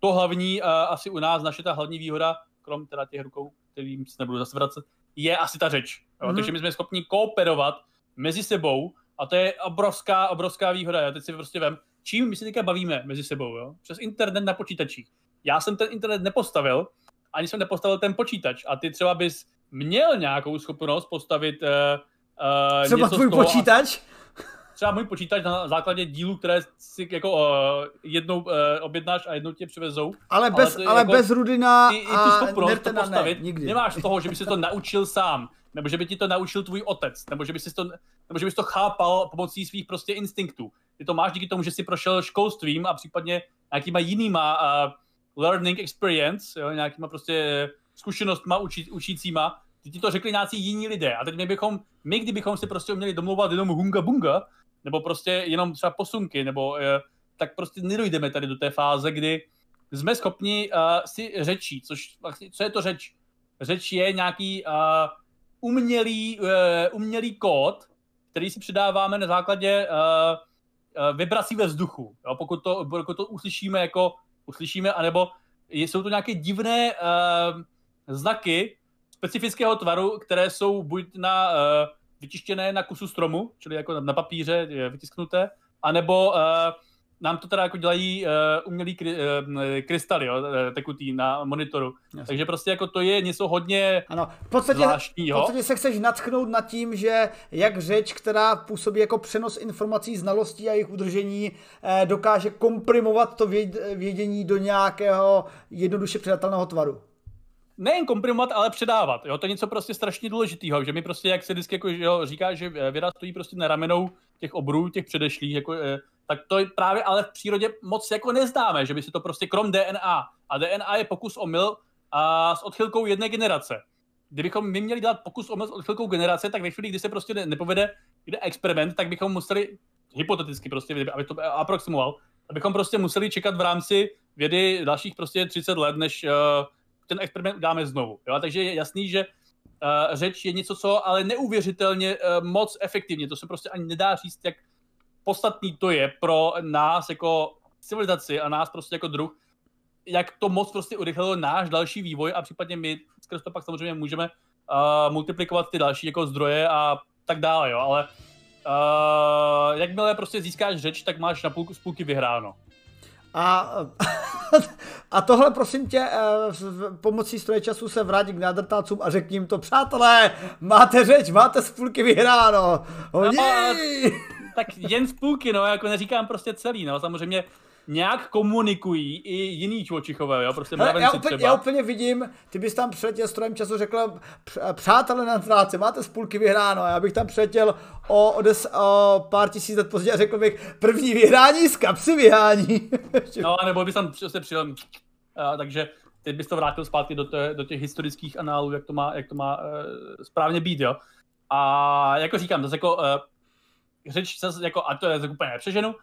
to hlavní, uh, asi u nás, naše ta hlavní výhoda, krom teda těch rukou, kterým se nebudu zase vracet, je asi ta řeč. Jo? Mhm. Takže my jsme schopni kooperovat mezi sebou a to je obrovská, obrovská výhoda. Já teď si prostě vem, čím my se teďka bavíme mezi sebou, jo? přes internet na počítačích. Já jsem ten internet nepostavil, ani jsem nepostavil ten počítač a ty třeba bys měl nějakou schopnost postavit uh, uh, Třeba něco tvůj z toho a- počítač? Třeba můj počítač na základě dílů, které si jako uh, jednou uh, objednáš a jednou tě přivezou. Ale bez, je ale jako- bez Rudina I, i tu a schopnost to postavit ne, nikdy. nemáš toho, že by si to naučil sám, nebo že by ti to naučil tvůj otec, nebo že by si to, nebo že bys to chápal pomocí svých prostě instinktů. Ty to máš díky tomu, že jsi prošel školstvím a případně nějakýma jinýma uh, learning experience, jo, nějakýma prostě zkušenostma učí, učícíma, ty ti to řekli nějací jiní lidé. A teď my bychom, my kdybychom si prostě uměli domlouvat jenom hunga bunga, nebo prostě jenom třeba posunky, nebo uh, tak prostě nedojdeme tady do té fáze, kdy jsme schopni uh, si řečí, což vlastně, co je to řeč? Řeč je nějaký uh, umělý, uh, umělý kód, který si předáváme na základě uh, uh, vibrací ve vzduchu. Jo? Pokud, to, pokud to uslyšíme jako uslyšíme, anebo jsou to nějaké divné uh, znaky specifického tvaru, které jsou buď na uh, vytištěné na kusu stromu, čili jako na, papíře vytisknuté, anebo uh, nám to teda jako dělají uh, umělý kry, uh, krystaly, jo, eh, tekutý na monitoru. Jasně. Takže prostě jako to je něco hodně Ano, v podstatě, v zvláštního. podstatě se chceš natchnout nad tím, že jak řeč, která působí jako přenos informací, znalostí a jejich udržení, eh, dokáže komprimovat to věd- vědění do nějakého jednoduše předatelného tvaru. Nejen komprimovat, ale předávat. Jo? To je něco prostě strašně důležitého, že mi prostě, jak se vždycky jako, jo, říká, že věda stojí prostě na ramenou těch obrů, těch předešlých, jako, eh, tak to je právě ale v přírodě moc jako neznáme, že by si to prostě krom DNA. A DNA je pokus o mil a s odchylkou jedné generace. Kdybychom my měli dělat pokus o s odchylkou generace, tak ve chvíli, kdy se prostě ne- nepovede jde experiment, tak bychom museli, hypoteticky prostě, aby to aproximoval, abychom prostě museli čekat v rámci vědy dalších prostě 30 let, než uh, ten experiment uděláme znovu. Jo? Takže je jasný, že uh, řeč je něco, co ale neuvěřitelně uh, moc efektivně, to se prostě ani nedá říct, jak podstatný to je pro nás jako civilizaci a nás prostě jako druh, jak to moc prostě urychlilo náš další vývoj a případně my skrz to pak samozřejmě můžeme uh, multiplikovat ty další jako zdroje a tak dále, jo, ale uh, jakmile prostě získáš řeč, tak máš na půlku z půlky vyhráno. A, a tohle prosím tě, eh, pomocí stroje času se vrátí k neandertácům a řekni jim to, přátelé, máte řeč, máte z půlky vyhráno. Oni! No, Tak jen z půlky, no, jako neříkám prostě celý, no, samozřejmě nějak komunikují i jiný živočichové, jo, prostě Hele, já, úplně, třeba. já úplně vidím, ty bys tam přiletěl strojem času, řekl, "Př- přátelé na práci, máte z půlky vyhráno. A já bych tam přiletěl o, o, des, o pár tisíc let později a řekl bych, první vyhrání z kapsy vyhání. No, nebo by tam se přijel, a, takže teď bys to vrátil zpátky do, té, do těch historických análů, jak to má, jak to má uh, správně být, jo. A jako říkám, zase jako uh, řeč, zase jako, a to je úplně nepřeženu,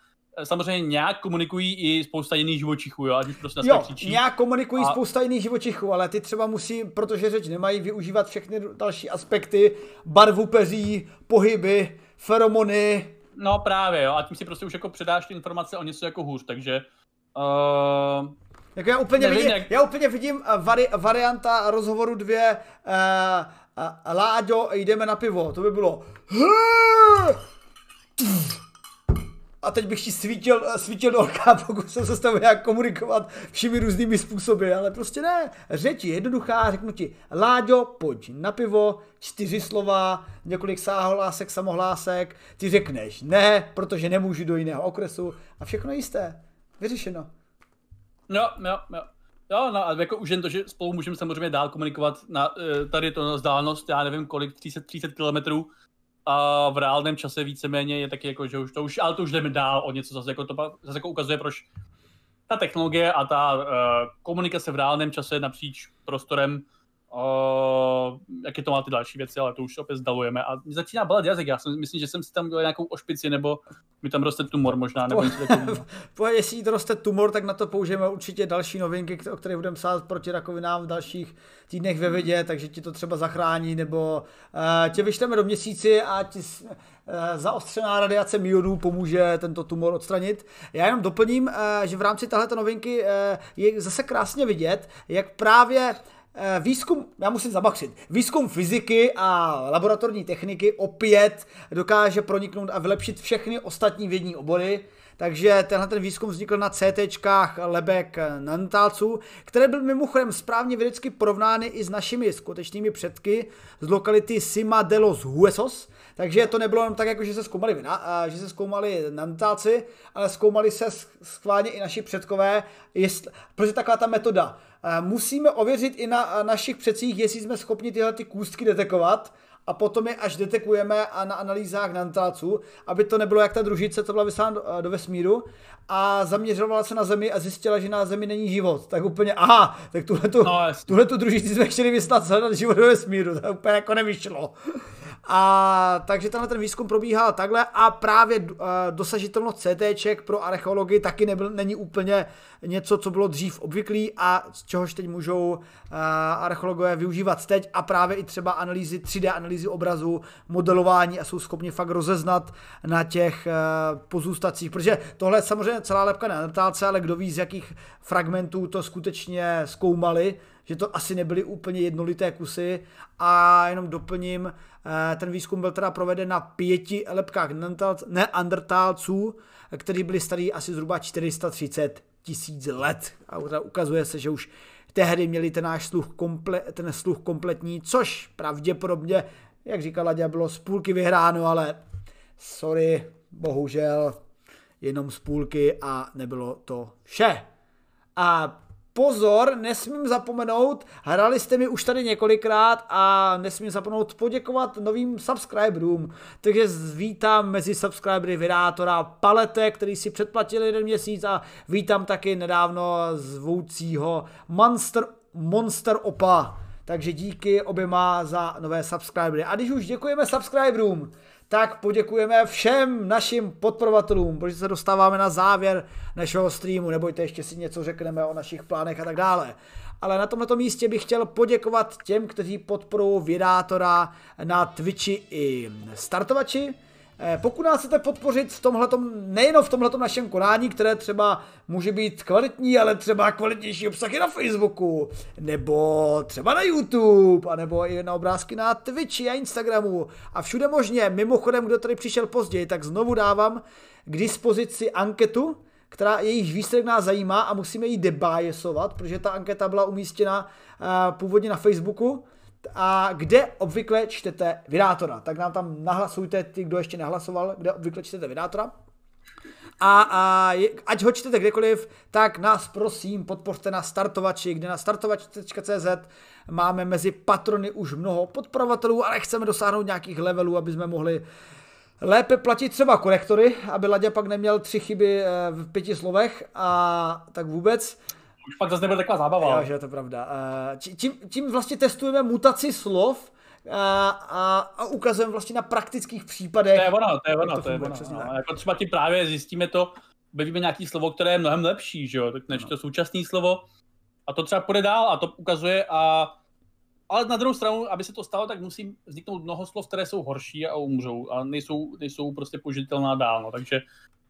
samozřejmě nějak komunikují i spousta jiných živočichů, jo, ať už prostě Jo, křičí. nějak komunikují A- spousta jiných živočichů, ale ty třeba musí, protože řeč nemají, využívat všechny další aspekty, barvu peří, pohyby, feromony. No právě, jo, a tím si prostě už jako předáš ty informace o něco jako hůř, takže uh, Jako já úplně Nevím, vidím, jak- já úplně vidím eh, vari, varianta rozhovoru dvě, uh, uh, Láďo, jdeme na pivo, to by bylo a teď bych ti svítil, svítil do oka, pokud jsem se s tebou nějak komunikovat všemi různými způsoby, ale prostě ne. Řeč je jednoduchá, řeknu ti, Láďo, pojď na pivo, čtyři slova, několik sáhlásek, samohlásek, ty řekneš ne, protože nemůžu do jiného okresu a všechno jisté. Vyřešeno. Jo, jo, jo. Jo, no a jako už jen to, že spolu můžeme samozřejmě dál komunikovat na eh, tady to na vzdálenost, já nevím kolik, 300, 300 kilometrů a v reálném čase víceméně je taky jako, že už to už, ale to už jdeme dál o něco, zase jako to zase jako ukazuje, proč ta technologie a ta uh, komunikace v reálném čase napříč prostorem, uh, jaké to má ty další věci, ale to už opět zdalujeme a mě začíná bolet jazyk, já jsem, myslím, že jsem si tam dělal nějakou ošpici, nebo mi tam roste tumor možná, nebo něco takového. Po, jestli to roste tumor, tak na to použijeme určitě další novinky, o kterých budeme psát proti rakovinám v dalších týdnech ve vědě, takže ti to třeba zachrání, nebo uh, tě vyšleme do měsíci a ti uh, zaostřená radiace myonů pomůže tento tumor odstranit. Já jenom doplním, uh, že v rámci této novinky uh, je zase krásně vidět, jak právě výzkum, já musím zabakřit, výzkum fyziky a laboratorní techniky opět dokáže proniknout a vylepšit všechny ostatní vědní obory, takže tenhle ten výzkum vznikl na CTčkách Lebek Nantálců, které byly mimochodem správně vědecky porovnány i s našimi skutečnými předky z lokality Sima de los Huesos, takže to nebylo jenom tak, jako že se zkoumali, vina, že se zkoumali Nantálci, ale zkoumali se schválně i naši předkové, jest, protože taková ta metoda. Musíme ověřit i na našich předcích, jestli jsme schopni tyhle ty kůstky detekovat, a potom je až detekujeme a na analýzách nantáců, aby to nebylo jak ta družice, co byla vyslána do, do vesmíru a zaměřovala se na Zemi a zjistila, že na Zemi není život. Tak úplně, aha, tak tuhle tu, no, tuhle tu družici jsme chtěli vyslat hledat život do vesmíru, to úplně jako nevyšlo. A takže tenhle ten výzkum probíhal takhle a právě uh, dosažitelnost CT pro archeologii taky nebyl, není úplně něco, co bylo dřív obvyklý a z čehož teď můžou uh, archeologové využívat teď a právě i třeba analýzy 3D analýzy obrazu, modelování a jsou schopni fakt rozeznat na těch uh, pozůstacích, protože tohle je samozřejmě celá lepka na ale kdo ví z jakých fragmentů to skutečně zkoumali, že to asi nebyly úplně jednolité kusy a jenom doplním, eh, ten výzkum byl teda proveden na pěti lepkách neandertálců, kteří byli starý asi zhruba 430 tisíc let. A ukazuje se, že už tehdy měli ten náš sluch, komple, ten sluch kompletní, což pravděpodobně, jak říkala Ladě, bylo z půlky vyhráno, ale sorry, bohužel jenom z půlky a nebylo to vše. A pozor, nesmím zapomenout, hrali jste mi už tady několikrát a nesmím zapomenout poděkovat novým subscriberům. Takže vítám mezi subscribery Virátora Palete, který si předplatil jeden měsíc a vítám taky nedávno zvoucího Monster, Monster Opa. Takže díky oběma za nové subscribery. A když už děkujeme subscriberům, tak poděkujeme všem našim podporovatelům, protože se dostáváme na závěr našeho streamu, nebojte, ještě si něco řekneme o našich plánech a tak dále. Ale na tomto místě bych chtěl poděkovat těm, kteří podporují Vědátora na Twitchi i startovači. Eh, pokud nás chcete podpořit v tomhletom, nejenom v tomhletom našem konání, které třeba může být kvalitní, ale třeba kvalitnější obsahy na Facebooku, nebo třeba na YouTube, anebo i na obrázky na Twitchi a Instagramu a všude možně. Mimochodem, kdo tady přišel později, tak znovu dávám k dispozici anketu, která jejich výsledek nás zajímá a musíme ji debiasovat, protože ta anketa byla umístěna uh, původně na Facebooku a kde obvykle čtete vydátora. Tak nám tam nahlasujte ty, kdo ještě nehlasoval, kde obvykle čtete vydátora. A, a ať ho čtete kdekoliv, tak nás prosím podpořte na startovači, kde na startovač.cz máme mezi patrony už mnoho podporovatelů, ale chceme dosáhnout nějakých levelů, aby jsme mohli lépe platit třeba korektory, aby Ladě pak neměl tři chyby eh, v pěti slovech a tak vůbec už pak zase nebude taková zábava. Jo, že je to pravda. Eh, tím, tím vlastně testujeme mutaci slov, a, a, a ukazujeme vlastně na praktických případech. To je ono, to je ono, to, to je ono. No. Jako třeba tím právě zjistíme to, objevíme nějaký slovo, které je mnohem lepší, že jo, tak než no. to současné slovo. A to třeba půjde dál a to ukazuje a ale na druhou stranu, aby se to stalo, tak musí vzniknout mnoho slov, které jsou horší a umřou a nejsou, nejsou prostě použitelná dál. No. Takže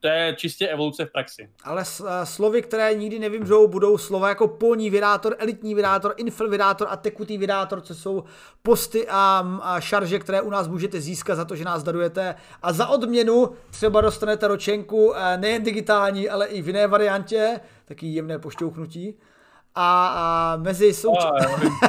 to je čistě evoluce v praxi. Ale eh, slovy, které nikdy nevymřou, budou slova jako polní vidátor, elitní vidátor, infil vidátor a tekutý vidátor, co jsou posty a, a šarže, které u nás můžete získat za to, že nás darujete. A za odměnu třeba dostanete ročenku eh, nejen digitální, ale i v jiné variantě, taky jemné pošťouchnutí a, a mezi, souč-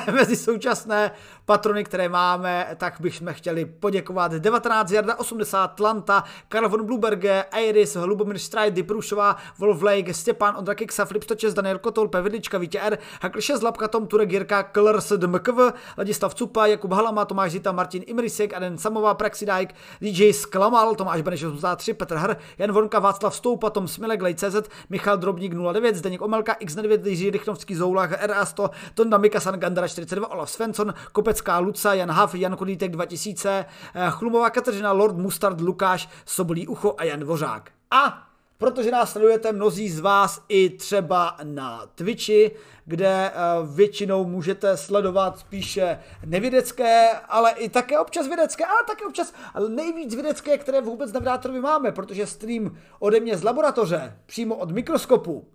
oh, mezi současné patrony, které máme, tak bychom chtěli poděkovat 19 Jarda 80 Tlanta, Karl von Bluberge, Iris, Lubomír Strajdy, Průšová, Wolf Lake, Stepan, Ondra Kiksa, Flip 106, Daniel Kotol, Pevidlička, Vítě R, Hakl 6 Lapka, Tom Turek, Jirka, Klr, SDMKV, Ladislav Cupa, Jakub Halama, Tomáš Zita, Martin Imrisek, Aden Samová, Praxidajk, DJ Sklamal, Tomáš Beneš 83, Petr Hr, Jan Vonka, Václav Stoupa, Tom Smilek, CZ, Michal Drobník 09, Zdeněk Omelka, X9, Jiří Rychnovský, Zoulach, RA100, Tonda Mikasan, Gandara 42, Olaf Svensson, Kopecká Luca, Jan Hav, Jan Kodítek 2000, eh, Chlumová Kateřina, Lord Mustard, Lukáš, Sobolí Ucho a Jan Vořák. A protože nás sledujete mnozí z vás i třeba na Twitchi, kde eh, většinou můžete sledovat spíše nevědecké, ale i také občas vědecké, ale také občas nejvíc vědecké, které vůbec na Vydátorovi máme, protože stream ode mě z laboratoře, přímo od mikroskopu,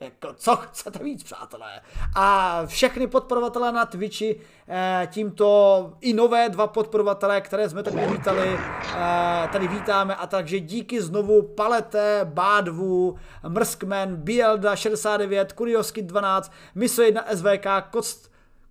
Jako, co chcete víc, přátelé? A všechny podporovatele na Twitchi, eh, tímto i nové dva podporovatele, které jsme tady vítali, eh, tady vítáme a takže díky znovu Palete, Bádvu, Mrskmen, Bielda 69, Kuriosky 12, Miso 1 SVK, Kost,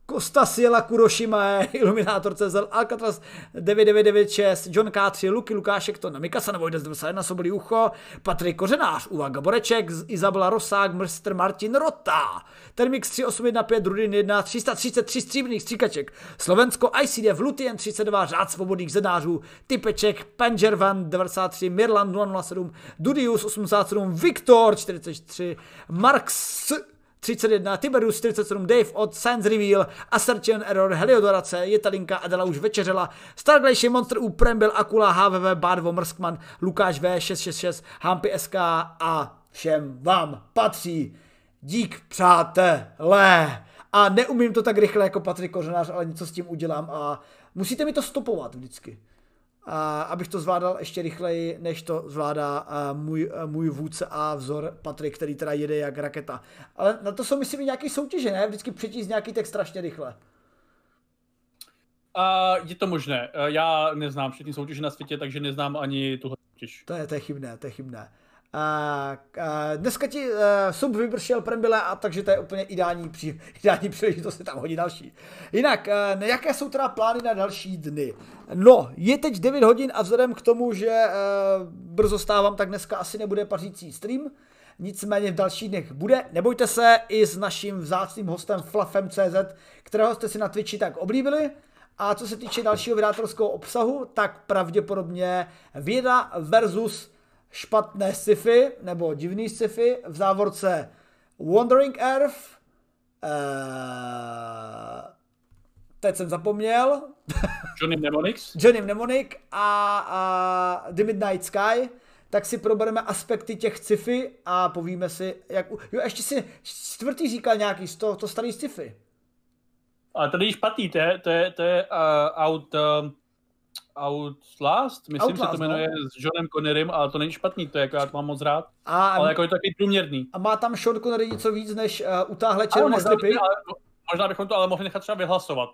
Costa Siela Kuroshima, Illuminator CZ, Alcatraz 9996, John K3, Luky Lukášek, to na Mikasa nebo 91, Sobolí ucho, Patrik Kořenář, Uvaga Boreček, Izabela Rosák, Mr. Martin Rota, Termix 3815, Rudin 1, 333 stříbrných stříkaček, Slovensko ICDF, Lutien 32, Řád svobodných zedářů, Typeček, Pangervan 93, Mirland 007, Dudius 87, Viktor 43, Marx 31, Tiberius 47, Dave od Science Reveal, Assertion Error, Heliodorace, Jetalinka, Adela už večeřela, Starglation Monster U, Prembil, Akula, HVV, Bádvo, Mrskman, Lukáš V, 666, Hampy SK a všem vám patří. Dík, přátelé. A neumím to tak rychle jako Patrik Kořenář, ale něco s tím udělám a musíte mi to stopovat vždycky abych to zvládal ještě rychleji, než to zvládá můj, můj vůdce a vzor Patrik, který teda jede jak raketa. Ale na to jsou myslím nějaké soutěže, ne? Vždycky přečíst nějaký text strašně rychle. Uh, je to možné. Uh, já neznám všechny soutěže na světě, takže neznám ani tuhle soutěž. To je, to je chybné, to je chybné. A, a dneska ti uh, sub vypršel Prembile, a takže to je úplně ideální, při, ideální příležitost si tam hodit další. Jinak, uh, jaké jsou teda plány na další dny? No, je teď 9 hodin a vzhledem k tomu, že uh, brzo stávám, tak dneska asi nebude pařící stream. Nicméně v dalších dnech bude. Nebojte se i s naším vzácným hostem Fluffem.cz, kterého jste si na Twitchi tak oblíbili. A co se týče dalšího vydátorského obsahu, tak pravděpodobně věda versus špatné sci-fi, nebo divný sci-fi, v závorce Wandering Earth, uh, teď jsem zapomněl. Johnny Mnemonics. Johnny Mnemonic a, a The Midnight Sky, tak si probereme aspekty těch sci-fi a povíme si, jak... Jo, ještě si čtvrtý říkal nějaký, to, to starý sci-fi. A to není špatný, to je, to je, to je uh, out... Uh Outlast, myslím, Outlast, že to jmenuje no. s Johnem Connerym, ale to není špatný, to je jako já to mám moc rád. A, ale jako je to takový průměrný. A má tam Sean Connery něco víc než uh, utáhle červené slipy? Ale, možná bychom to ale mohli nechat třeba vyhlasovat.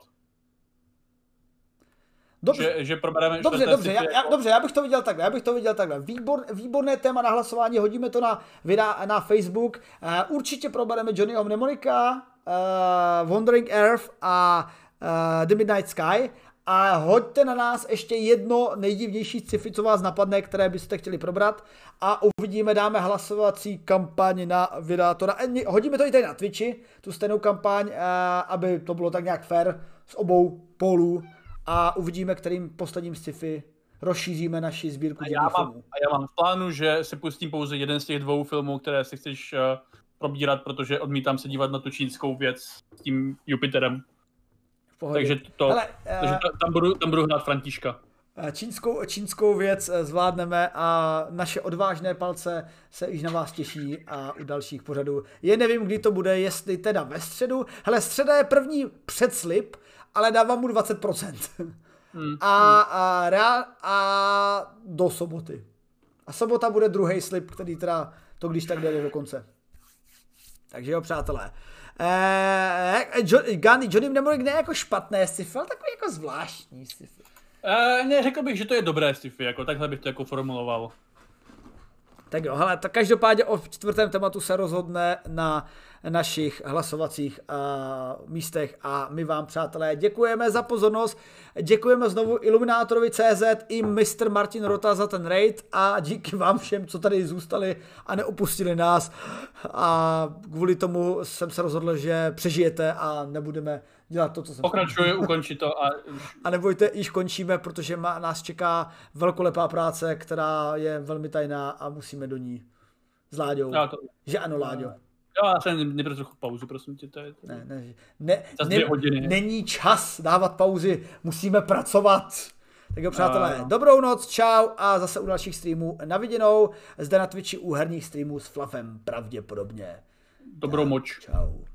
Dobře, že, že probereme dobře, dobře, já, jako... dobře, já bych to viděl takhle, já bych to viděl takhle. Výbor, výborné téma na hlasování, hodíme to na, videa, na Facebook. Uh, určitě probereme Johnnyho Mnemonika, uh, Wandering Earth a uh, The Midnight Sky a hoďte na nás ještě jedno nejdivnější sci co vás napadne, které byste chtěli probrat a uvidíme, dáme hlasovací kampaň na vydátora. Hodíme to i tady na Twitchi, tu stejnou kampaň, eh, aby to bylo tak nějak fair z obou polů a uvidíme, kterým posledním sci rozšíříme naši sbírku a já, mám, filmů. a já mám v plánu, že si pustím pouze jeden z těch dvou filmů, které si chceš uh, probírat, protože odmítám se dívat na tu čínskou věc s tím Jupiterem pohodě. Takže, to, Hele, takže uh, tam, budu, tam budu hrát Františka. Eh, čínskou, čínskou věc eh, zvládneme a naše odvážné palce se již na vás těší a u dalších pořadů. Je nevím, kdy to bude, jestli teda ve středu. Hele, středa je první předslip, ale dávám mu 20%. Hmm. A, a, a, a do soboty. A sobota bude druhý slip, který teda to když tak jde do konce. Takže jo, přátelé. Eh, eh Gandhi, Johnny Mnemonic ne jako špatné sci-fi, ale takový jako zvláštní sci-fi. Eh, ne, řekl bych, že to je dobré sci-fi, jako takhle bych to jako formuloval. Tak jo, hele, tak každopádně o čtvrtém tématu se rozhodne na našich hlasovacích uh, místech a my vám, přátelé, děkujeme za pozornost, děkujeme znovu Illuminátorovi CZ i Mr. Martin Rota za ten raid a díky vám všem, co tady zůstali a neopustili nás a kvůli tomu jsem se rozhodl, že přežijete a nebudeme dělat to, co jsem Pokračuje, ukončí to a... A nebojte, již končíme, protože má, nás čeká velkolepá práce, která je velmi tajná a musíme do ní s Láďou. To... Že ano, Láďo. Já jsem nebudu trochu pauzu, prosím tě. To je, to... Ne, ne, ne, ne, hodiny. Není čas dávat pauzy, musíme pracovat. Tak jo, přátelé, uh. dobrou noc, čau a zase u dalších streamů na viděnou. Zde na Twitchi u herních streamů s Flafem pravděpodobně. Dobrou moč. Čau.